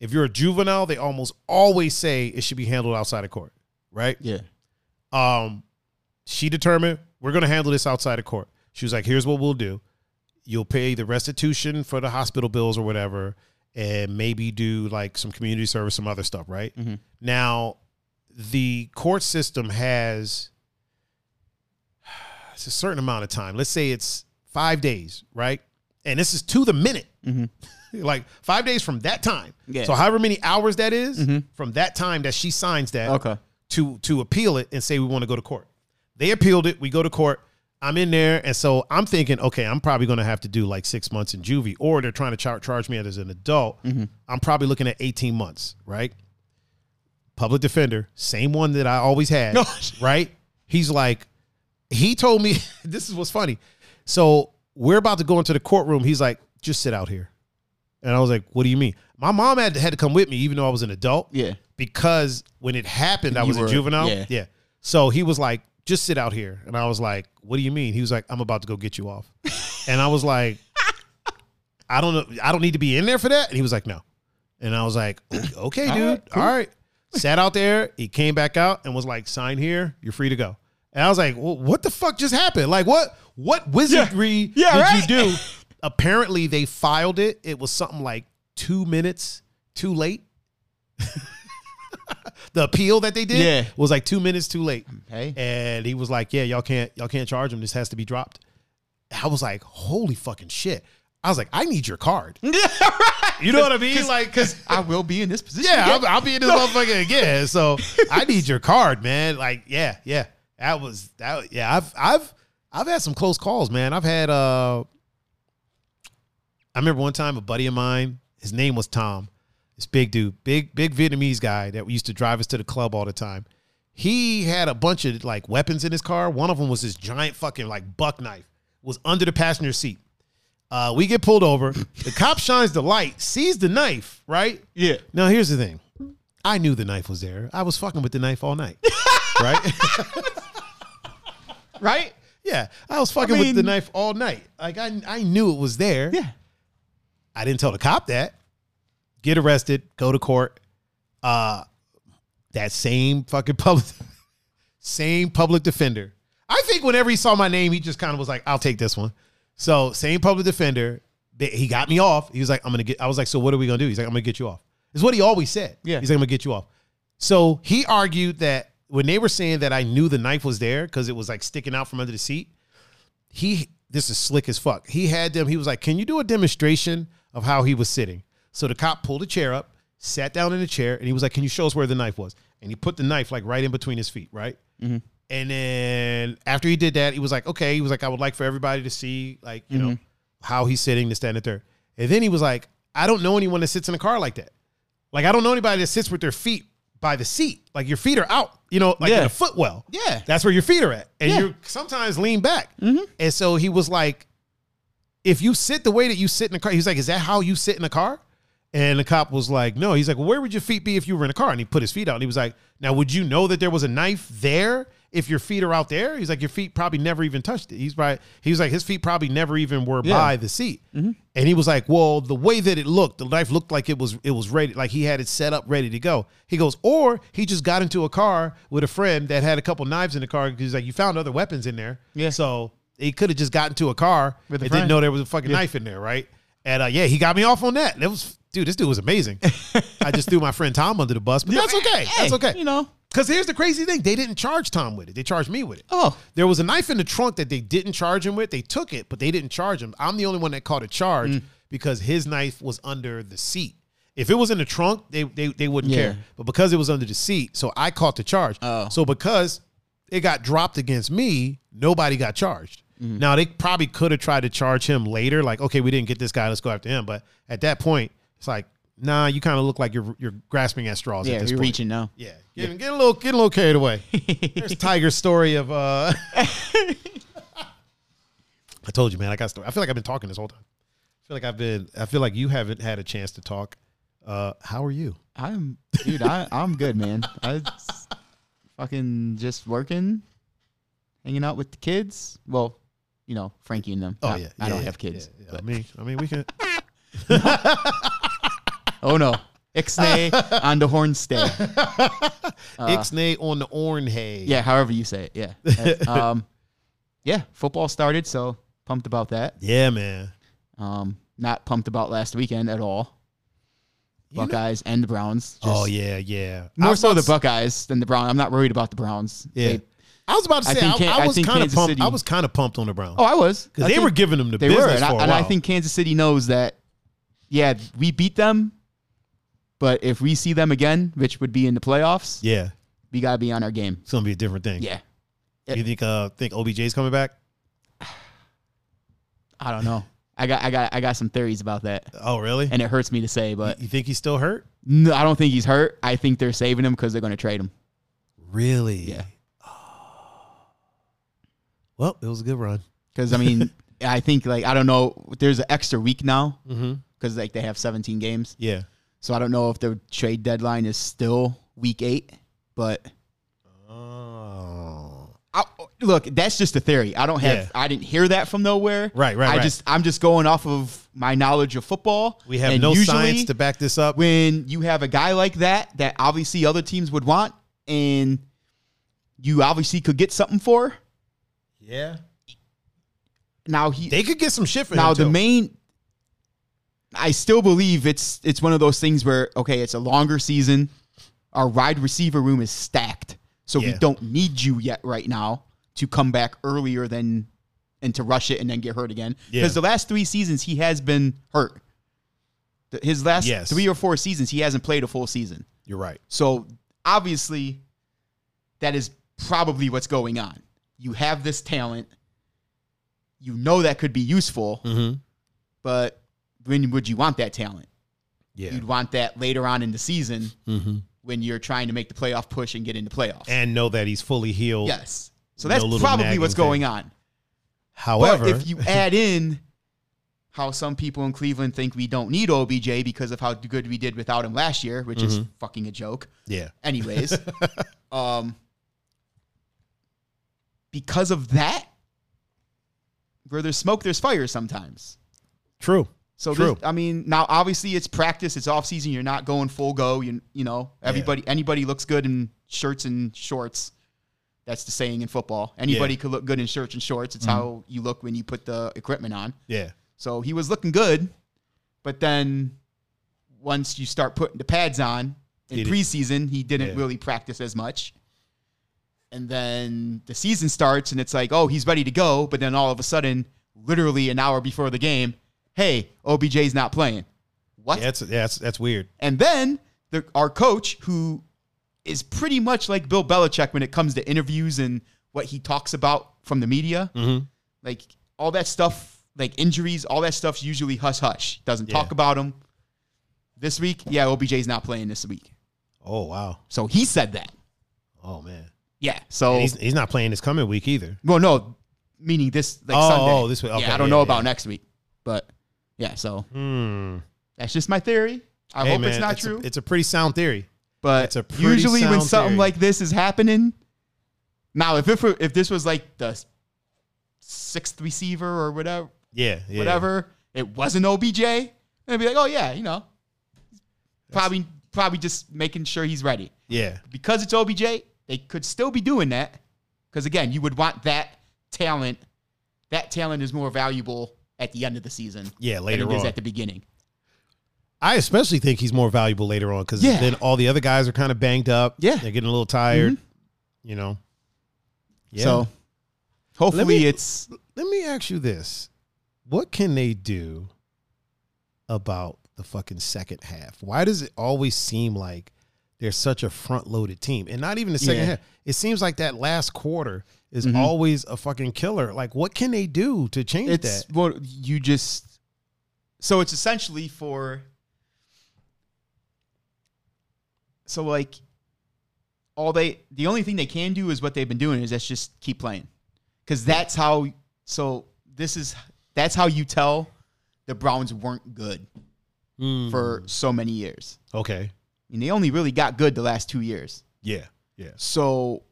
if you're a juvenile they almost always say it should be handled outside of court right Yeah. um, she determined we're going to handle this outside of court. She was like, here's what we'll do. You'll pay the restitution for the hospital bills or whatever, and maybe do like some community service, some other stuff, right? Mm-hmm. Now, the court system has it's a certain amount of time. Let's say it's five days, right? And this is to the minute. Mm-hmm. like five days from that time. Yeah. So however many hours that is, mm-hmm. from that time that she signs that Okay. to to appeal it and say we want to go to court. They appealed it. We go to court. I'm in there, and so I'm thinking, okay, I'm probably going to have to do like six months in juvie, or they're trying to char- charge me as an adult. Mm-hmm. I'm probably looking at 18 months, right? Public defender, same one that I always had, right? He's like, he told me, this is what's funny. So we're about to go into the courtroom. He's like, just sit out here. And I was like, what do you mean? My mom had to, had to come with me, even though I was an adult Yeah. because when it happened, I You was were- a juvenile. yeah. Yeah. So he was like, just sit out here. And I was like, what do you mean? He was like, I'm about to go get you off. and I was like, I don't know. I don't need to be in there for that. And he was like, no. And I was like, okay, dude. All right. Sat out there. He came back out and was like, sign here. You're free to go. And I was like, well, what the fuck just happened? Like, what what wizardry Yeah, did right. you do? Apparently, they filed it. It was something like two minutes too late. the appeal that they did Yeah. was like two minutes too late. Hey. And he was like, "Yeah, y'all can't, y'all can't charge him. This has to be dropped." I was like, "Holy fucking shit!" I was like, "I need your card." Yeah, right. You know what I mean? Like, cause I will be in this position. yeah. I'll, I'll be in this motherfucker again. So I need your card, man. Like, yeah, yeah. That was that. Yeah, I've I've I've had some close calls, man. I've had. uh I remember one time a buddy of mine. His name was Tom. This big dude, big big Vietnamese guy that used to drive us to the club all the time. He had a bunch of like weapons in his car. One of them was this giant fucking like buck knife. Was under the passenger seat. Uh, we get pulled over. The cop shines the light, sees the knife, right? Yeah. Now here's the thing. I knew the knife was there. I was fucking with the knife all night. right? Right? yeah. I was fucking I with the knife all night. Like I I knew it was there. Yeah. I didn't tell the cop that. Get arrested, go to court. Uh that same fucking public same public defender. I think whenever he saw my name, he just kind of was like, I'll take this one. So same public defender. He got me off. He was like, I'm gonna get I was like, so what are we gonna do? He's like, I'm gonna get you off. Is what he always said. Yeah. He's like, I'm gonna get you off. So he argued that when they were saying that I knew the knife was there because it was like sticking out from under the seat, he this is slick as fuck. He had them. He was like, "Can you do a demonstration of how he was sitting?" So the cop pulled a chair up, sat down in the chair, and he was like, "Can you show us where the knife was?" And he put the knife like right in between his feet, right. Mm-hmm. And then after he did that, he was like, "Okay." He was like, "I would like for everybody to see like you know mm-hmm. how he's sitting, this, that, and the third. And then he was like, "I don't know anyone that sits in a car like that. Like I don't know anybody that sits with their feet by the seat. Like your feet are out, you know, like in Yeah. a footwell. Yeah. That's where your feet are at. And Yeah. you sometimes lean back. Mm-hmm. And so he was like, if you sit the way that you sit in a car, he's like, is that how you sit in a car? And the cop was like, no. He's like, well, where would your feet be if you were in a car? And he put his feet out. And he was like, now, would you know that there was a knife there if your feet are out there? He's like, your feet probably never even touched it. He's probably, he was like, his feet probably never even were Yeah. by the seat. And he was like, well, the way that it looked, the knife looked like it was, it was ready, like he had it set up ready to go. He goes, or he just got into a car with a friend that had a couple knives in the car. Because he's like, you found other weapons in there. Yeah. So he could have just gotten into a car and friend. didn't know there was a fucking knife in there, right? And uh, yeah, he got me off on that. It was, dude, this dude was amazing. I just threw my friend Tom under the bus, but that's okay. Hey, that's okay. You know. Because here's the crazy thing: they didn't charge Tom with it. They charged me with it. Oh. There was a knife in the trunk that they didn't charge him with. They took it, but they didn't charge him. I'm the only one that caught a charge Mm. because his knife was under the seat. If it was in the trunk, they they, they wouldn't Yeah. care. But because it was under the seat, so I caught the charge. Oh. So because it got dropped against me, nobody got charged. Mm-hmm. Now they probably could have tried to charge him later, like, okay, we didn't get this guy, let's go after him. But at that point, it's like, nah, you kind of look like you're you're grasping at straws Yeah, at this you're point. reaching now. Yeah, getting, getting a little get a little carried away. There's Tiger's story of. uh I told you, man. I got. Story. I feel like I've been talking this whole time. I feel like I've been. I feel like you haven't had a chance to talk. Uh How are you? I'm, dude. I, I'm good, man. I fucking just working, hanging out with the kids. Well, you know, Frankie and them. Oh Not- yeah, I don't yeah, have kids. yeah, yeah. but- I mean, I mean, we can. oh no, Ixnay on the horn stay. Ixnay on the orange hay. Yeah, however you say it. Yeah. um, yeah. Football started, so pumped about that. Yeah, man. Um, not pumped about last weekend at all. You know- Buckeyes and the Browns. oh yeah, yeah. I More was so about the to- Buckeyes than the Browns. I'm not worried about the Browns. Yeah. They- I was about to I say. think I, Can- I I was think kind of Kansas pumped. City- I was kind of pumped on the Browns oh, I was. because they think were giving them the They business were, and, for a and while. I think Kansas City knows that. Yeah, we beat them, but if we see them again, which would be in the playoffs, yeah, we gotta be on our game. it's gonna be a different thing. Yeah. You think uh think OBJ's coming back? I don't know. I got, I got, I got some theories about that, Oh really? and it hurts me to say, but you think he's still hurt? no, I don't think he's hurt. I think they're saving him because they're going to trade him. Really? Yeah. Oh. Well, it was a good run. Because I mean, I think like I don't know. There's an extra week now Mm-hmm. because like they have 17 games, Yeah. So I don't know if the trade deadline is still week eight. But Oh. I, look, that's just a theory. I don't have. Yeah. I didn't hear that from nowhere. Right, right, I right. just I'm just going off of my knowledge of football. We have And no science to back this up. when you have a guy like that that obviously other teams would want, and you obviously could get something for. yeah. Now he They could get some shit for now the too. main i still believe it's it's one of those things where okay it's a longer season our wide receiver room is stacked so we don't need you yet right now to come back earlier than and to rush it and then get hurt again Yeah. because the last three seasons he has been hurt his last Yes. three or four seasons he hasn't played a full season You're right. so obviously, that is probably what's going on. You have this talent. You know that could be useful, Mm-hmm. but when would you want that talent? Yeah. You'd want that later on in the season Mm-hmm. when you're trying to make the playoff push and get into playoffs. And know that he's fully healed. yes. So that's little probably what's thing. going on. However, but if you add in how some people in Cleveland think we don't need OBJ because of how good we did without him last year, which is Mm-hmm. fucking a joke. yeah. anyways um because of that where there's smoke there's fire sometimes True. So True. this, i mean now obviously it's practice it's off season you're not going full go you, you know everybody anybody looks good in shirts and shorts that's the saying in football anybody Yeah. could look good in shirts and shorts it's mm-hmm. how you look when you put the equipment on Yeah. so he was looking good, but then once you start putting the pads on, in He preseason. He didn't Yeah. really practice as much. And then the season starts, and it's like, oh, he's ready to go. But then all of a sudden, literally an hour before the game, hey, OBJ's not playing. What? Yeah, that's, yeah, that's that's weird. And then the, our coach, who is pretty much like Bill Belichick when it comes to interviews and what he talks about from the media, Mm-hmm. like all that stuff, like injuries, all that stuff's usually hush hush. Doesn't talk about them. This week, yeah, OBJ's not playing this week. Oh wow. So he said that. Oh man. Yeah. So And he's he's not playing this coming week either. well, no, meaning this like Oh, Sunday. oh, this week. Okay, yeah, I don't yeah, know yeah. about next week, but yeah. So Hmm. that's just my theory. I Hey, hope man, it's not a- true. it's a pretty sound theory. But It's a usually when something theory. like this is happening, now if it if this was like the sixth receiver or whatever, Yeah. yeah. whatever, it wasn't OBJ, I'd be like, oh yeah, you know, probably probably just making sure he's ready. Yeah. Because it's OBJ, they could still be doing that. Because again, you would want that talent. That talent is more valuable at the end of the season Yeah. than Later it is on. at the beginning. I especially think he's more valuable later on because Yeah. then all the other guys are kind of banged up. Yeah. They're getting a little tired. Mm-hmm. You know. Yeah. So hopefully me- it's let me ask you this: What can they do about the fucking second half? Why does it always seem like they're such a front-loaded team, and not even the second Yeah. half? It seems like that last quarter is Mhm. always a fucking killer. Like, what can they do to change it's that? well you just so it's essentially for so like all they the only thing they can do is what they've been doing is that's just keep playing because that's how so this is that's how you tell the browns weren't good Mm. for so many years okay, mean, they only really got good the last two years yeah, yeah, so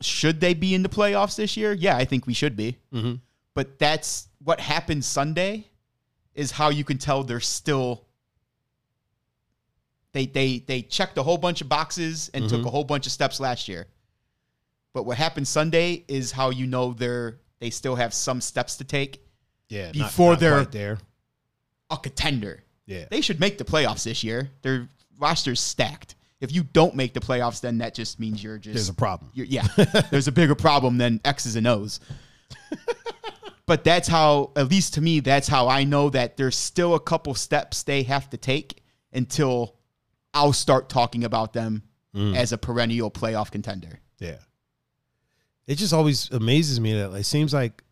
should they be in the playoffs this year yeah i think we should be mm-hmm. but that's what happened Sunday is how you can tell they're still they they they checked a whole bunch of boxes and took Mhm. a whole bunch of steps last year. But what happened Sunday is how you know they're they still have some steps to take yeah. not- Before not they're- quite there, a contender. yeah, They should make the playoffs this year. Their roster's stacked. If you don't make the playoffs, then that just means you're just there's a problem. yeah, there's a bigger problem than X's and O's. but that's how, at least to me, that's how I know that there's still a couple steps they have to take until I'll start talking about them Mm. as a perennial playoff contender. Yeah. It just always amazes me that it seems like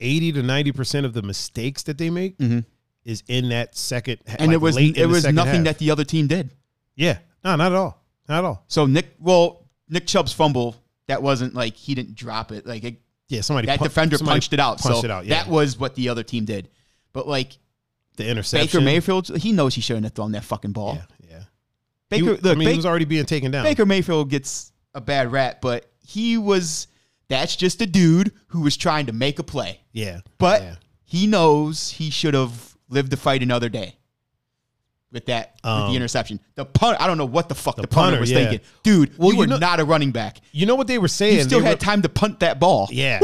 80 to 90% of the mistakes that they make Mhm. is in that second And like it was it was nothing half. that the other team did. Yeah. No, not at all. Not at all. So Nick, well, Nick Chubb's fumble, that wasn't like he didn't drop it. Like it, Yeah, somebody that defender somebody punched it out. Punched so it out. Yeah. that was what the other team did. But like the interception. Baker Mayfield, he knows he shouldn't have thrown that fucking ball. Yeah, yeah. Baker, He- look, I mean, Baker, he was already being taken down. Baker Mayfield gets a bad rap, but he was that's just a dude who was trying to make a play. Yeah. But yeah. he knows he should have lived to fight another day. With that, with Um, the interception, the punt. I don't know what the fuck the, the punter, punter, was yeah. thinking, dude. Well, you you were know- not a running back. You know what they were saying? You still They had were- time to punt that ball. Yeah,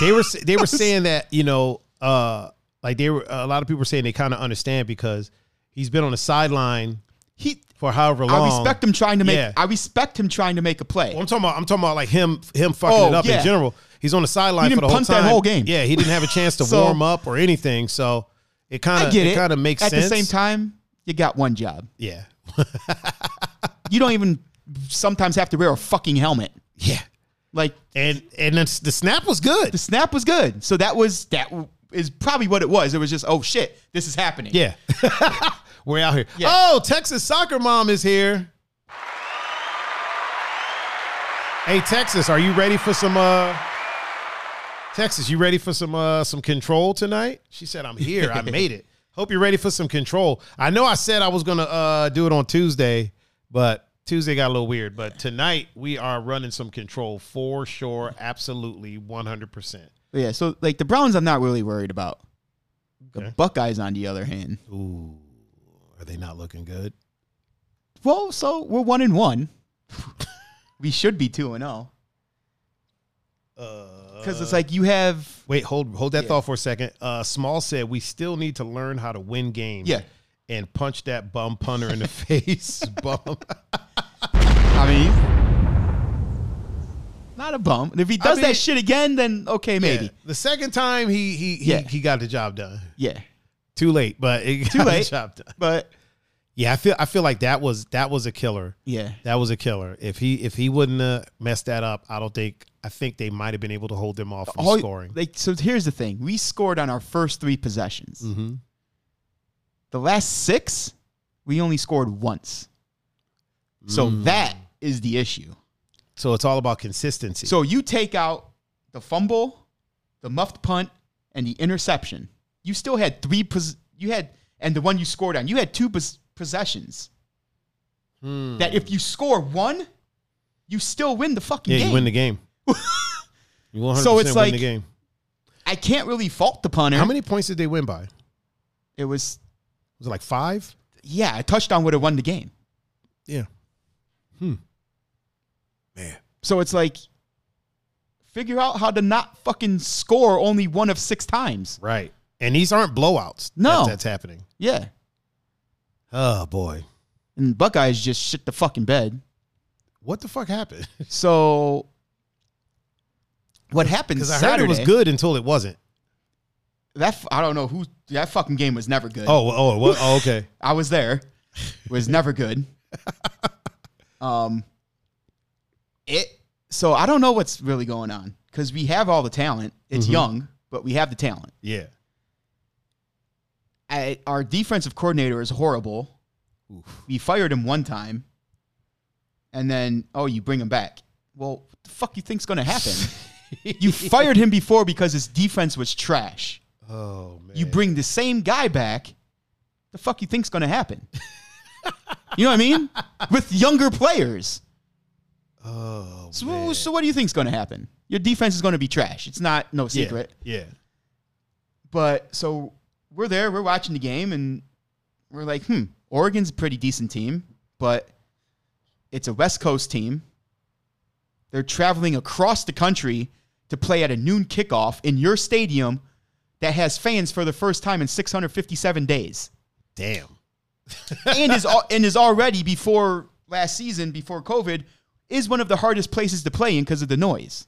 they were they were saying that you know, uh, like they were a lot of people were saying they kind of understand because he's been on the sideline He, for however long. I respect him trying to make. Yeah. I respect him trying to make a play. Well, I'm talking about I'm talking about like him him fucking Oh, it up yeah. in general. He's on the sideline He for the whole punt that whole game. Yeah, he didn't have a chance to So- warm up or anything. So it kind of it, it. kind of makes At sense. the same time, you got one job. yeah, You don't even sometimes have to wear a fucking helmet. yeah, Like and and then the snap was good. the snap was good. So that was that is probably what it was. It was just oh shit, this is happening. Yeah, we're out here. Yeah. Oh, Texas soccer mom is here. Hey, Texas, are you ready for some? uh Texas, you ready for some uh some control tonight? She said, "I'm here. I made it. Hope you're ready for some control." I know I said I was gonna uh do it on Tuesday, but Tuesday got a little weird. But tonight we are running some control for sure, absolutely, 100. percent yeah. So like the Browns, I'm not really worried about. The Okay. Buckeyes, on the other hand, Ooh, are they not looking good? well, so we're one and one. we should be two and zero Uh, because it's like you have Wait, hold hold that Yeah. thought for a second. Uh, Small said we still need to learn how to win games. Yeah. and punch that bum punter in the face. Bum. I mean, not a bum. If he does mean- that shit again, then okay, maybe. Yeah. The second time he he he, Yeah. he got the job done. Yeah. Too late, but it Too late. the job done. But Yeah, I feel I feel like that was that was a killer. yeah. That was a killer. If he if he wouldn't have messed that up, I don't think I think they might have been able to hold them off from All- scoring. Like so here's the thing. We scored on our first three possessions. mm-hmm. The last six, we only scored once. So Mm. that is the issue. So it's all about consistency. So you take out the fumble, the muffed punt, and the interception. You still had three. Pos- you had and the one you scored on. You had two pos- possessions. Hmm. That if you score one, you still win the fucking yeah, game. you win the game. you 100% So it's win like- the game. I can't really fault the punter. How many points did they win by? It was Was it like five? yeah, a touchdown would have won the game. Yeah. Hmm. Man. So it's like figure out how to not fucking score only one of six times. Right. And these aren't blowouts. No. that- that's happening. Yeah. Oh boy. And Buckeyes just shit the fucking bed. What the fuck happened? So what happened Because I Saturday? heard it was good until it wasn't. That f- I don't know who that fucking game was never good. Oh, oh, what? Oh, okay. I was there. It was never good. Um it so I don't know what's really going on cuz we have all the talent. It's Mhm. young, but we have the talent. Yeah. I, our defensive coordinator is horrible. Oof. We fired him one time. And then oh, you bring him back. Well, what the fuck you think's going to happen? you fired him before because his defense was trash. Oh man. You bring the same guy back, the fuck you think's gonna happen? you know what I mean? With younger players. Oh. So, man. so what do you think's gonna happen? Your defense is gonna be trash. It's not no Yeah, secret. Yeah. But so we're there, we're watching the game, and we're like, hmm, Oregon's a pretty decent team, but it's a West Coast team. They're traveling across the country to play at a noon kickoff in your stadium that has fans for the first time in 657 days. Damn. and is and is already before last season, before COVID, is one of the hardest places to play in because of the noise.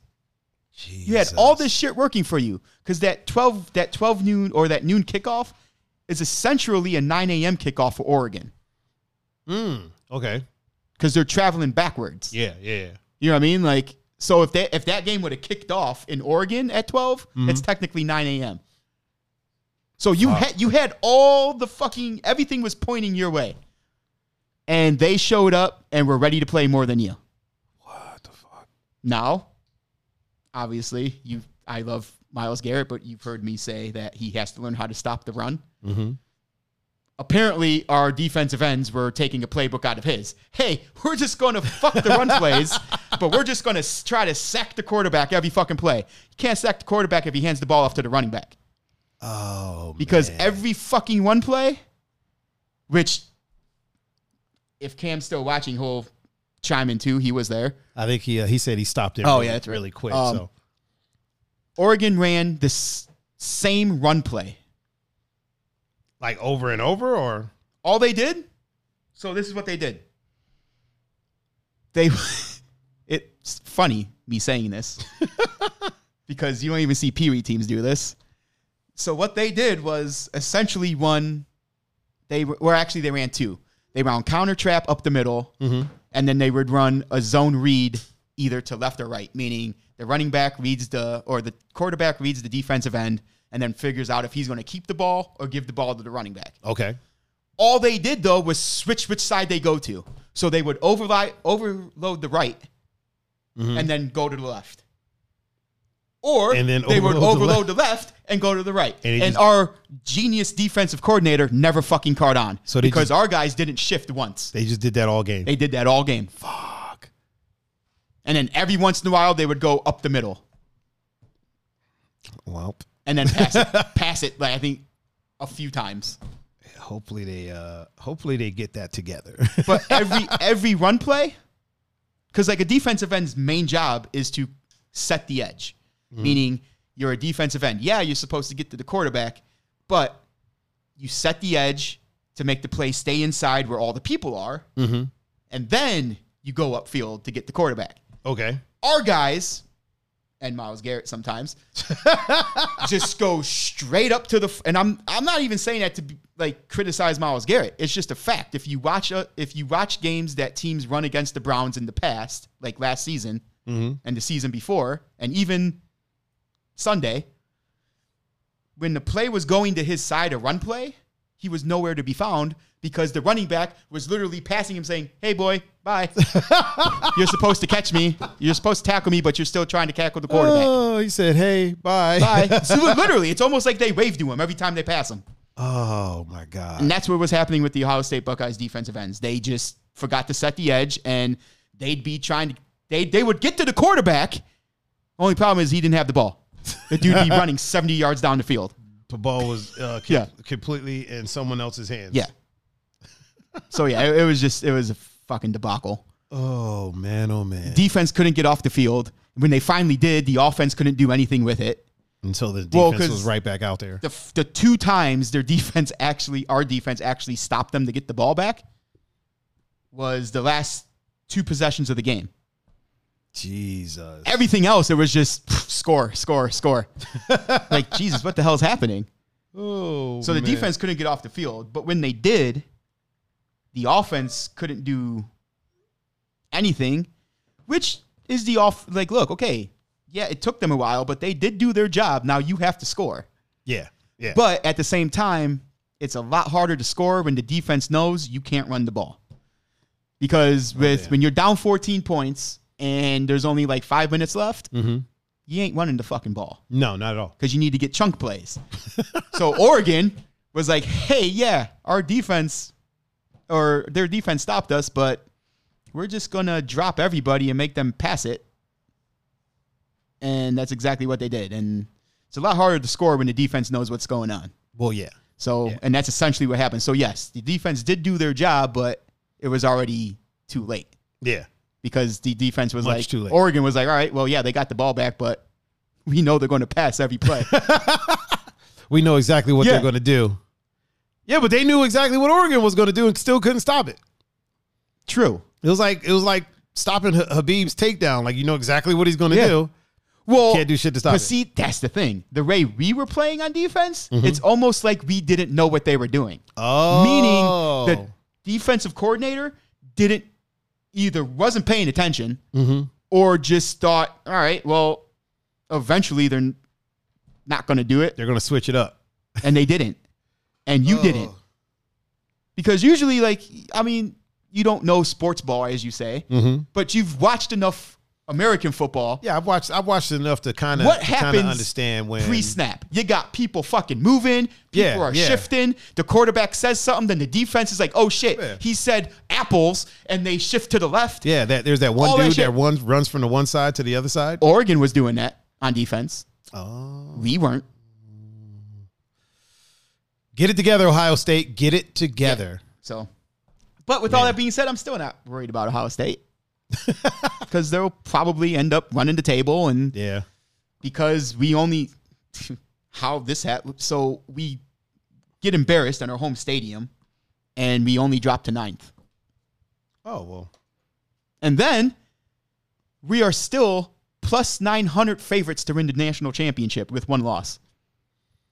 You had all this shit working for you because that twelve that twelve noon or that noon kickoff is essentially a nine a.m. kickoff for Oregon Mm, okay. because they're traveling backwards. Yeah. Yeah. You know what I mean? Like so, if that if that game would have kicked off in Oregon at 12 it's technically nine a.m. So you Fuck. had you had all the fucking everything was pointing your way, and they showed up and were ready to play more than you. What the fuck? Now, obviously, you I love Myles Garrett, but you've heard me say that he has to learn how to stop the run. Mm-hmm. Apparently, our defensive ends were taking a playbook out of his. Hey, we're just going to fuck the run plays, but we're just going to try to sack the quarterback every fucking play. You can't sack the quarterback if he hands the ball off to the running back Oh. because man. every fucking one play, which if Cam's still watching, he'll chime in too. He was there. I think he uh, he said he stopped it. Oh, really, yeah, that's really quick. Um, so Oregon ran this same run play. like over and over, or All they did. So this is what they did. They. it's funny me saying this because you don't even see Pee Wee teams do this. So what they did was essentially one. They were well, actually they ran two. They ran counter trap up the middle, and then they would run a zone read either to left or right, meaning the running back reads the or the quarterback reads the defensive end and then figures out if he's going to keep the ball or give the ball to the running back. okay. All they did though was switch which side they go to. So they would override, overload the right mm-hmm. and then go to the left. Or And then they would overload the overload the left. and go to the right. And And, just- our genius defensive coordinator never fucking caught on. So because just- our guys didn't shift once. They just did that all game. They did that all game. Fuck. And then every once in a while they would go up the middle Well, and then pass it, pass it like I think a few times. hopefully they uh hopefully they get that together. But every every run play, because like a defensive end's main job is to set the edge, meaning you're a defensive end. Yeah, you're supposed to get to the quarterback, but you set the edge to make the play stay inside where all the people are, Mm-hmm. and then you go upfield to get the quarterback. Okay. Our guys and Myles Garrett sometimes just go straight up to the and I'm I'm not even saying that to be, like criticize Myles Garrett. It's just a fact. If you watch a, if you watch games that teams run against the Browns in the past, like last season Mm-hmm. and the season before, and even Sunday, when the play was going to his side, a run play, he was nowhere to be found because the running back was literally passing him, saying, "Hey, boy, bye. you're supposed to catch me. You're supposed to tackle me, but you're still trying to tackle the quarterback." Oh, he said, "Hey, bye." Bye. So literally, it's almost like they wave to him every time they pass him. oh my god. And that's what was happening with the Ohio State Buckeyes defensive ends. They just forgot to set the edge and they'd be trying to they they would get to the quarterback. Only problem is he didn't have the ball. The dude be running 70 yards down the field. The ball was uh, com- Yeah. completely in someone else's hands. Yeah. So yeah, it, it was just it was a fucking debacle. Oh man. Oh man. Defense couldn't get off the field. When they finally did, the offense couldn't do anything with it. Until the Well, defense 'cause- was right back out there. The, f- the two times their defense actually, our defense actually stopped them to get the ball back was the last two possessions of the game. Jesus. Everything else, it was just pff, score, score, score. like, Jesus, what the hell's happening? Oh. So the man. defense couldn't get off the field. But when they did, the offense couldn't do anything, which is the off. Like, look, okay, yeah, it took them a while, but they did do their job. Now you have to score. Yeah. Yeah. But at the same time, it's a lot harder to score when the defense knows you can't run the ball. Because oh, with yeah. when you're down 14 points and there's only like five minutes left, mm-hmm. you ain't running the fucking ball No, not at all. because you need to get chunk plays. so Oregon was like, hey, yeah, our defense or their defense stopped us, but we're just gonna drop everybody and make them pass it. And that's exactly what they did. And it's a lot harder to score when the defense knows what's going on. Well, yeah. So, Yeah. and that's essentially what happened. So, yes, the defense did do their job, but it was already too late Yeah. Because the defense was Much like. Oregon was like, all right, well, yeah, they got the ball back, but we know they're going to pass every play. We know exactly what Yeah. they're going to do. Yeah, but they knew exactly what Oregon was going to do and still couldn't stop it. True. It was like it was like stopping Ha- Khabib's takedown. Like you know exactly what he's going to Yeah. do. Well, Can't do shit to stop it. but it. see, that's the thing. The way we were playing on defense, Mm-hmm. it's almost like we didn't know what they were doing. Oh, Meaning the defensive coordinator didn't either wasn't paying attention hmm or just thought, all right, well, eventually they're not going to do it, they're going to switch it up. and they didn't, and you Oh. didn't, because usually, like, I mean, you don't know sports ball as you say, Mm-hmm. but you've watched enough American football Yeah, I've watched. I've watched enough to kind of What kind of happens understand when pre-snap. You got people fucking moving. People Yeah, are yeah. shifting. The quarterback says something, then the defense is like, "Oh shit, Yeah. he said apples," and they shift to the left. Yeah, that there's that one All dude that, shit. one runs from the one side to the other side. Oregon was doing that on defense. Oh, We weren't. get it together, Ohio State. Get it together. So, but with all that being said, I'm still not worried about Ohio State because they'll probably end up running the table, and Yeah. because we only how this happened. So we get embarrassed in our home stadium, and we only drop to ninth. Oh well. And then we are still plus 900 favorites to win the national championship with one loss.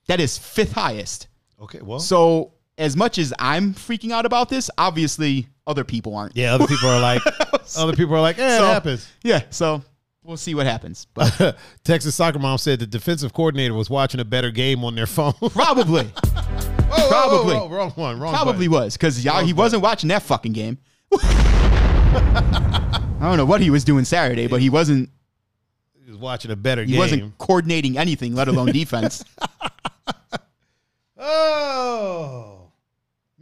That is fifth highest. Okay. Well. So, as much as I'm freaking out about this, obviously other people aren't. yeah. Other people are like. other people are like. Eh, So- it happens. Yeah, so we'll see what happens. But Texas soccer mom said the defensive coordinator was watching a better game on their phone. probably, Whoa, Probably. whoa, whoa, wrong one. Wrong. probably button. was because y'all he wasn't watching that fucking game. I don't know what he was doing Saturday, but he wasn't He was watching a better game. he game. wasn't coordinating anything, let alone defense. Oh,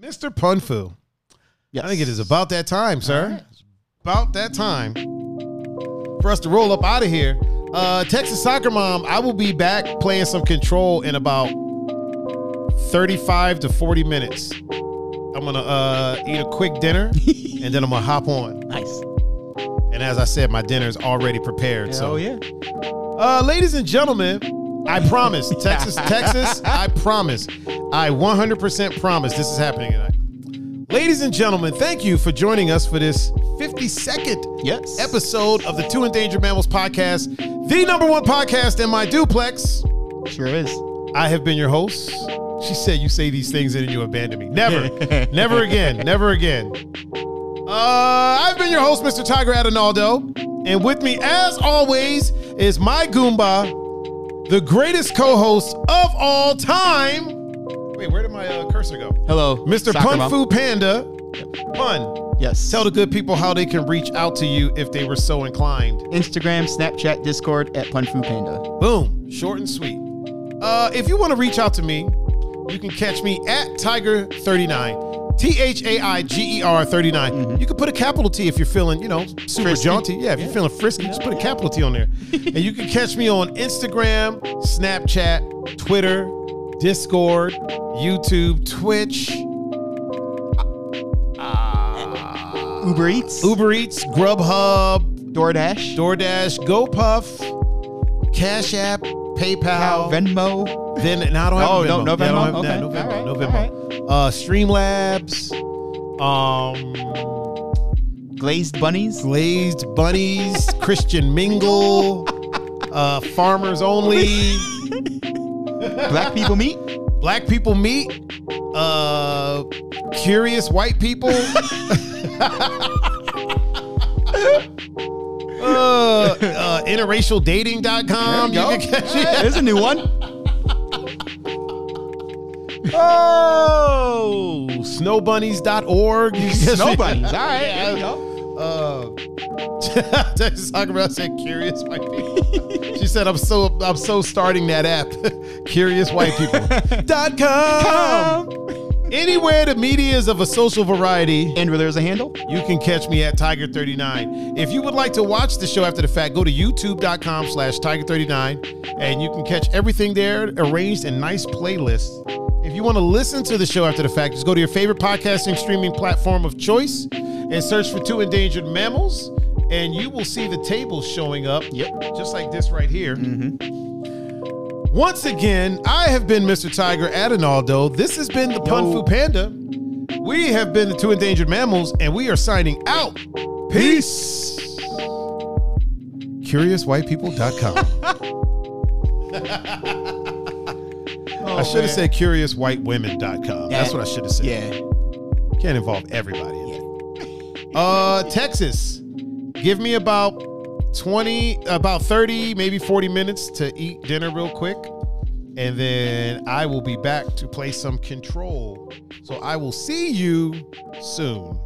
Mr. Punfu. Yes. I think it is about that time, sir. Right. About that time for us to roll up out of here. Uh, Texas Soccer Mom, I will be back playing some control in about 35 to 40 minutes. I'm going to uh, eat a quick dinner and then I'm going to hop on. Nice. And as I said, my dinner is already prepared. so, Oh yeah. uh, ladies and gentlemen, I promise, Texas, Texas, I promise, I 100% promise this is happening tonight. Ladies and gentlemen, thank you for joining us for this 52nd Yes. episode of the Two Endangered Mammals podcast, the number one podcast in my duplex. Sure is. I have been your host. She said you say these things and then you abandon me. Never, never again, never again. Uh, I've been your host, Mr. Tiger Adinaldo, and with me, as always, is my Goomba, the greatest co-host of all time. Wait, where did my uh, cursor go? Hello, Mr. Soccer Pun Mom. Fu Panda. Pun. Yes. Tell the good people how they can reach out to you if they were so inclined. Instagram, Snapchat, Discord at Pun Fu Panda. Boom. Short and sweet. Uh, if you want to reach out to me, you can catch me at Thaiger39. T H A I G E R 39. Mm-hmm. You can put a capital T if you're feeling, you know, super Frisky. jaunty. Yeah, if you're feeling frisky, just put a capital T on there. and you can catch me on Instagram, Snapchat, Twitter, Discord, YouTube, Twitch, uh, uh, Uber Eats, Uber Eats, Grubhub, DoorDash, DoorDash, GoPuff, Cash App, PayPal, Now Venmo. Then no, I don't have Oh, a no- Venmo. no Yeah, I don't have- Okay. No, no Venmo. No right. Uh, Streamlabs, um, Glazed Bunnies. Glazed Bunnies, Christian Mingle, uh, Farmers Only, Black People Meet. Black People Meet, uh, Curious White People. Uh, uh, interracialdating.com. There You you can catch it. There's a new one. Oh, snowbunnies.org. You can catch Snow Bunnies. All right. Yeah. Go. Uh, Texas Bell said curious white people. she said, I'm so I'm so starting that app. curious white people. dot com. Anywhere the media is of a social variety, And where there's a handle. you can catch me at Thaiger39. If you would like to watch the show after the fact, go to youtube.com slash Thaiger39 and you can catch everything there arranged in nice playlists. If you want to listen to the show after the fact, just go to your favorite podcasting streaming platform of choice and search for Two Endangered Mammals and you will see the table showing up. Yep. Just like this right here. Mm-hmm. Once again, I have been Mr. Tiger Adinaldo. This has been the Pun Fu Panda. We have been the Two Endangered Mammals, and we are signing out. Peace. CuriousWhitePeople.com. I should have said CuriousWhiteWomen.com. That's what I should have said. Yeah. Can't involve everybody in it. Uh, Texas, give me about 20, about 30, maybe 40 minutes to eat dinner real quick. And then I will be back to play some control. So I will see you soon.